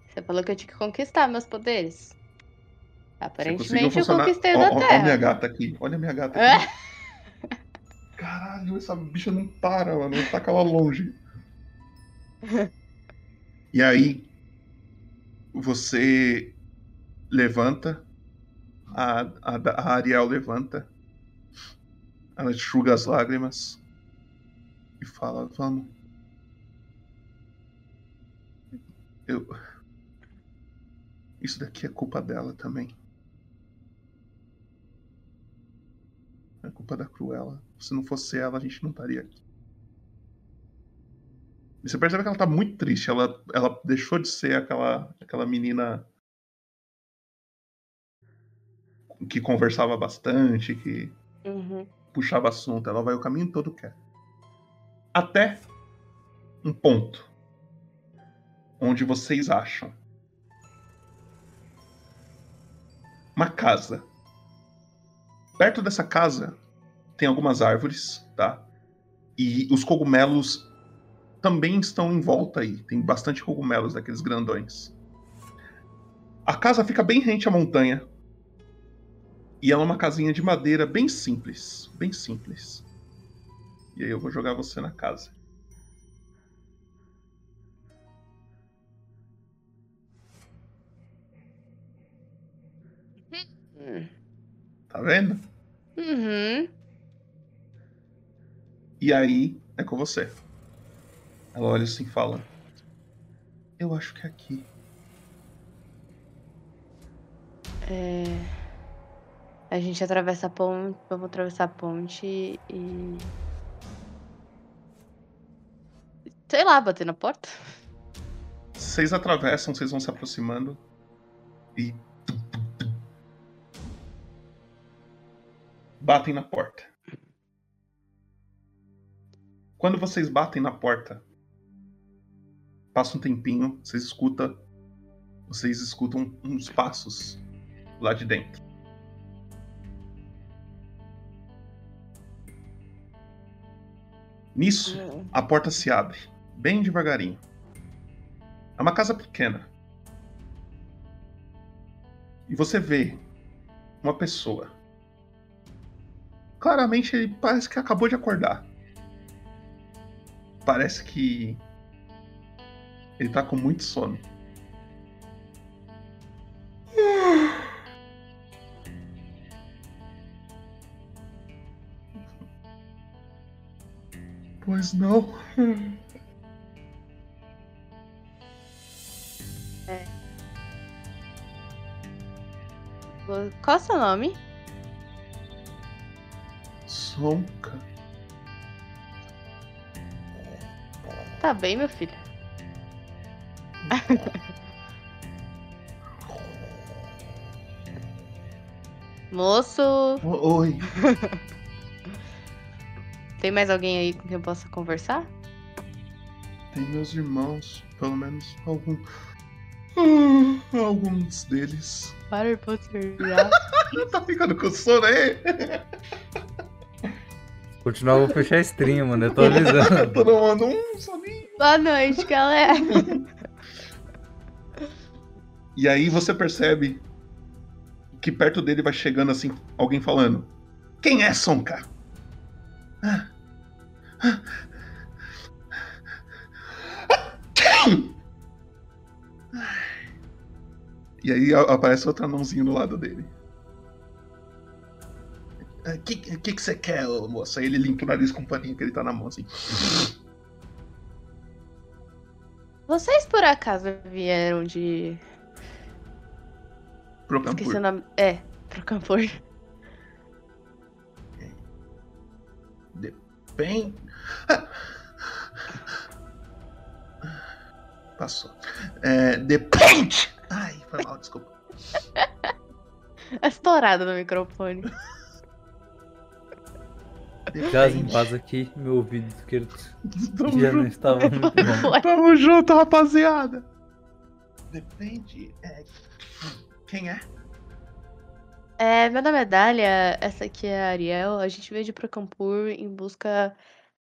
Você falou que eu tinha que conquistar meus poderes. Aparentemente eu conquistei da ó, ó Terra. minha gata aqui. Olha a minha gata É. aqui. Caralho, essa bicha não para, mano. Taca ela longe. E aí, você levanta, a, a, a Ariel levanta, ela enxuga as lágrimas e fala: Vamos. Eu. Isso daqui é culpa dela também. É culpa da Cruella. Se não fosse ela, a gente não estaria aqui. E você percebe que ela tá muito triste. Ela, ela deixou de ser aquela, aquela menina que conversava bastante, que Uhum. puxava assunto. Ela vai o caminho todo quer. Até um ponto onde vocês acham uma casa. Perto dessa casa tem algumas árvores, tá? E os cogumelos também estão em volta aí. Tem bastante cogumelos daqueles grandões. A casa fica bem rente à montanha. E ela é uma casinha de madeira bem simples. Bem simples. E aí eu vou jogar você na casa. Tá vendo? Uhum. E aí é com você. Ela olha assim e fala: Eu acho que é aqui. É, A gente atravessa a ponte. Vamos atravessar a ponte e. Sei lá, bater na porta. Vocês atravessam, vocês vão se aproximando. E. Batem na porta. Quando vocês batem na porta, passa um tempinho, vocês escutam. Vocês escutam uns passos lá de dentro. Nisso, a porta se abre, bem devagarinho. É uma casa pequena. E você vê uma pessoa. Claramente ele parece que acabou de acordar. Parece que ele tá com muito sono. Pois não. É. Qual é o seu nome? Sonka. Tá bem, meu filho. Moço, Oi. tem mais alguém aí com quem eu possa conversar? Tem meus irmãos, pelo menos algum. Alguns deles. Para, posso ajudar? tá ficando com sono aí? Continuar, vou fechar a stream, mano. Eu tô avisando. Todo mundo um soninho. Boa noite, galera. E aí você percebe que perto dele vai chegando assim, alguém falando. Quem é Sonka? Ah. Ah. Quem? E aí aparece outro anãozinho do lado dele. O que, que, que você quer, ô, moça? Aí ele limpa o nariz com o paninho que ele tá na mão, assim. Vocês por acaso vieram de. Esqueci o Procampur. nome. É, pro Campor. Bem. Passou. É, depende! Ai, foi mal, desculpa. É estourado no microfone. Gás em paz aqui, meu ouvido esquerdo Tamo já não junto. estava muito bom. Tamo junto, rapaziada! Depende. é, Quem é? É, meu nome é Dália, essa aqui é a Ariel. A gente veio de Procampur em busca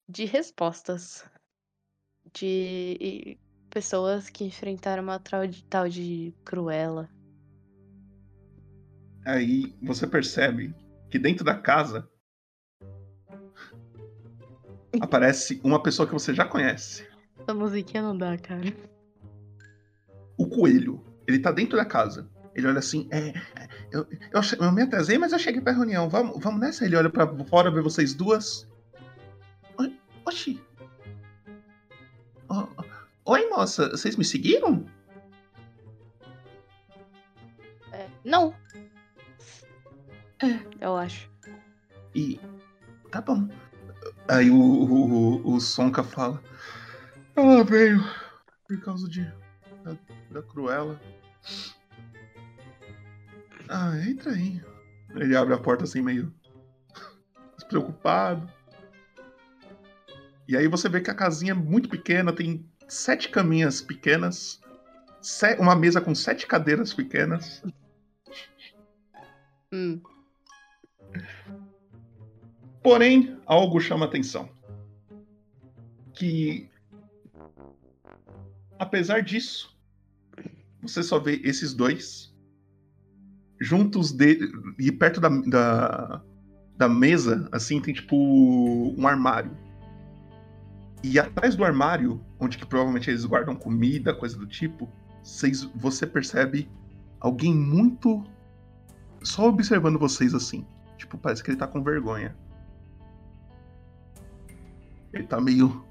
de respostas de pessoas que enfrentaram uma tal de, tal de Cruella. Aí você percebe que dentro da casa aparece uma pessoa que você já conhece. Essa musiquinha não dá, cara. O coelho. Ele tá dentro da casa. Ele olha assim, é. é, Eu, eu, eu me atrasei, mas eu cheguei pra reunião. Vamos, vamos nessa? Ele olha pra fora, vê vocês duas. Oi, oxi. Ó, Oi, moça, vocês me seguiram? É, não. É, eu acho. E. Tá bom. Aí o, o, o, Sonka fala. Ela veio por causa de. da, da Cruella. Ah, entra aí. Ele abre a porta assim, meio. despreocupado. E aí você vê que a casinha é muito pequena, tem sete caminhas pequenas, uma mesa com sete cadeiras pequenas. Hum. Porém, algo chama atenção. Que, apesar disso, você só vê esses dois juntos de, e perto da, da, da mesa, assim, tem tipo um armário. E atrás do armário, onde que provavelmente eles guardam comida, coisa do tipo, vocês, você percebe alguém muito só observando vocês assim. Tipo, parece que ele tá com vergonha. Ele tá meio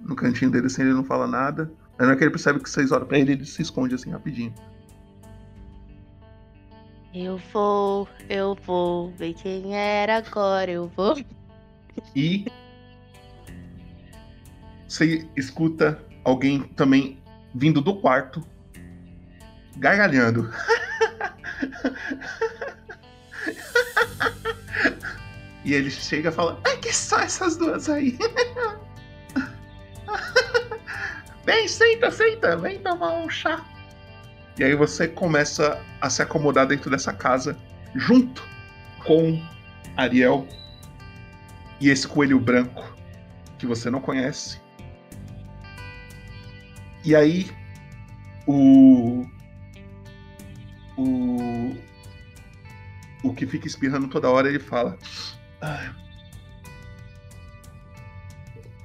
no cantinho dele assim, ele não fala nada. Aí na hora que ele percebe que vocês olham pra ele, ele se esconde assim rapidinho. Eu vou, eu vou ver quem era agora, eu vou. E você escuta alguém também vindo do quarto, gargalhando. E ele chega e fala: Ai, que só essas duas aí? Vem, senta, senta, vem tomar um chá. E aí você começa a se acomodar dentro dessa casa, junto com Ariel e esse coelho branco que você não conhece. E aí o o o que fica espirrando toda hora ele fala: "Ah,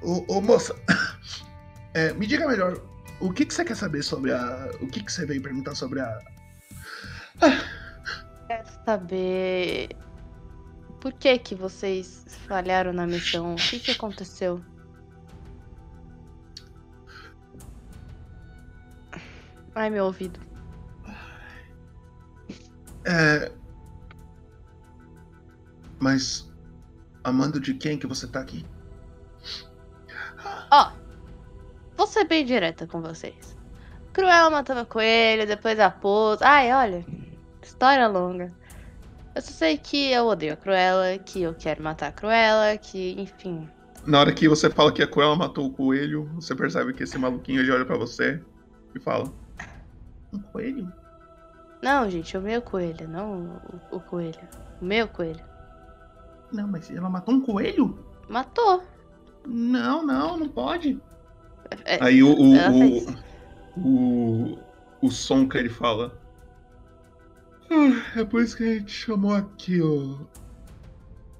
Ô, ô, moça, é, me diga melhor, o que, que você quer saber sobre a. O que, que você veio perguntar sobre a. Quero saber por que que vocês falharam na missão? O que que aconteceu? Ai, meu ouvido. É. Mas. Amando de quem que você tá aqui? Ó, vou ser bem direta com vocês. Cruella matava coelho, depois a pousa. Ai, olha, história longa. Eu só sei que eu odeio a Cruella, que eu quero matar a Cruella, que, enfim. Na hora que você fala que a Cruella matou o coelho, você percebe que esse maluquinho ele olha pra você e fala: Um coelho? Não, gente, o meu coelho, não o, o coelho. O meu coelho. Não, mas ela matou um coelho? Matou. Não, não, não pode. É, Aí o. o, o, o, o som que ele fala. "Ah, É por isso que a gente chamou aqui, ó.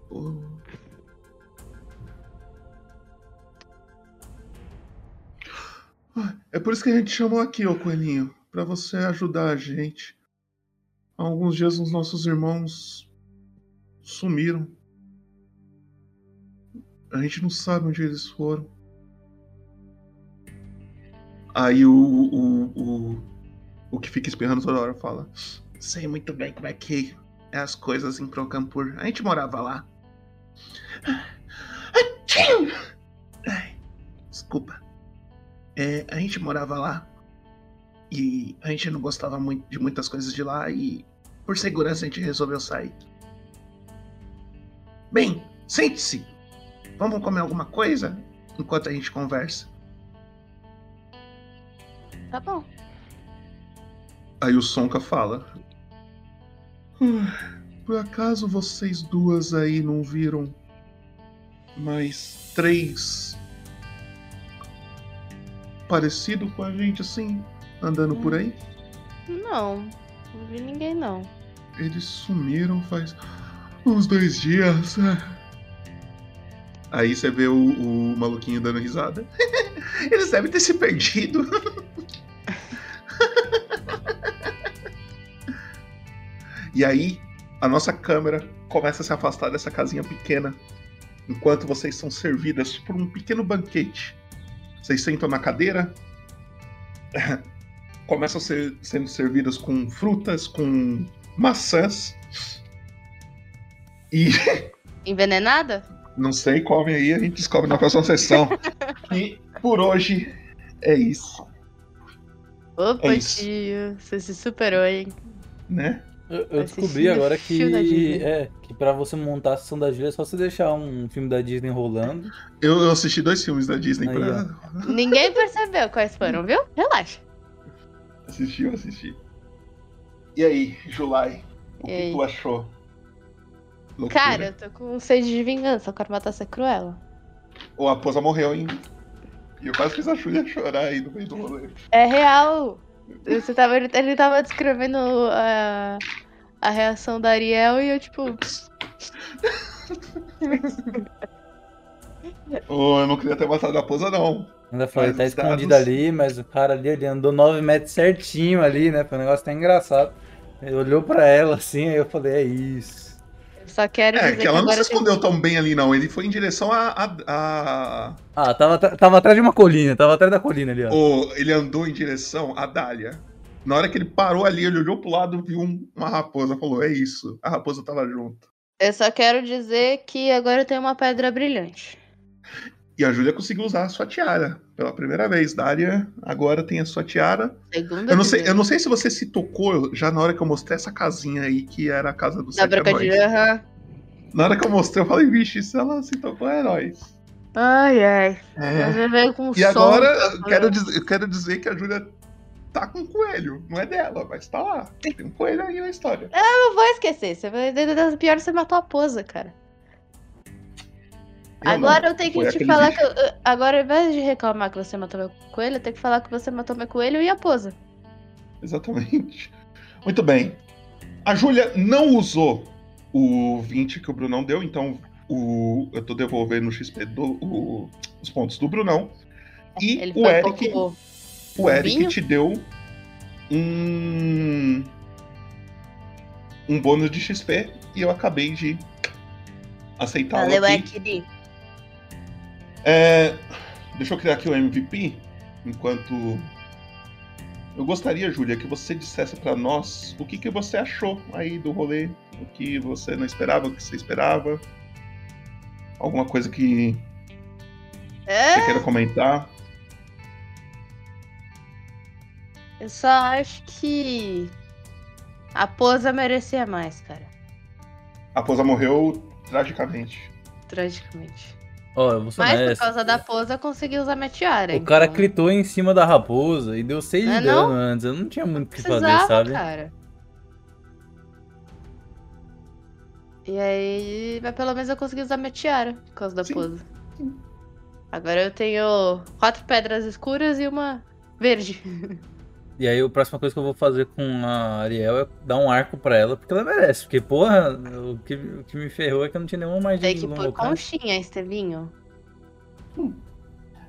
o- Ah, É por isso que a gente chamou aqui, ô coelhinho. Pra você ajudar a gente. Há alguns dias os nossos irmãos sumiram. A gente não sabe onde eles foram. Aí o, o, o, o que fica espirrando toda hora fala: Sei muito bem como é que é as coisas em Procampur. A gente morava lá. Achim! Ai, desculpa. É, a gente morava lá. E a gente não gostava muito de muitas coisas de lá. E por segurança a gente resolveu sair. Bem, sente-se. Vamos comer alguma coisa enquanto a gente conversa. Tá bom. Aí o Sonka fala: "Ah, Por acaso vocês duas aí não viram mais três parecido com a gente assim, andando por aí? Não, não vi ninguém não. Eles sumiram faz uns dois dias. Aí você vê o, o maluquinho dando risada. Eles devem ter se perdido. E aí, a nossa câmera começa a se afastar dessa casinha pequena, enquanto vocês são servidas por um pequeno banquete. Vocês sentam na cadeira, começam a ser sendo servidas com frutas, com maçãs. E Envenenada? Não sei, comem aí, a gente descobre na próxima sessão. e por hoje é isso, Opa, É isso. tio, você se superou, hein? né? Eu, eu descobri agora Disney. que é que para você montar a sessão da Júlia é só você deixar um filme da Disney rolando. Eu, eu assisti dois filmes da Disney Aí, pra. Ninguém percebeu quais foram, viu? Relaxa. Assisti, eu assisti. E aí, Julai, o E que aí? tu achou? Loucura. Cara, eu tô com sede de vingança, eu quero matar essa Cruella. Ou a Posa morreu, hein? E eu quase fiz a Júlia chorar aí no meio do rolê. É real. Você tava, ele tava descrevendo a, a reação da Ariel e eu, tipo. Ô, eu não queria ter matado a Posa, não. Ainda falei, Mas tá escondido dados- ali, mas o cara ali, ele andou 9 metros certinho ali, né? Foi um negócio até engraçado. Ele olhou pra ela assim, aí eu falei, é isso. Só quero É, dizer que ela não se agora tem- escondeu tão bem ali, não. Ele foi em direção a. a, a- Ah, tava, tava atrás de uma colina, tava atrás da colina ali, ó. o- ele andou em direção a Dália. Na hora que ele parou ali, ele olhou pro lado, viu um- uma raposa, falou: É isso. A raposa tava junto. Eu só quero dizer que agora eu tenho uma pedra brilhante. E a Júlia conseguiu usar a sua tiara pela primeira vez. Dária agora tem a sua tiara. Segunda Eu não, sei, vez. eu não sei se você se tocou já na hora que eu mostrei essa casinha aí, que era a casa do Da. Aham. Na hora que eu mostrei, eu falei, vixe, se ela se tocou, é nóis. Ai, ai. É. Você veio com E som, agora, eu quero, dizer, eu quero dizer que a Júlia tá com um coelho. Não é dela, mas tá lá. Tem um coelho aí na história. Eu não vou esquecer. Você vai... Pior você matou a posa, cara. Agora eu tenho que te falar bicho. que. eu- Agora, ao invés de reclamar que você matou meu coelho, eu tenho que falar que você matou meu coelho e a posa. Exatamente. Muito bem. A Júlia não usou o 20 que o Brunão deu, então o, eu tô devolvendo o XP do, o- os pontos do Brunão. E Ele o um Eric, pouco o Eric te deu um um bônus de XP e eu acabei de aceitá-lo Valeu, aqui. Ekiri. É, deixa eu criar aqui o MVP, enquanto. Eu gostaria, Júlia, que você dissesse pra nós o que, que você achou aí do rolê, o que você não esperava, o que você esperava. Alguma coisa que É, você queira comentar. eu só acho que. A posa merecia mais, cara. A Posa morreu tragicamente. Tragicamente. Ó, eu vou ser Mas por causa da posa eu consegui usar minha tiara. O cara então. clitou em cima da raposa e deu 6 É, de não? dano antes. Eu não tinha muito o que fazer, sabe? cara. E aí, mas pelo menos eu consegui usar minha tiara por causa da posa. Agora eu tenho quatro pedras escuras e uma verde. E aí a próxima coisa que eu vou fazer com a Ariel é dar um arco pra ela, porque ela merece. Porque, porra, o que, o que me ferrou é que eu não tinha nenhuma magia Tem que pôr conchinha, Estevinho.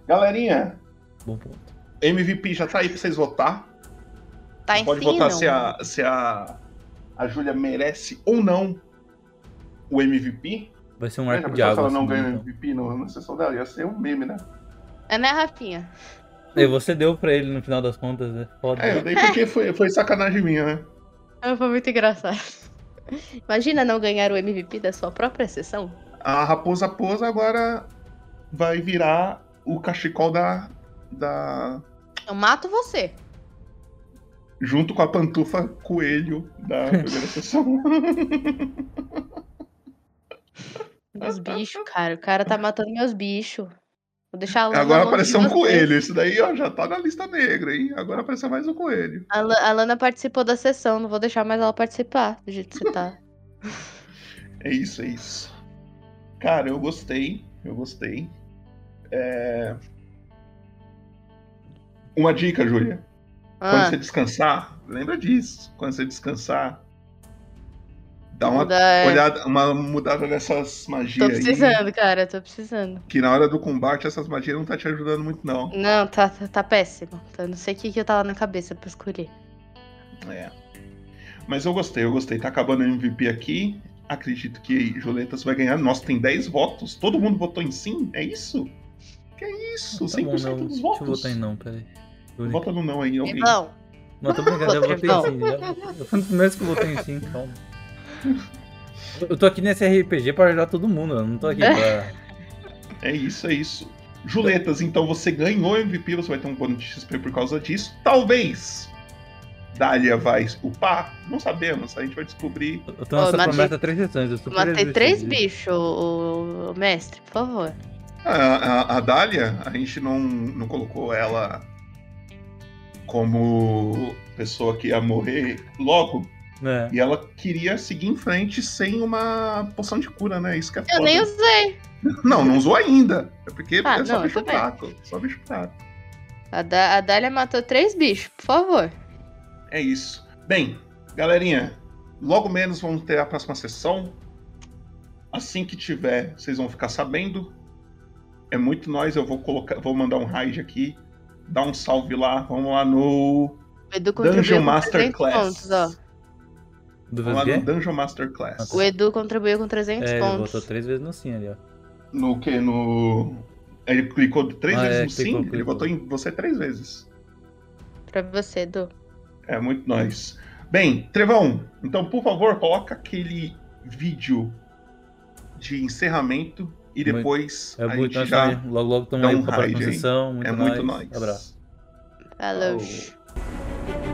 Galerinha, Bom ponto. MVP já tá aí pra vocês votar. Tá em Pode cima, votar não. se a, se a, a Júlia merece ou não o MVP. Vai ser um arco de pensou se água. ela não assim, ganha o então. MVP no- na sessão dela? Ia ser um meme, né? É né, Rafinha? E você deu pra ele no final das contas, né? Foda. É, eu dei porque foi, foi sacanagem minha, né? Ah, Foi muito engraçado. Imagina não ganhar o MVP da sua própria sessão. A Raposa Posa agora vai virar o cachecol da. da. Eu mato você. junto com a pantufa coelho da primeira sessão. Meus bichos, cara. O cara tá matando meus bichos. Vou deixar Agora apareceu um coelho. Isso daí ó, já tá na lista negra, hein? Agora apareceu mais um coelho. A, La- a Lana participou da sessão, não vou deixar mais ela participar do jeito que você tá. É isso, é isso. Cara, eu gostei. Eu gostei. É... Uma dica, Júlia. Quando Ah. você descansar, lembra disso. Quando você descansar, dá uma Muda, é. olhada, uma mudada nessas magias Tô aí. precisando, cara, tô precisando. Que na hora do combate essas magias não tá te ajudando muito, não. Não, tá, tá, tá péssimo. Tá, não sei o que, que eu tava na cabeça pra escolher. É. Mas eu gostei, eu gostei. Tá acabando o MVP aqui. Acredito que Juletas vai ganhar. Nossa, tem 10 votos. Todo mundo votou em sim? É isso? Que isso? Tá 100% bom, não. dos Deixa votos. eu votar em não, peraí. Vota no não aí, alguém. Irmão. Não, tô brincando, eu votei em sim. Eu fui dos primeiros que votei em sim, calma. Eu tô aqui nesse RPG pra ajudar todo mundo, eu não tô aqui pra. É isso, é isso. Juletas, então você ganhou o MVP, você vai ter um bônus de XP por causa disso. Talvez Dália vai upar? Não sabemos, a gente vai descobrir. Eu tô nessa Ô, promessa há três sessões, eu super Matei três bichos, o, o mestre, por favor. A, a, a Dália, a gente não, não colocou ela como pessoa que ia morrer logo. É. E ela queria seguir em frente sem uma poção de cura, né? Isso que é foda. Eu nem usei. Não, não usou ainda. É porque Ah, é só não, bicho tudo bem. fraco. Só bicho fraco. A, da, a Dália matou três bichos, por favor. É isso. Bem, galerinha, logo menos vamos ter a próxima sessão. Assim que tiver, vocês vão ficar sabendo. É muito nós, eu vou colocar, vou mandar um raid aqui. Dá um salve lá, vamos lá no Edu Dungeon com 300 Masterclass. pontos, ó. Do Vamos lá quê? no Dungeon Masterclass. O Edu contribuiu com 300 É, ele pontos. votou três vezes no sim ali, ó. No que? No. Ele clicou três Ah, vezes é, no sim? clicou, Ele clicou. votou em você três vezes. Pra você, Edu. É muito nós. Bem, Trevão, então por favor, coloca aquele vídeo de encerramento e Muito- depois É a muito gente nós já também. Logo, logo estamos dá um raid sessão. Muito É muito nóis. nóis. Abraço. Falou. Falou.